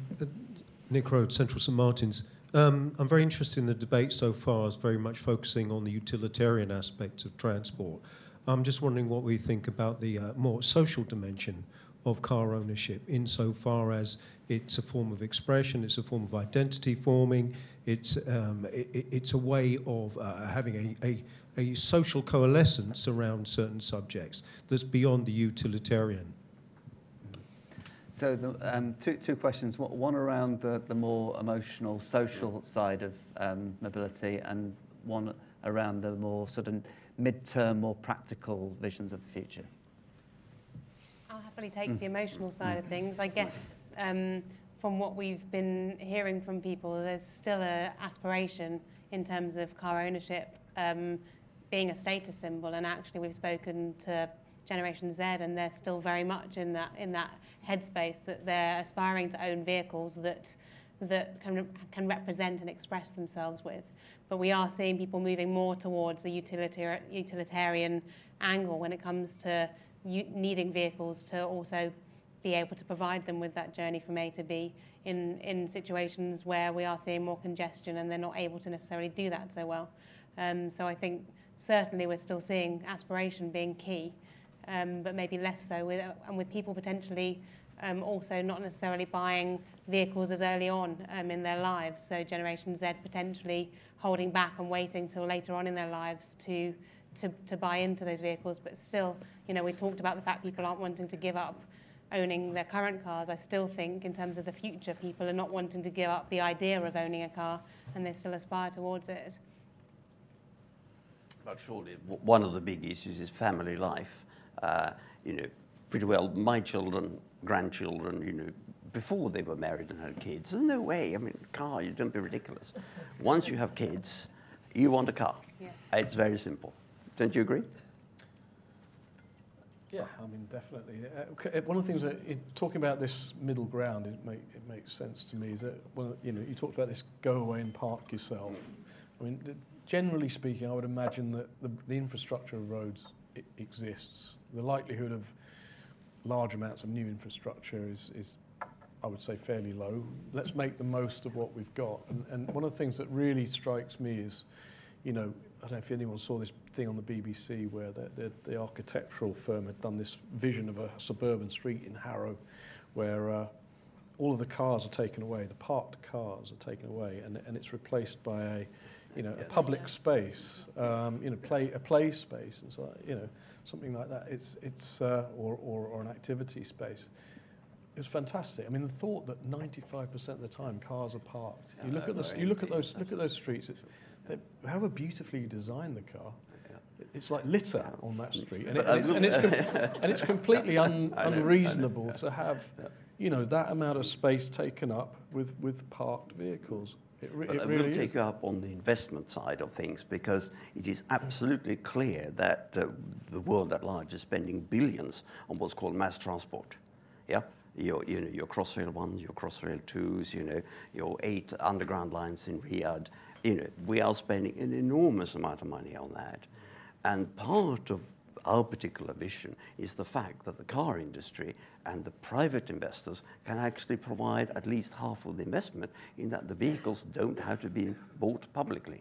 Nick Road, Central St Martin's. Um, I'm very interested in the debate so far, is very much focusing on the utilitarian aspects of transport. I'm just wondering what we think about the uh, more social dimension of car ownership, insofar as it's a form of expression, it's a form of identity forming, it's, um, it, it's a way of uh, having a, a, a social coalescence around certain subjects that's beyond the utilitarian. So the, um, two, two questions, one around the, the more emotional, social side of um, mobility and one around the more sort of mid-term, more practical visions of the future. I'll happily take mm. the emotional side of things. I guess um, from what we've been hearing from people, there's still an aspiration in terms of car ownership um, being a status symbol and actually we've spoken to Generation Z, and they're still very much in that in that headspace that they're aspiring to own vehicles that that can can represent and express themselves with. But we are seeing people moving more towards a utilitarian utilitarian angle when it comes to needing vehicles to also be able to provide them with that journey from A to B in, in situations where we are seeing more congestion and they're not able to necessarily do that so well. Um, so I think certainly we're still seeing aspiration being key um, but maybe less so, with, and with people potentially um, also not necessarily buying vehicles as early on um, in their lives. So Generation Z potentially holding back and waiting till later on in their lives to to, to buy into those vehicles, but still, you know, we talked about the fact people aren't wanting to give up owning their current cars. I still think, in terms of the future, people are not wanting to give up the idea of owning a car, and they still aspire towards it. But surely one of the big issues is family life. Uh, you know, pretty well my children, grandchildren, you know, before they were married and had kids, there's no way. I mean, car, you don't be ridiculous. Once you have kids, you want a car. Yeah. It's very simple. Don't you agree? Yeah, I mean, definitely. Uh, One of the things that, in talking about this middle ground, it, make, it makes sense to me is that, well, you know, you talked about this go away and park yourself. I mean, generally speaking, I would imagine that the, the infrastructure of roads I- exists. The likelihood of large amounts of new infrastructure is, is, I would say, fairly low. Let's make the most of what we've got. And, and one of the things that really strikes me is, you know, I don't know if anyone saw this thing on the BBC where the, the, the architectural firm had done this vision of a suburban street in Harrow where uh, all of the cars are taken away, the parked cars are taken away, and, and it's replaced by a, you know, a public space, um, you know, play, a play space, and so, you know, something like that. It's, it's uh, or, or, or an activity space. It was fantastic. I mean, the thought that 95% of the time cars are parked. You look at the, you look at those, look at those streets. It's, they, however beautifully you design the car, it's like litter on that street, and, it, and, it's, and, it's, com- and it's completely *laughs* un, I know, know. unreasonable to have, you know, that amount of space taken up with, with parked vehicles. It, re- But it I really will is. take you up on the investment side of things because it is absolutely clear that uh, the world at large is spending billions on what's called mass transport. Yeah, your you know your Crossrail ones, your Crossrail twos, you know your eight underground lines in Riyadh. You know we are spending an enormous amount of money on that, and part of our particular vision is the fact that the car industry and the private investors can actually provide at least half of the investment in that the vehicles don't have to be bought publicly.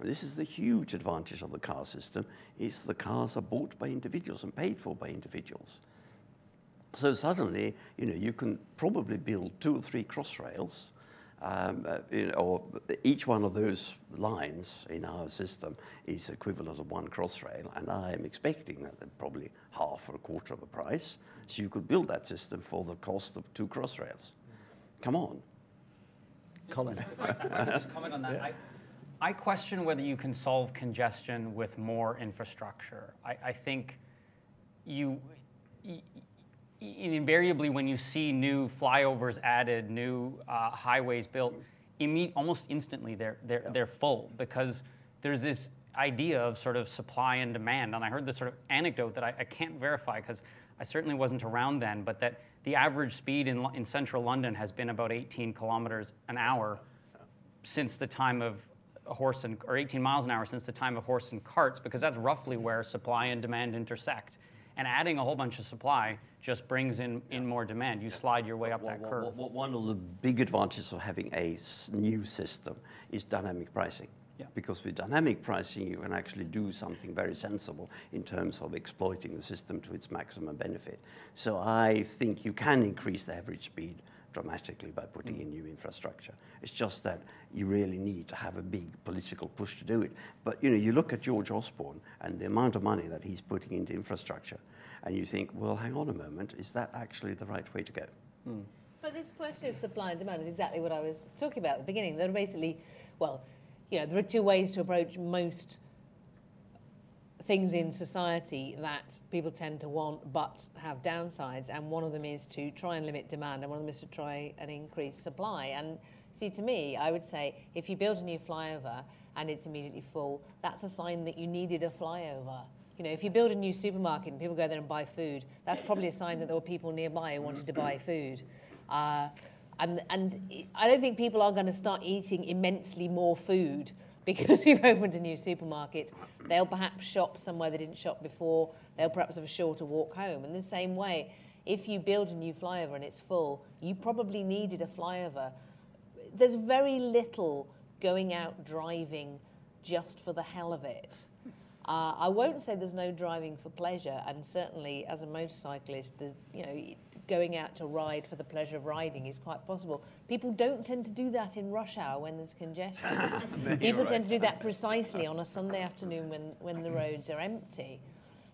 This is the huge advantage of the car system, is the cars are bought by individuals and paid for by individuals. So suddenly, you know, you can probably build two or three crossrails, um, uh, you know, or each one of those lines in our system is equivalent to one crossrail, and I am expecting that they're probably half or a quarter of a price. So you could build that system for the cost of two crossrails. Come on. Colin. If I, if I just comment on that, I, I question whether you can solve congestion with more infrastructure. I, I think you, y- y- invariably, when you see new flyovers added, new uh, highways built, imme- almost instantly they're, they're, they're full because there's this idea of sort of supply and demand. And I heard this sort of anecdote that I, I can't verify because I certainly wasn't around then, but that the average speed in, in central London has been about 18 kilometers an hour since the time of a horse and or 18 miles an hour since the time of horse and carts because that's roughly where supply and demand intersect and adding a whole bunch of supply just brings in, in more demand you slide your way up that curve One of the big advantages of having a new system is dynamic pricing. Yeah. Because with dynamic pricing, you can actually do something very sensible in terms of exploiting the system to its maximum benefit. So I think you can increase the average speed dramatically by putting in mm. new infrastructure. It's just that you really need to have a big political push to do it. But you know, you look at George Osborne and the amount of money that he's putting into infrastructure, and you think, well, hang on a moment, is that actually the right way to go? Hmm. But this question of supply and demand is exactly what I was talking about at the beginning. There are basically, well, you know, there are two ways to approach most things in society that people tend to want but have downsides, and one of them is to try and limit demand, and one of them is to try and increase supply. And see, to me, I would say if you build a new flyover and it's immediately full, that's a sign that you needed a flyover. You know, if you build a new supermarket and people go there and buy food, that's probably a sign that there were people nearby who wanted to buy food. Uh, and, and I don't think people are going to start eating immensely more food *laughs* because you've opened a new supermarket. They'll perhaps shop somewhere they didn't shop before. They'll perhaps have a shorter walk home. In the same way, if you build a new flyover and it's full, you probably needed a flyover. There's very little going out driving just for the hell of it. Uh, I won't say there's no driving for pleasure, and certainly as a motorcyclist, you know, going out to ride for the pleasure of riding is quite possible. People don't tend to do that in rush hour when there's congestion. *laughs* People tend to do that precisely on a Sunday afternoon when, when the roads are empty.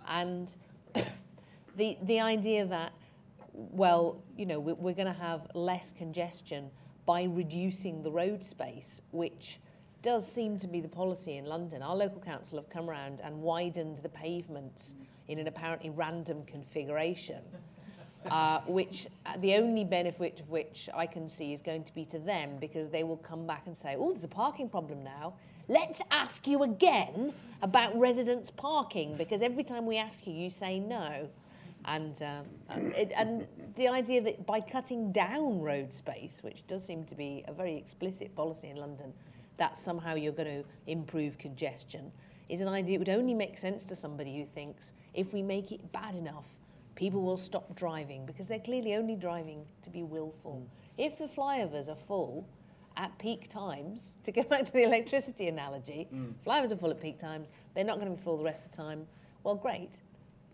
And *coughs* the, the idea that, well, you know, we're, we're going to have less congestion by reducing the road space, which does seem to be the policy in London. Our local council have come around and widened the pavements in an apparently random configuration, *laughs* uh, which uh, the only benefit of which I can see is going to be to them because they will come back and say, oh, there's a parking problem now. Let's ask you again about residents parking because every time we ask you, you say no. And, um, and, it, and the idea that by cutting down road space, which does seem to be a very explicit policy in London, that somehow you're going to improve congestion is an idea that would only make sense to somebody who thinks if we make it bad enough, people will stop driving because they're clearly only driving to be willful. Mm. If the flyovers are full at peak times, *laughs* to go back to the electricity analogy, mm. flyovers are full at peak times, they're not going to be full the rest of the time. Well, great.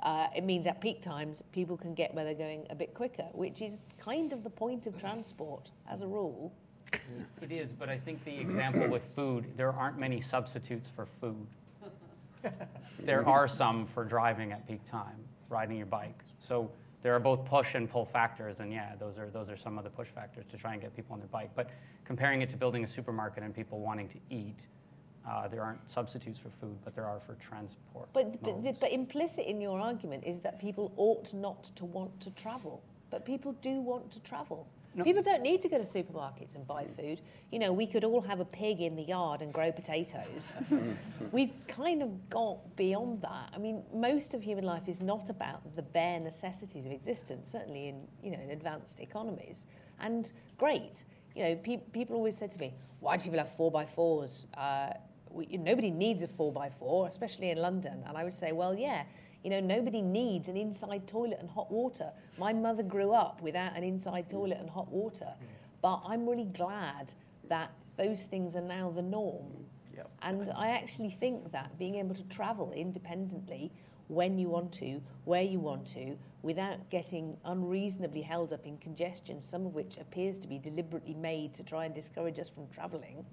Uh, it means at peak times, people can get where they're going a bit quicker, which is kind of the point of transport as a rule. It is, but I think the example with food, there aren't many substitutes for food. there are some for driving at peak time, riding your bike. So there are both push and pull factors, and yeah, those are those are some of the push factors to try and get people on their bike. But comparing it to building a supermarket and people wanting to eat, uh, there aren't substitutes for food, but there are for transport. But, but, but implicit in your argument is that people ought not to want to travel, but people do want to travel. No. People don't need to go to supermarkets and buy food. You know, we could all have a pig in the yard and grow potatoes. *laughs* We've kind of got beyond that. I mean, most of human life is not about the bare necessities of existence, certainly in, you know, in advanced economies. And great. You know, pe- people always say to me, why do people have four by fours? Uh, we, nobody needs a four by four, especially in London. And I would say, well, yeah, you know, nobody needs an inside toilet and hot water. My mother grew up without an inside toilet and hot water. But I'm really glad that those things are now the norm. Yep. And I actually think that being able to travel independently when you want to, where you want to, without getting unreasonably held up in congestion, some of which appears to be deliberately made to try and discourage us from travelling.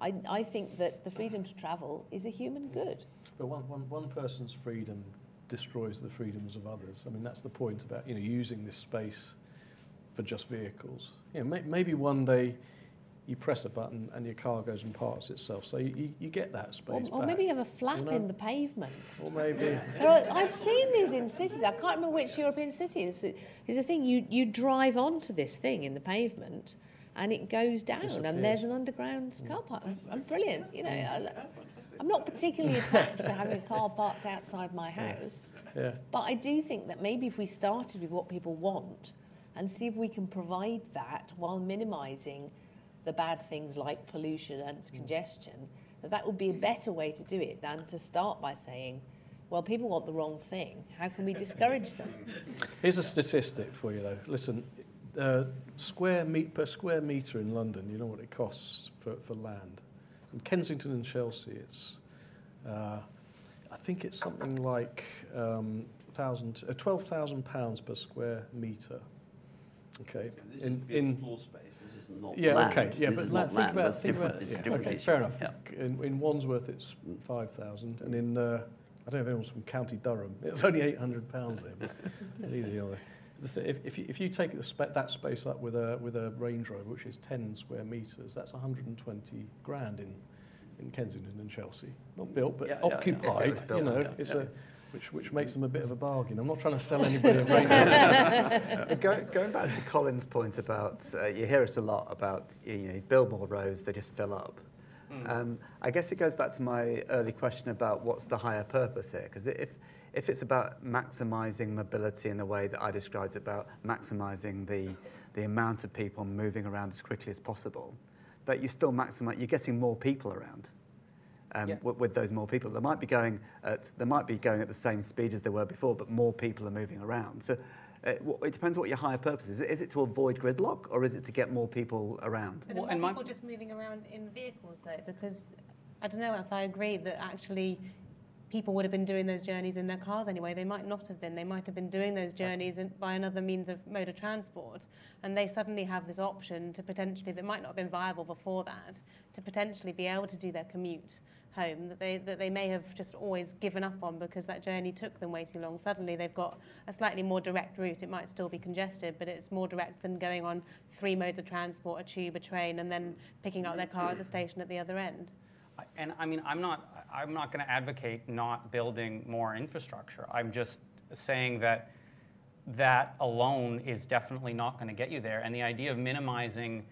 I, I think that the freedom to travel is a human good. But one, one, one person's freedom destroys the freedoms of others. I mean, that's the point about you know using this space for just vehicles. You know, may, maybe one day you press a button and your car goes and parks itself, so you, you, you get that space. Or, or maybe you have a flap you know? in the pavement. Or maybe. *laughs* Are, I've seen these in cities. I can't remember which European city. It's, it's a thing you you drive onto this thing in the pavement. And it goes down, and there's an underground car park. I'm brilliant, you know. I, I'm not particularly attached to having a car parked outside my house. Yeah. But I do think that maybe if we started with what people want and see if we can provide that while minimizing the bad things like pollution and mm. congestion, that that would be a better way to do it than to start by saying, well, people want the wrong thing. How can we discourage them? *laughs* Here's a statistic for you, though. Listen, uh, square meet per square meter in London, you know what it costs for, for land. In Kensington and Chelsea, it's, uh, I think it's something like um, thousand, uh, twelve thousand pounds per square meter. Okay. This in, is in floor space. This is not yeah, land. okay. Yeah, this but land, think about, That's think different. about, It's yeah, okay, issue. fair enough. Yeah. In, in Wandsworth, it's five thousand, and in uh, I don't know if anyone's from County Durham. It's only eight hundred pounds there. But you know, if, if, you, if you take spa that space up with a, with a Range Rover, which is 10 square metres, that's 120 grand in, in Kensington and Chelsea. Not built, but Yeah, yeah, yeah. occupied, you know, yeah, it's yeah. a, which, which makes them a bit of a bargain. I'm not trying to sell anybody a Range Rover. *laughs* Go, going back to Colin's point about, uh, you hear it a lot about, you know, build more roads, they just fill up. Mm. Um, I guess it goes back to my early question about what's the higher purpose here. Because if, if it's about maximising mobility in the way that I described about maximising the, the amount of people moving around as quickly as possible, that you still maximise, you're getting more people around. Um, Yeah. with, with those more people, they might be going at they might be going at the same speed as they were before, but more people are moving around. So uh, it depends what your higher purpose is. Is it to avoid gridlock, or is it to get more people around? But are more people just moving around in vehicles though? Because I don't know if I agree that actually people would have been doing those journeys in their cars anyway. They might not have been. They might have been doing those journeys in, by another means of mode of transport. And they suddenly have this option to potentially, that might not have been viable before that, to potentially be able to do their commute home that they, that they may have just always given up on because that journey took them way too long. Suddenly they've got a slightly more direct route. It might still be congested, but it's more direct than going on three modes of transport, a tube, a train, and then picking up their car at the station at the other end. And I mean, I'm not, I'm not going to advocate not building more infrastructure. I'm just saying that that alone is definitely not going to get you there. And the idea of minimizing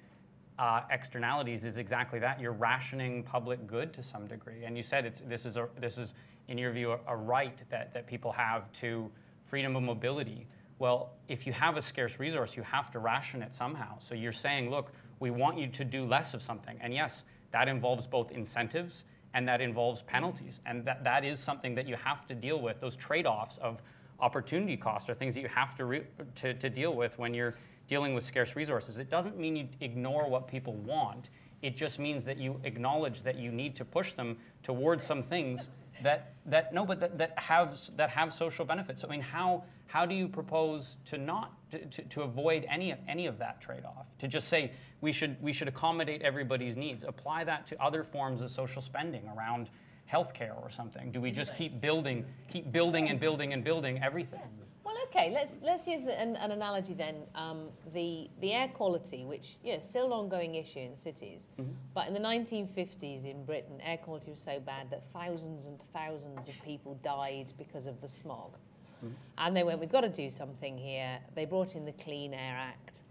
uh, externalities is exactly that. You're rationing public good to some degree. And you said it's, this, is a, this is, in your view, a, a right that, that people have to freedom of mobility. Well, if you have a scarce resource, you have to ration it somehow. So you're saying, look, we want you to do less of something. And yes, that involves both incentives and that involves penalties. And that, that is something that you have to deal with. Those trade offs of opportunity costs are things that you have to, re- to, to deal with when you're dealing with scarce resources. It doesn't mean you ignore what people want. It just means that you acknowledge that you need to push them towards some things that, that no, but that, that have that have social benefits. I mean, how how do you propose to not to, to, to avoid any any of that trade-off? To just say we should we should accommodate everybody's needs. Apply that to other forms of social spending around healthcare or something. Do we just keep building, keep building and building and building everything? Well, okay, let's, let's use an, an analogy then. Um, the, the air quality, which, yeah, still an ongoing issue in cities, Mm-hmm. but in the 1950s in Britain, air quality was so bad that thousands and thousands of people died because of the smog. Mm-hmm. And they went, we've got to do something here. They brought in the Clean Air Act.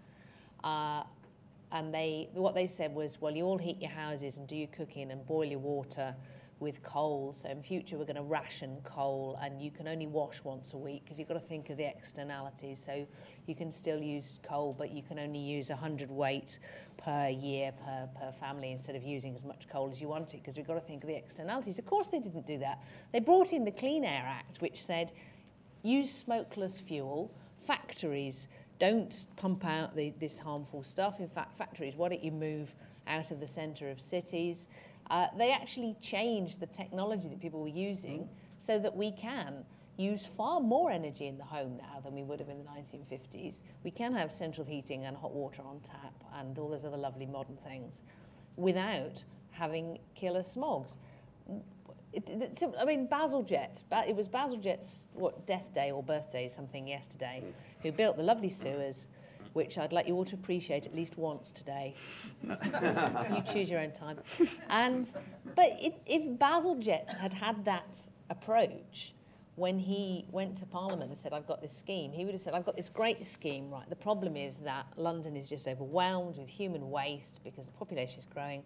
Uh, and they, what they said was, well, you all heat your houses and do your cooking and boil your water with coal. So in future, we're going to ration coal, and you can only wash once a week because you've got to think of the externalities. So you can still use coal, but you can only use 100 weight per year per, per family instead of using as much coal as you wanted because we've got to think of the externalities. Of course, they didn't do that. They brought in the Clean Air Act, which said use smokeless fuel. Factories don't pump out the, this harmful stuff. In fact, factories, why don't you move out of the centre of cities? Uh, they actually changed the technology that people were using so that we can use far more energy in the home now than we would have in the 1950s. We can have central heating and hot water on tap and all those other lovely modern things without having killer smogs. It, it, I mean, Basil Bazalgette, it was Bazalgette's what, death day or birthday, something yesterday, who built the lovely sewers, which I'd like you all to appreciate at least once today. *laughs* you choose your own time. And, but it, if Bazalgette had had that approach, when he went to Parliament and said, I've got this scheme, he would have said, I've got this great scheme, right? The problem is that London is just overwhelmed with human waste because the population is growing.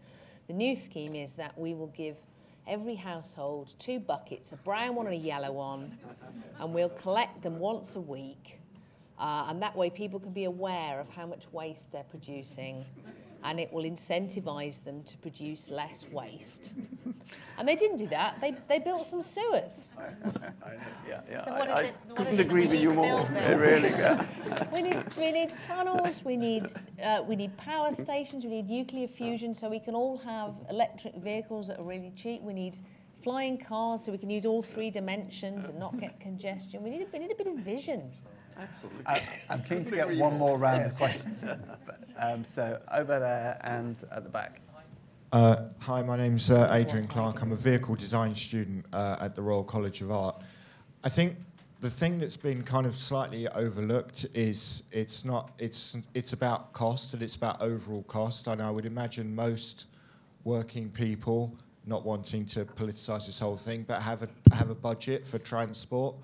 The new scheme is that we will give every household two buckets, a brown one and a yellow one, and we'll collect them once a week. Uh, and that way people can be aware of how much waste they're producing and it will incentivize them to produce less waste. and they didn't do that. They, they built some sewers. *laughs* yeah, yeah. So I, I it- couldn't agree with you more. build really, yeah. *laughs* we need we need tunnels. We need uh, we need power stations. We need nuclear fusion, so we can all have electric vehicles that are really cheap. We need flying cars, so we can use all three dimensions and not get congestion. We need a, we need a bit of vision. Absolutely. I, I'm keen to get one more round of questions. but, um, so over there and at the back. Uh, hi, my name's uh, Adrian Clark. I'm a vehicle design student uh, at the Royal College of Art. I think the thing that's been kind of slightly overlooked is it's not it's it's about cost and it's about overall cost. And I would imagine most working people not wanting to politicise this whole thing, but have a have a budget for transport.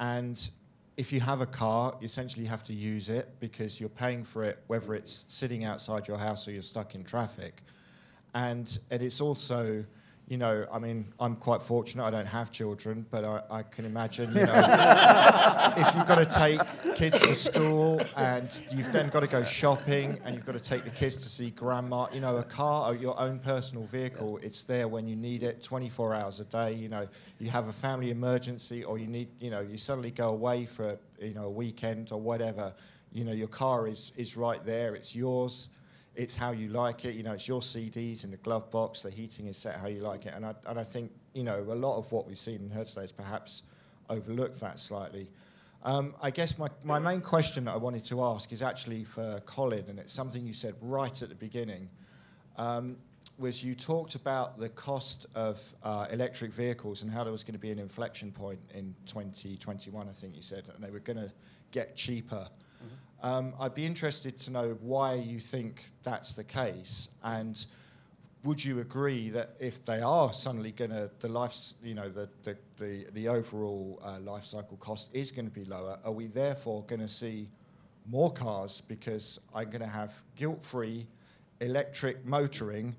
And if you have a car, you essentially have to use it because you're paying for it, whether it's sitting outside your house or you're stuck in traffic. And, and it's also, you know, I mean, I'm quite fortunate. I don't have children, but I, I can imagine, you know, *laughs* if you've got to take kids to school and you've then got to go shopping and you've got to take the kids to see grandma, you know, a car or your own personal vehicle, it's there when you need it 24 hours a day. You know, you have a family emergency or you need, you know, you suddenly go away for, you know, a weekend or whatever. You know, your car is, is right there, it's yours it's how you like it. You know, it's your CDs in the glove box. The heating is set how you like it. And I, and I think you know a lot of what we've seen and heard today is perhaps overlooked that slightly. Um, I guess my, my main question that I wanted to ask is actually for Colin, and it's something you said right at the beginning. Um, was you talked about the cost of uh, electric vehicles and how there was going to be an inflection point in 2021, I think you said, and they were going to get cheaper. Um, I'd be interested to know why you think that's the case, and would you agree that if they are suddenly going to the life, you know, the the the, the overall uh, life cycle cost is going to be lower? Are we therefore going to see more cars because I'm going to have guilt-free electric motoring?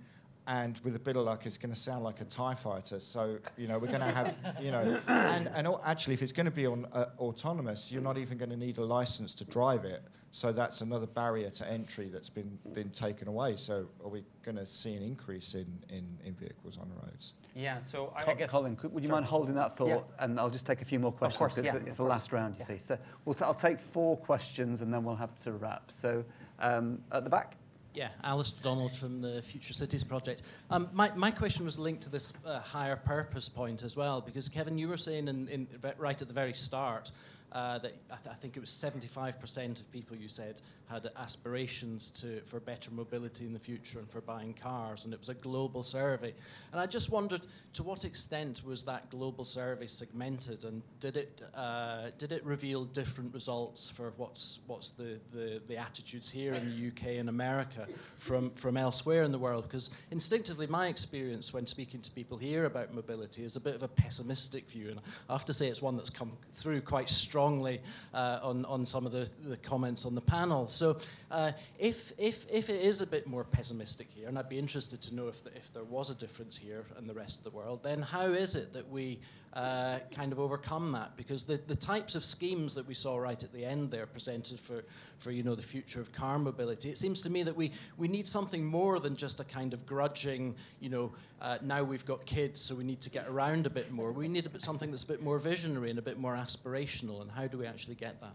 And with a bit of luck, it's going to sound like a Tie Fighter. So you know, we're going to have you know, and and actually, if it's going to be on uh, autonomous, you're not even going to need a license to drive it. So that's another barrier to entry that's been been taken away. So are we going to see an increase in, in, in vehicles on the roads? Yeah. So I, Co- I guess. Colin, could, would you Sorry. mind holding that thought? Yeah. And I'll just take a few more questions. Of course, because yeah, it's, of the course. last round, you see. So we'll t- I'll take four questions and then we'll have to wrap. So um, at the back. Yeah, Alastair Donald from the Future Cities Project. Um, my, my question was linked to this uh, higher purpose point as well, because Kevin, you were saying in, in, right at the very start uh, that I, th- I think it was 75% of people you said had aspirations to, for better mobility in the future and for buying cars, and it was a global survey. And I just wondered to what extent was that global survey segmented, and did it, uh, did it reveal different results for what's, what's the, the, the attitudes here in the UK and America from, from elsewhere in the world? Because instinctively, my experience when speaking to people here about mobility is a bit of a pessimistic view, and I have to say it's one that's come through quite strongly uh, on, on some of the, the comments on the panel. So uh, if, if, if it is a bit more pessimistic here, and I'd be interested to know if, the, if there was a difference here and the rest of the world, then how is it that we uh, kind of overcome that? Because the, the types of schemes that we saw right at the end there presented for, for you know, the future of car mobility, it seems to me that we, we need something more than just a kind of grudging, you know, uh, now we've got kids, so we need to get around a bit more. We need a bit, something that's a bit more visionary and a bit more aspirational, and how do we actually get that?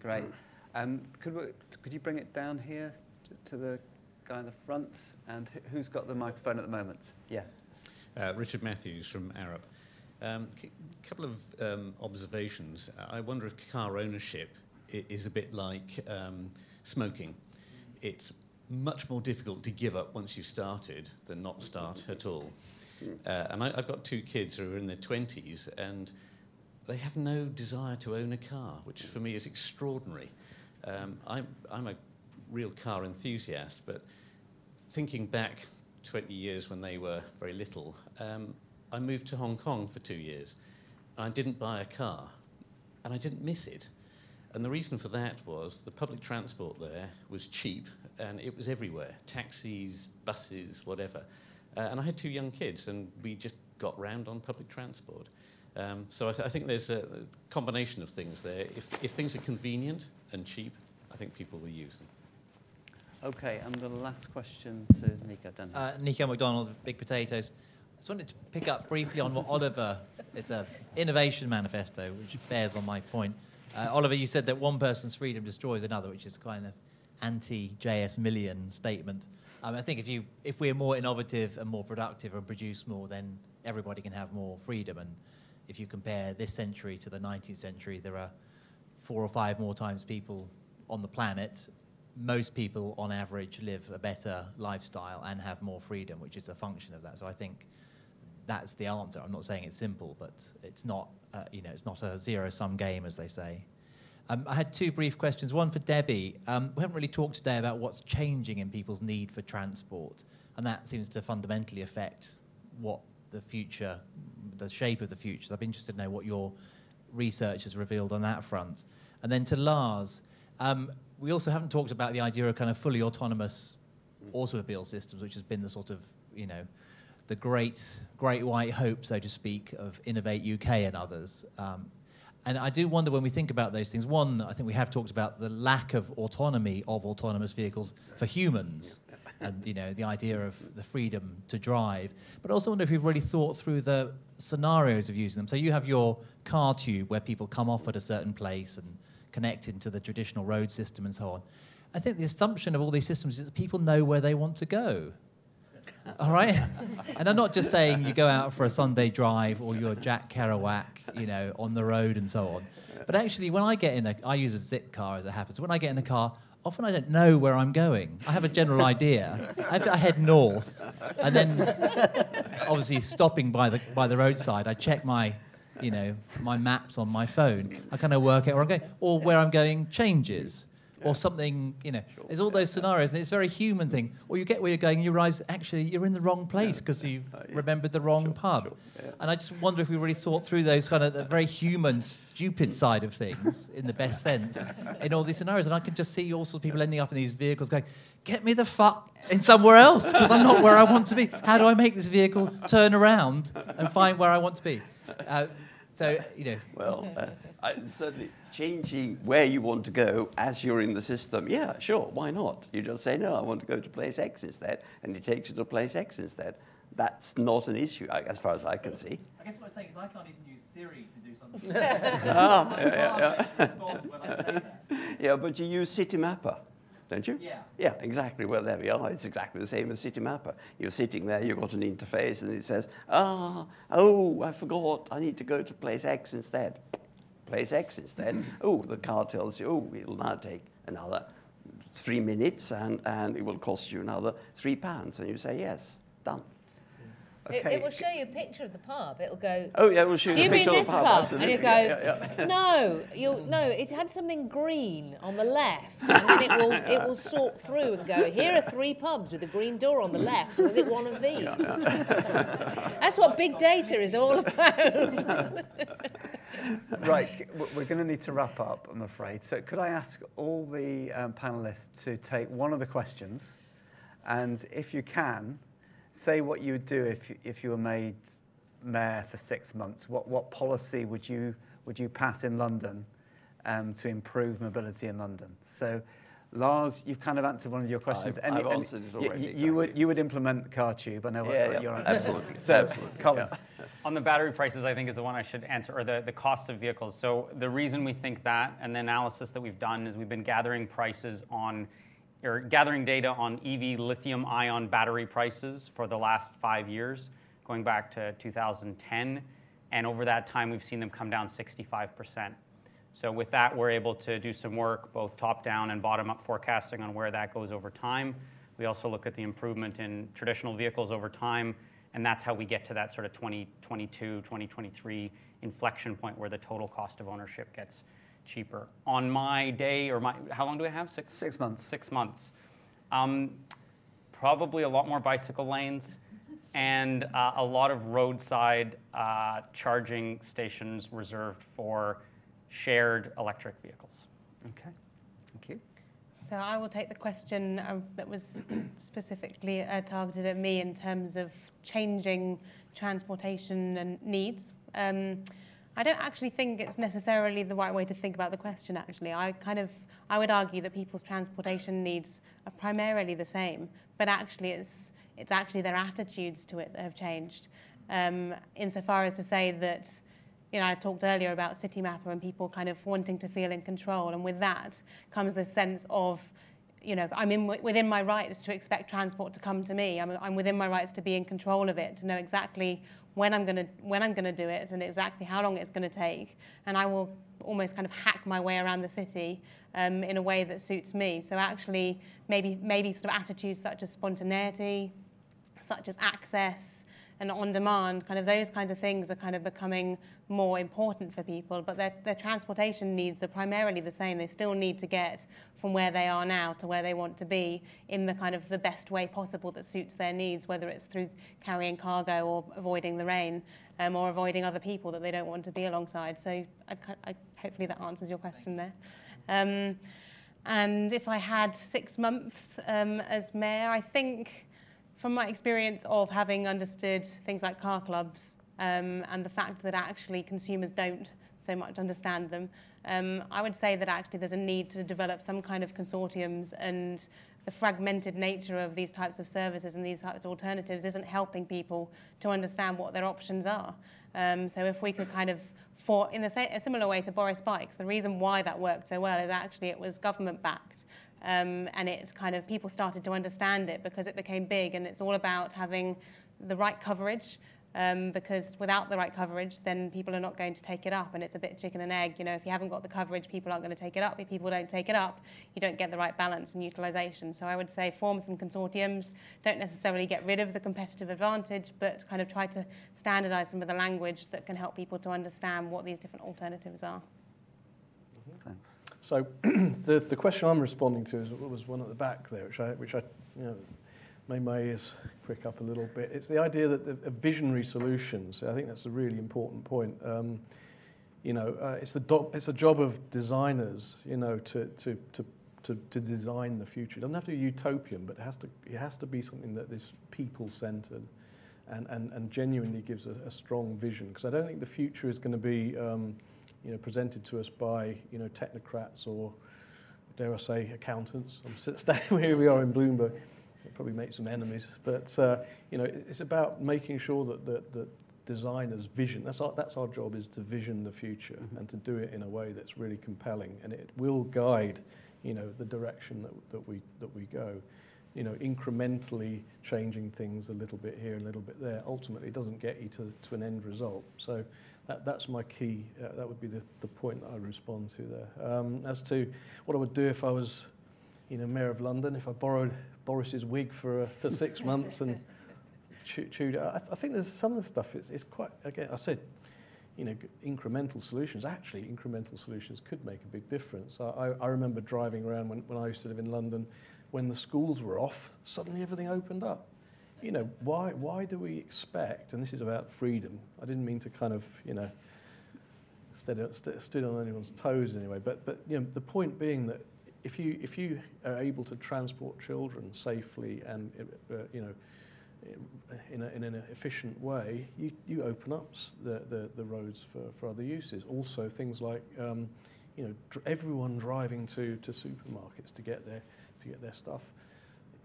Great. Um, could, we, could you bring it down here to, to the guy in the front? And who- who's got the microphone at the moment? Yeah. Uh, Richard Matthews from Arup. Um, a couple of um, observations. I wonder if car ownership is a bit like um, smoking. It's much more difficult to give up once you've started than not start at all. Uh, and I, I've got two kids who are in their 20s and they have no desire to own a car, which for me is extraordinary. Um, I'm, I'm a real car enthusiast, but thinking back 20 years when they were very little, um, I moved to Hong Kong for two years. And I didn't buy a car, and I didn't miss it. And the reason for that was the public transport there was cheap, and it was everywhere taxis, buses, whatever. Uh, and I had two young kids, and we just got round on public transport. Um, so I, th- I think there's a combination of things there. If, if things are convenient and cheap, I think people will use them. Okay, and the last question to Nico Dunn. Uh, Nico Macdonald, Big Potatoes. Just wanted to pick up briefly on what Oliver, it's an innovation manifesto, which bears on my point. Uh, Oliver, you said that one person's freedom destroys another, which is kind of anti-JS Millian statement. Um, I think if you if we're more innovative and more productive and produce more, then everybody can have more freedom. And if you compare this century to the 19th century, there are four or five more times people on the planet. Most people, on average, live a better lifestyle and have more freedom, which is a function of that. So I think that's the answer. I'm not saying it's simple, but it's not, uh, you know, it's not a zero-sum game, as they say. Um, I had two brief questions. One for Debbie. Um, we haven't really talked today about what's changing in people's need for transport, and that seems to fundamentally affect what the future, the shape of the future. So I'd be interested to know what your research has revealed on that front. And then to Lars, um, we also haven't talked about the idea of kind of fully autonomous automobile systems, which has been the sort of, you know, the great, great white hope, so to speak, of Innovate UK and others. Um, and I do wonder when we think about those things. One, I think we have talked about the lack of autonomy of autonomous vehicles for humans, and you know the idea of the freedom to drive. But I also wonder if you've really thought through the scenarios of using them. So you have your car tube where people come off at a certain place and connect into the traditional road system and so on. I think the assumption of all these systems is that people know where they want to go. All right? and I'm not just saying you go out for a Sunday drive or you're Jack Kerouac, you know, on the road and so on. But actually, when I get in a, I use a Zipcar as it happens. When I get in a car, often I don't know where I'm going. I have a general idea. I, I head north, and then obviously stopping by the by the roadside, I check my, you know, my maps on my phone. I kind of work out where I'm going, or where I'm going changes, or something. You know, there's all those scenarios, and it's a very human thing. Or you get where you're going, and you realise actually you're in the wrong place because you remembered the wrong pub. And I just wonder if we really thought through those kind of the very human, stupid side of things, in the best sense, in all these scenarios. And I can just see all sorts of people ending up in these vehicles going, "Get me the fuck in somewhere else because I'm not where I want to be. How do I make this vehicle turn around and find where I want to be?" Uh, so you know. Well, uh, I, certainly changing where you want to go as you're in the system. Yeah, sure. Why not? You just say no. I want to go to place X instead, and it takes you to place X instead. That's not an issue, I- as far as I can see. I guess what I'm saying is I can't even use Siri to do something. *laughs* ah, yeah, yeah, *laughs* yeah. *laughs* yeah, but you use Citymapper, don't you? Yeah. Yeah, exactly. Well, there we are. It's exactly the same as Citymapper. You're sitting there, you've got an interface, and it says, ah, oh, I forgot, I need to go to place X instead. Place X Then, *clears throat* oh, the car tells you, oh, it'll now take another three minutes, and, and it will cost you another three pounds. And you say, yes, done. It, it will show you a picture of the pub. It'll go. Oh, yeah, it will show Do you you a mean picture of this the pub, pub? And you go, Yeah, yeah, no, you'll no. It had something green on the left, and then it will it will sort through and go. Here are three pubs with a green door on the left. Was it one of these? *laughs* That's what big data is all about. *laughs* right, we're going to need to wrap up, I'm afraid. So, could I ask all the um, panelists to take one of the questions, and if you can, say what you would do if you, if you were made mayor for six months. What what policy would you would you pass in London um, to improve mobility in London? So. Lars, you've kind of answered one of your questions. I've- I've answered it already, You, would, you would implement car tube. I know what, Yeah, what yeah, you're on. absolutely, So, absolutely, Colin. On the battery prices, I think is the one I should answer, or the, the costs of vehicles. So the reason we think that, and the analysis that we've done, is we've been gathering prices on, or gathering data on EV lithium-ion battery prices for the last five years, going back to 2010, and over that time, we've seen them come down 65%. So with that, we're able to do some work, both top-down and bottom-up forecasting on where that goes over time. We also look at the improvement in traditional vehicles over time, and that's how we get to that sort of 2022, 2023 inflection point where the total cost of ownership gets cheaper. On my day, or my, how long do I have? Six? Six months. Six months. Um, probably a lot more bicycle lanes and uh, a lot of roadside uh, charging stations reserved for shared electric vehicles. Okay, thank you. So I will take the question uh, that was *clears throat* specifically uh, targeted at me in terms of changing transportation and needs. Um, I don't actually think it's necessarily the right way to think about the question. Actually, I kind of I would argue that people's transportation needs are primarily the same, but actually it's it's actually their attitudes to it that have changed. Um, insofar as to say that you know, I talked earlier about Citymapper and people kind of wanting to feel in control, and with that comes this sense of, you know, I'm in within my rights to expect transport to come to me. I'm, I'm within my rights to be in control of it, to know exactly when I'm going to when I'm going to do it and exactly how long it's going to take, and I will almost kind of hack my way around the city um, in a way that suits me. So actually, maybe maybe sort of attitudes such as spontaneity, such as access and on demand, kind of those kinds of things are kind of becoming more important for people, but their, their transportation needs are primarily the same. They still need to get from where they are now to where they want to be in the kind of the best way possible that suits their needs, whether it's through carrying cargo or avoiding the rain um, or avoiding other people that they don't want to be alongside. So I, I, hopefully that answers your question there. Um, and if I had six months um, as mayor, I think from my experience of having understood things like car clubs um, and the fact that actually consumers don't so much understand them, um, I would say that actually there's a need to develop some kind of consortiums and the fragmented nature of these types of services and these types of alternatives isn't helping people to understand what their options are. Um, so if we could kind of for in a similar way to Boris Bikes, the reason why that worked so well is actually it was government backed. Um, and it's kind of people started to understand it because it became big, and it's all about having the right coverage. Um, because without the right coverage, then people are not going to take it up, and it's a bit chicken and egg. You know, if you haven't got the coverage, people aren't going to take it up. If people don't take it up, you don't get the right balance and utilization. So I would say form some consortiums. Don't necessarily get rid of the competitive advantage, but kind of try to standardize some of the language that can help people to understand what these different alternatives are. So *clears throat* the, the question I'm responding to is, was one at the back there, which I, which I you know, made my ears prick up a little bit. It's the idea that the, visionary solutions. I think that's a really important point. Um, you know, uh, it's the do- it's a job of designers, you know, to, to, to, to, to design the future. It doesn't have to be utopian, but it has to, it has to be something that is people-centered and, and, and genuinely gives a, a strong vision. Because I don't think the future is going to be, um, you know, presented to us by, you know, technocrats or, dare I say, accountants. I'm *laughs* staying where we are in Bloomberg probably make some enemies. But uh, you know, it's about making sure that that, that designers vision. That's our that's our job is to vision the future mm-hmm. and to do it in a way that's really compelling, and it will guide, you know, the direction that that we that we go. You know, incrementally changing things a little bit here and a little bit there ultimately doesn't get you to, to an end result. So that, that's my key. Uh, that would be the, the point that I respond to there. Um, as to what I would do if I was, you know, mayor of London, if I borrowed Boris's wig for, uh, for six *laughs* months and chewed it. I, th- I, think there's some of the stuff, it's, it's quite, again, I said, you know, incremental solutions. Actually, incremental solutions could make a big difference. I, I, I remember driving around when, when I used to live in London, when the schools were off, suddenly everything opened up. You know, why, why do we expect, and this is about freedom, I didn't mean to kind of, you know, stood, stood on anyone's toes anyway, but, but you know, the point being that if you if you are able to transport children safely and uh, you know in, a, in an efficient way, you, you open up the, the, the roads for, for other uses. Also, things like um, you know dr- everyone driving to, to supermarkets to get their to get their stuff.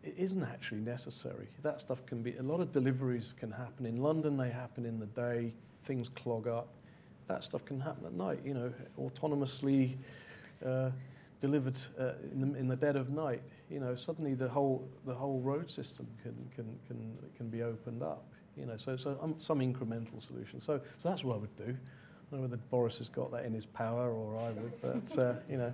It isn't actually necessary. That stuff can be a lot of deliveries can happen in London. They happen in the day. Things clog up. That stuff can happen at night. You know, autonomously. Uh, delivered uh, in, the, in the dead of night, you know, suddenly the whole the whole road system can can can can be opened up. You know, so so um, some incremental solution. So so that's what I would do. I don't know whether Boris has got that in his power or I would, but uh, you know.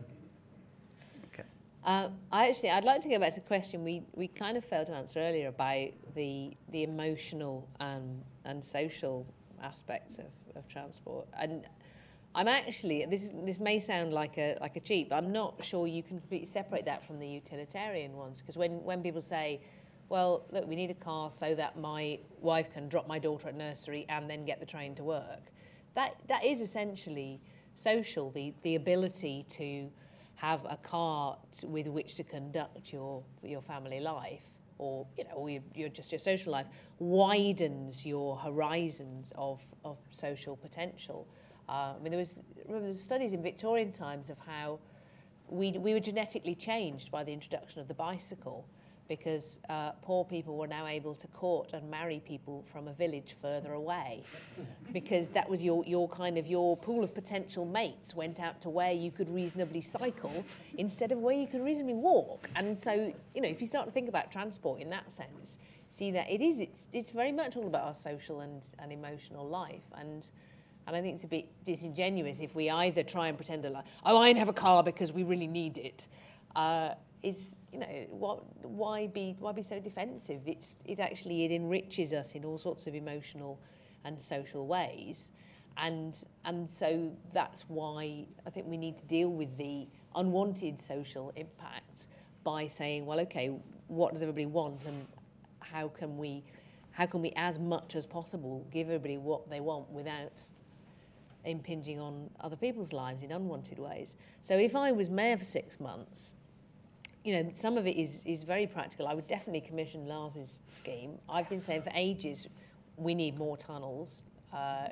Uh, I actually, I'd like to go back to the question we, we kind of failed to answer earlier about the the emotional and and social aspects of, of transport. And I'm actually this this may sound like a like a cheat, but I'm not sure you can completely separate that from the utilitarian ones because when when people say, well, look, we need a car so that my wife can drop my daughter at nursery and then get the train to work, that that is essentially social. The the ability to have a car t- with which to conduct your your family life or you know or your, your, just your social life widens your horizons of of social potential. Uh, I mean, there was, remember, there studies in Victorian times of how we, we were genetically changed by the introduction of the bicycle because uh, poor people were now able to court and marry people from a village further away. Because that was your, your kind of your pool of potential mates went out to where you could reasonably cycle instead of where you could reasonably walk. And so you know if you start to think about transport in that sense see that it is it's, it's very much all about our social and, and emotional life. And and I think it's a bit disingenuous if we either try and pretend like, oh, I don't have a car because we really need it. Uh, is you know what? Why be why be so defensive? It's it actually it enriches us in all sorts of emotional and social ways, and and so that's why I think we need to deal with the unwanted social impacts by saying, well, okay, what does everybody want, and how can we how can we as much as possible give everybody what they want without impinging on other people's lives in unwanted ways. So if I was mayor for six months, you know, some of it is, is very practical. I would definitely commission Lars's scheme. I've been saying for ages, we need more tunnels. Uh,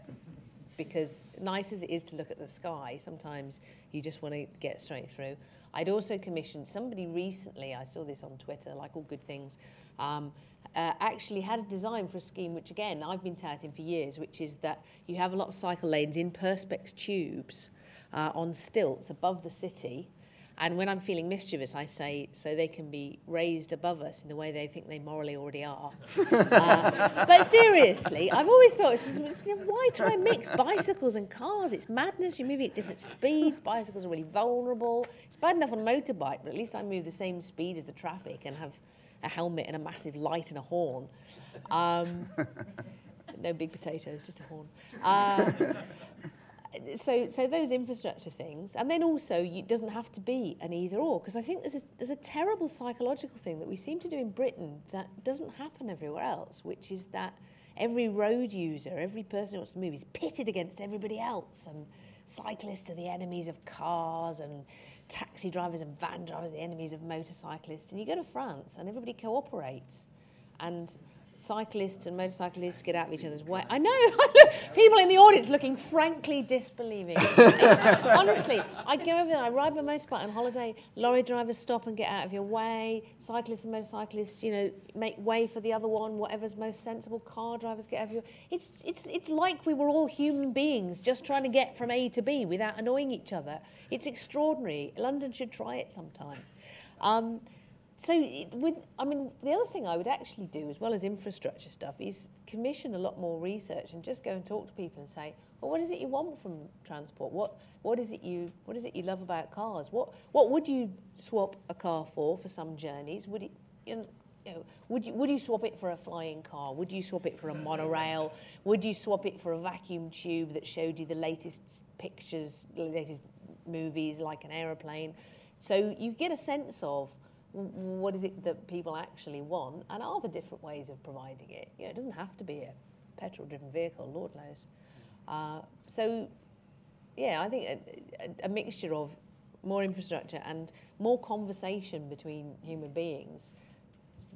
because nice as it is to look at the sky, sometimes you just want to get straight through. I'd also commissioned somebody recently, I saw this on Twitter, like all good things, um, uh, actually had a design for a scheme which, again, I've been touting for years, which is that you have a lot of cycle lanes in Perspex tubes uh, on stilts above the city. And when I'm feeling mischievous, I say, so they can be raised above us in the way they think they morally already are. uh, *laughs* but seriously, I've always thought, why try and mix bicycles and cars? It's madness. You're moving at different speeds. Bicycles are really vulnerable. It's bad enough on a motorbike, but at least I move the same speed as the traffic and have a helmet and a massive light and a horn. Um, *laughs* no big potatoes, just a horn. Uh, so, so those infrastructure things, and then also it doesn't have to be an either or, because I think there's a, there's a terrible psychological thing that we seem to do in Britain that doesn't happen everywhere else, which is that every road user, every person who wants to move is pitted against everybody else, and cyclists are the enemies of cars, and taxi drivers and van drivers are the enemies of motorcyclists. And you go to France, and everybody cooperates, and cyclists and motorcyclists get out of each other's way. I know, *laughs* people in the audience looking frankly disbelieving. *laughs* Honestly, I go over there, I ride my motorbike on holiday, lorry drivers stop and get out of your way, cyclists and motorcyclists, you know, make way for the other one, whatever's most sensible, car drivers get out of your it's, it's, it's like we were all human beings just trying to get from A to B without annoying each other. It's extraordinary. London should try it sometime. Um, so with, I mean, the other thing I would actually do, as well as infrastructure stuff, is commission a lot more research and just go and talk to people and say, well, what is it you want from transport? What, what is it you, what is it you love about cars? What, what would you swap a car for for some journeys? Would it, you know, you know, would you, would you swap it for a flying car? Would you swap it for a monorail? Would you swap it for a vacuum tube that showed you the latest pictures, the latest movies like an aeroplane? So you get a sense of what is it that people actually want, and are there different ways of providing it? You know, it doesn't have to be a petrol-driven vehicle, Lord knows. Uh, so, yeah, I think a, a, a mixture of more infrastructure and more conversation between human beings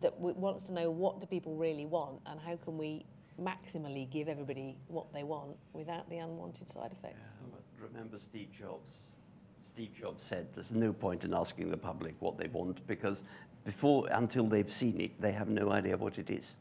that wants to know what do people really want and how can we maximally give everybody what they want without the unwanted side effects. Yeah, remember Steve Jobs Steve Jobs said there's no point in asking the public what they want because before, until they've seen it, they have no idea what it is.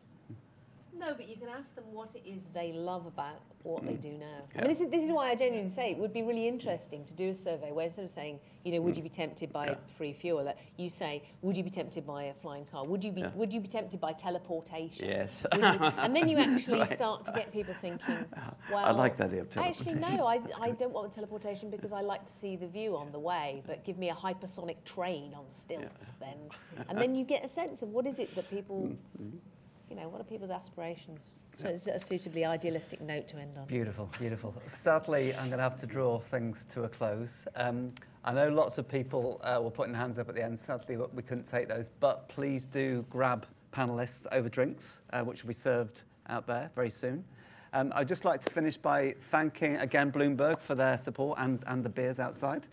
No, but you can ask them what it is they love about what mm. they do now. Yeah. I mean, this is, this is why I genuinely say it would be really interesting to do a survey where instead of saying, you know, would mm. you be tempted by yeah. free fuel, you say, would you be tempted by a flying car? Would you be, yeah. would you be tempted by teleportation? Yes. You, and then you *laughs* actually right. start to get people thinking, *laughs* well, I like that idea Actually, no, I, I don't want the teleportation because I like to see the view on the way, but give me a hypersonic train on stilts then. And then you get a sense of what is it that people... Mm-hmm you know, what are people's aspirations? So it's a suitably idealistic note to end on. Beautiful, beautiful. Sadly, I'm going to have to draw things to a close. Um, I know lots of people uh, were putting their hands up at the end. Sadly, we couldn't take those. But please do grab panelists over drinks, uh, which will be served out there very soon. Um, I'd just like to finish by thanking again Bloomberg for their support and, and the beers outside.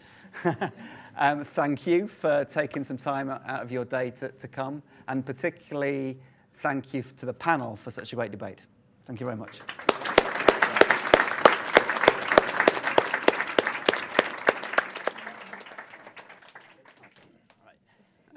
*laughs* um, thank you for taking some time out of your day to, to come, and particularly thank you to the panel for such a great debate. Thank you very much.